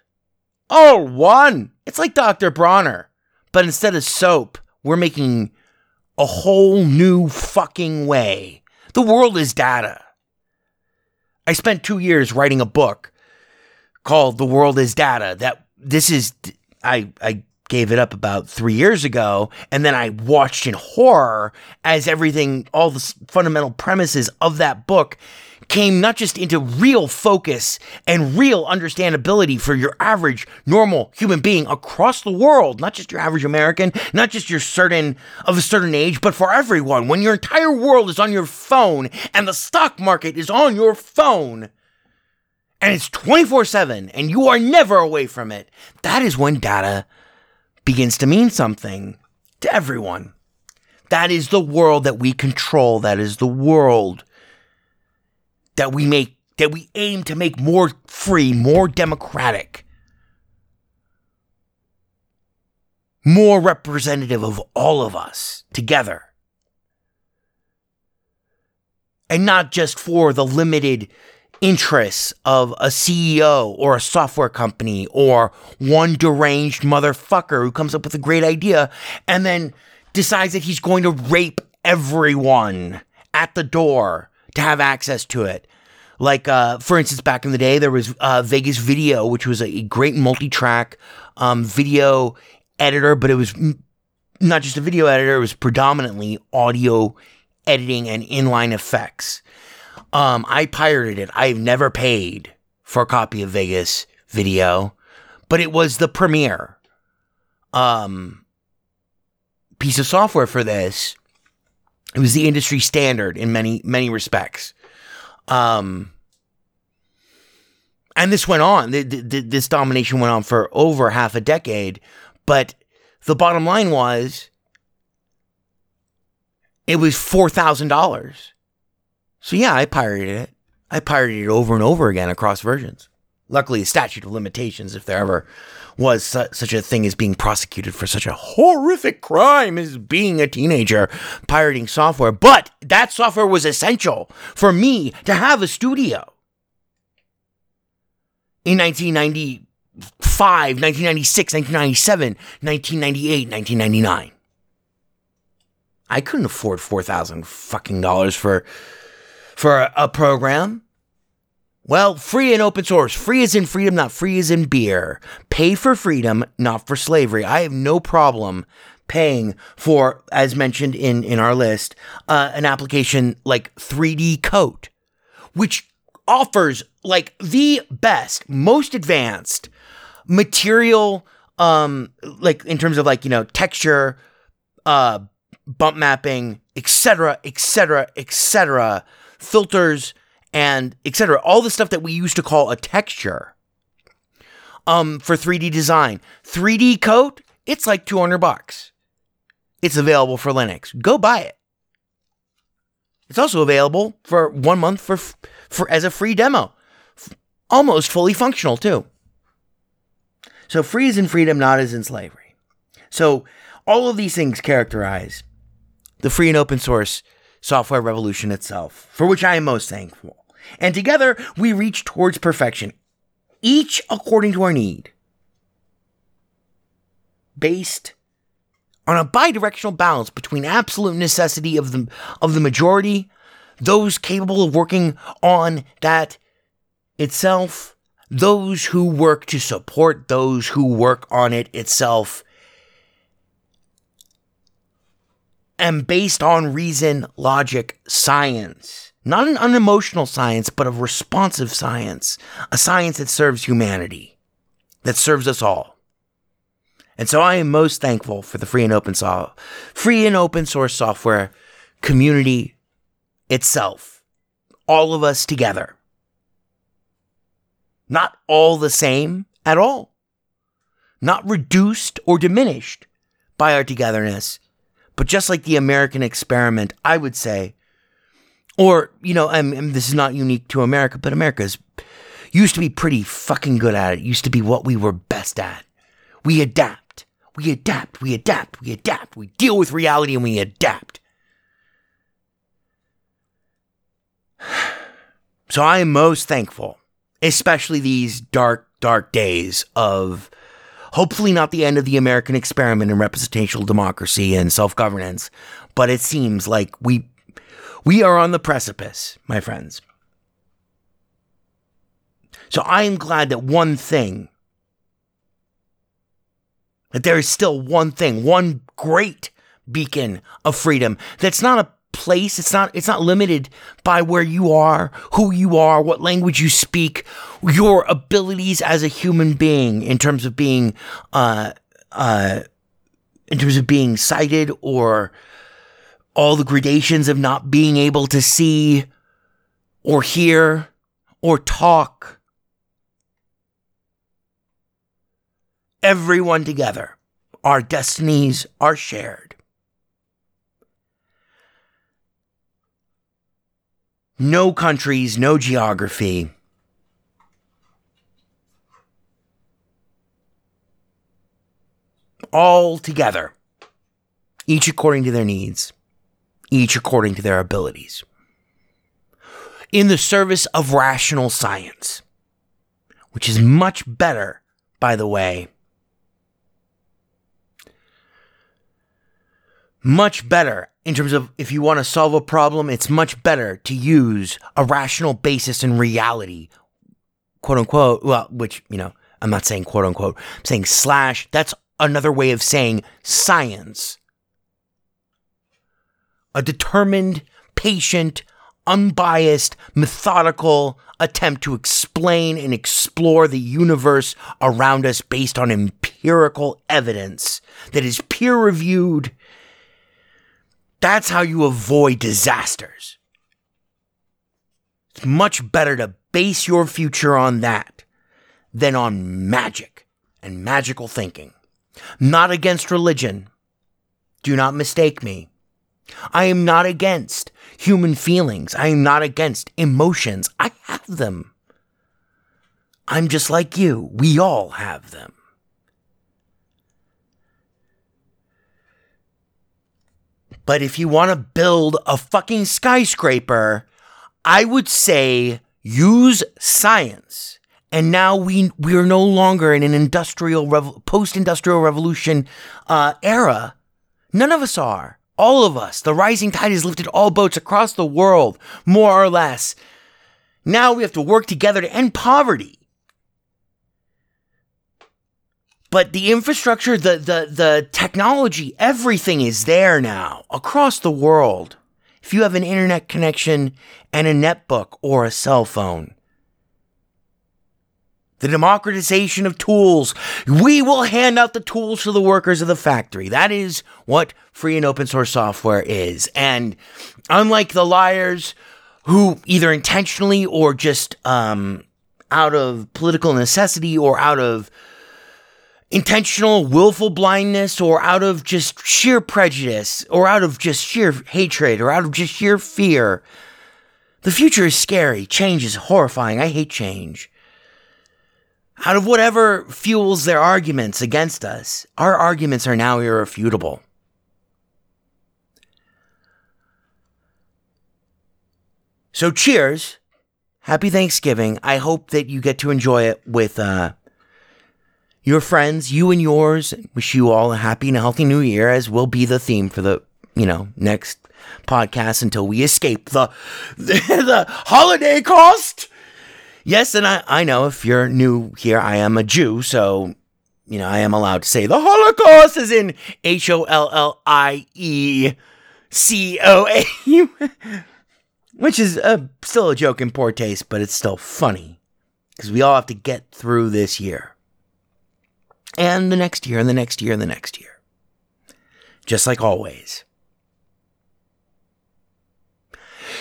all one. It's like Dr. Bronner. But instead of soap, we're making a whole new fucking way. The world is data. I spent two years writing a book called The World is Data. That this is I I gave it up about three years ago, and then I watched in horror as everything, all the fundamental premises of that book came not just into real focus and real understandability for your average normal human being across the world, not just your average American, not just your certain of a certain age, but for everyone. When your entire world is on your phone and the stock market is on your phone and it's 24 7 and you are never away from it, that is when data begins to mean something to everyone. That is the world that we control. That is the world that we make that we aim to make more free, more democratic, more representative of all of us together. And not just for the limited interests of a CEO or a software company or one deranged motherfucker who comes up with a great idea and then decides that he's going to rape everyone at the door to have access to it. Like, uh, for instance, back in the day, there was uh, Vegas Video, which was a great multi track um, video editor, but it was m- not just a video editor, it was predominantly audio editing and inline effects. Um, I pirated it. I've never paid for a copy of Vegas Video, but it was the premiere um, piece of software for this it was the industry standard in many many respects. Um, and this went on. This domination went on for over half a decade. But the bottom line was, it was four thousand dollars. So yeah, I pirated it. I pirated it over and over again across versions. Luckily, statute of limitations, if there ever was su- such a thing as being prosecuted for such a horrific crime as being a teenager pirating software. But that software was essential for me to have a studio. in 1995, 1996, 1997, 1998, 1999. I couldn't afford 4,000 fucking dollars for for a, program. Well, free and open source. Free is in freedom, not free is in beer. Pay for freedom, not for slavery. I have no problem paying for, as mentioned in, in our list, uh, an application like 3D Coat, which offers like the best, most advanced material, um, like in terms of like, you know, texture, uh, bump mapping, etc., etc., etc., filters, and etc. All the stuff that we used to call a texture. Um, for 3D design, 3D Coat, it's like 200 bucks. It's available for Linux. Go buy it. It's also available for one month for for as a free demo, F- almost fully functional too. So free is in freedom, not as in slavery. So all of these things characterize the free and open source software revolution itself, for which I am most thankful. And together we reach towards perfection, each according to our need, based on a bidirectional balance between absolute necessity of the of the majority, those capable of working on that itself, those who work to support those who work on it itself, and based on reason, logic, science. Not an unemotional science, but a responsive science, a science that serves humanity, that serves us all. And so I am most thankful for the free and open so- free and open source software community itself. All of us together. Not all the same at all. Not reduced or diminished by our togetherness, but just like the American experiment, I would say, or, you know, I mean, this is not unique to America, but America's used to be pretty fucking good at it. Used to be what we were best at. We adapt. We adapt. We adapt. We adapt. We deal with reality and we adapt. So I am most thankful, especially these dark, dark days of hopefully not the end of the American experiment in representational democracy and self governance, but it seems like we we are on the precipice, my friends. So I am glad that one thing, that there is still one thing, one great beacon of freedom that's not a place. It's not it's not limited by where you are who you are what language you speak your abilities as a human being in terms of being uh uh in terms of being sighted or all the gradations of not being able to see or hear or talk. Everyone together. Our destinies are shared no countries, no geography. All together, each according to their needs, each according to their abilities. In the service of rational science, which is much better, by the way. Much better in terms of if you want to solve a problem, it's much better to use a rational basis in reality, quote unquote. Well, which, you know, I'm not saying quote unquote, I'm saying slash. That's another way of saying science. A determined, patient, unbiased, methodical attempt to explain and explore the universe around us based on empirical evidence that is peer reviewed that's how you avoid disasters. It's much better to base your future on that than on magic and magical thinking. Not against religion. Do not mistake me. I am not against human feelings. I am not against emotions. I have them. I'm just like you. We all have them. But if you want to build a fucking skyscraper, I would say use science and now we we are no longer in an industrial rev- post-industrial revolution uh, era. None of us are. All of us. The rising tide has lifted all boats across the world, more or less. Now we have to work together to end poverty. But the infrastructure, the the the technology, everything is there now across the world. If you have an internet connection and a netbook or a cell phone, the democratization of tools. We will hand out the tools to the workers of the factory. That is what free and open source software is. And unlike the liars who either intentionally or just um, out of political necessity or out of intentional willful blindness or out of just sheer prejudice or out of just sheer hatred or out of just sheer fear, the future is scary. Change is horrifying. I hate change out of whatever fuels their arguments against us, our arguments are now irrefutable. So, cheers. Happy Thanksgiving. I hope that you get to enjoy it with uh, your friends, you and yours. Wish you all a happy and healthy new year, as will be the theme for the, you know, next podcast until we escape the, the, the holiday cost. Yes, and I, I know if you're new here, I am a Jew, so, you know, I am allowed to say the Holocaust is in H O L L I E C O A, which is uh, still a joke in poor taste, but it's still funny because we all have to get through this year and the next year and the next year and the next year. Just like always.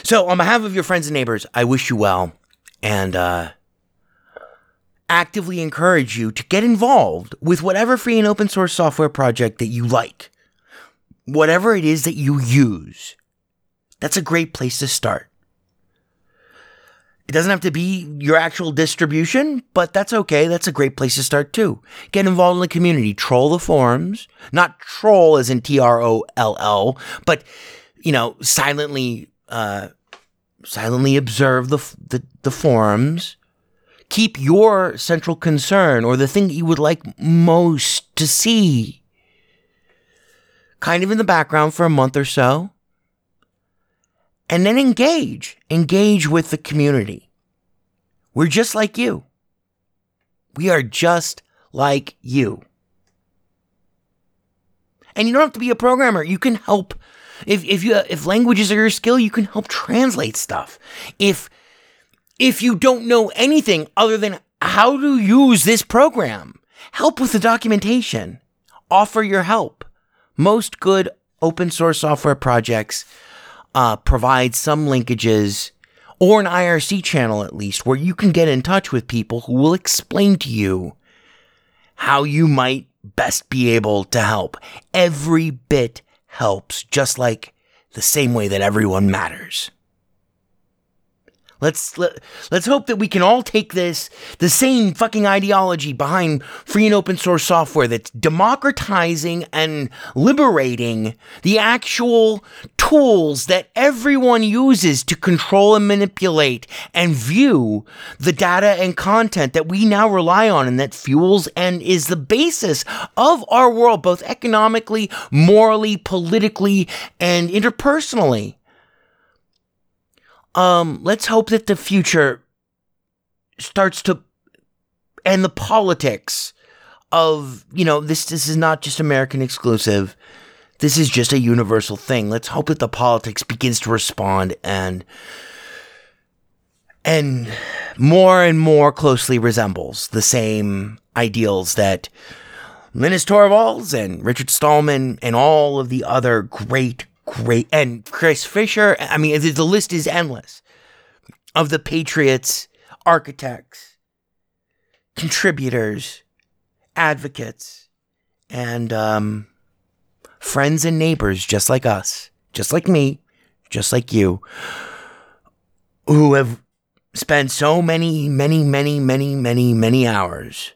So, on behalf of your friends and neighbors, I wish you well and uh, actively encourage you to get involved with whatever free and open source software project that you like. Whatever it is that you use, that's a great place to start. It doesn't have to be your actual distribution, but that's okay. That's a great place to start too. Get involved in the community, troll the forums, not troll as in T R O L L, but you know, silently uh, silently observe the, the, the forums, keep your central concern or the thing that you would like most to see kind of in the background for a month or so. And then engage. Engage with the community. We're just like you. We are just like you. And you don't have to be a programmer. You can help if if you if languages are your skill, you can help translate stuff. If if you don't know anything other than how to use this program, help with the documentation. Offer your help. Most good open source software projects uh, provide some linkages or an IRC channel at least where you can get in touch with people who will explain to you how you might best be able to help. Every bit helps, just like the same way that everyone matters. Let's let, let's hope that we can all take this the same fucking ideology behind free and open source software that's democratizing and liberating the actual tools that everyone uses to control and manipulate and view the data and content that we now rely on and that fuels and is the basis of our world both economically, morally, politically, and interpersonally um, let's hope that the future starts to and the politics of you know this this is not just American exclusive. This is just a universal thing. Let's hope that the politics begins to respond and and more and more closely resembles the same ideals that Linus Torvalds and Richard Stallman and all of the other great great. And Chris Fisher, I mean, the list is endless of the Patriots, architects, contributors, advocates, and um, friends and neighbors just like us, just like me, just like you, who have spent so many, many, many, many, many, many hours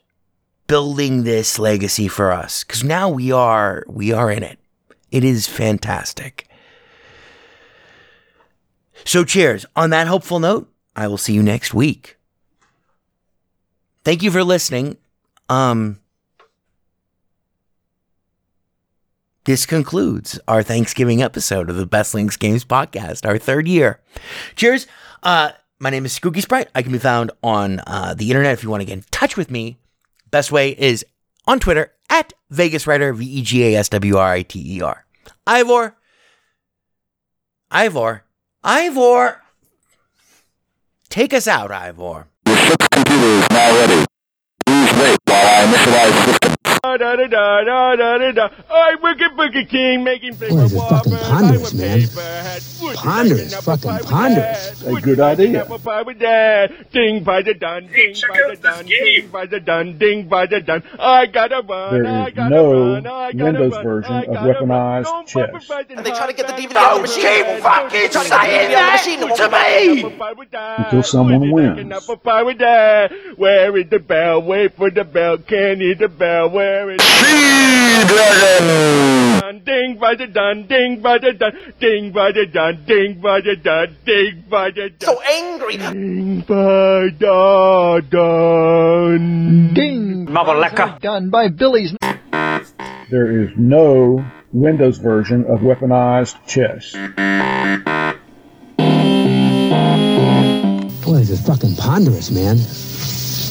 building this legacy for us because now we are we are in it it is fantastic. So, cheers. On that hopeful note, I will see you next week. thank you for listening. Um, this concludes our Thanksgiving episode of the Best Linux Games podcast, our third year. Cheers. Uh, my name is Skooky Sprite. I can be found on uh, the internet if you want to get in touch with me. Best way is on Twitter at Vegas Writer, V E G A S W R I T E R. Ivor. Ivor. Ivor. Take us out, Ivor. Your ship's computer is now ready. Please wait while I initialize system. Da da da da da da da da. I Wicked Burger King making flavor Boy, this is fucking ponderous, man. paper hat. Would you Ponderous, like an apple fucking ponderous. A good you like an idea. apple pie with that? Ding by the dun, ding by the dun, ding by the dun, ding by the dun. I gotta run, There I is gotta no run, I gotta Windows version of gotta run. weaponized Don't chess. fuck with Biden And they try to get the hard DVD back. out of the machine. Don't Fucking fuck try to get it out of the machine. It won't come Apple out. pie with that. Until someone Would you like an wins. apple pie with that? Where is the bell? Wait for the bell. Can't hear the bell. Where is Sea Dragon! ding by the dun, ding by the dun, ding by the dun, ding by the dun, ding by the dun. So angry. Ding by the dun. Ding! Mabaleka. Done by Billy's. There is no Windows version of weaponized chess. Boy, this is fucking ponderous, man.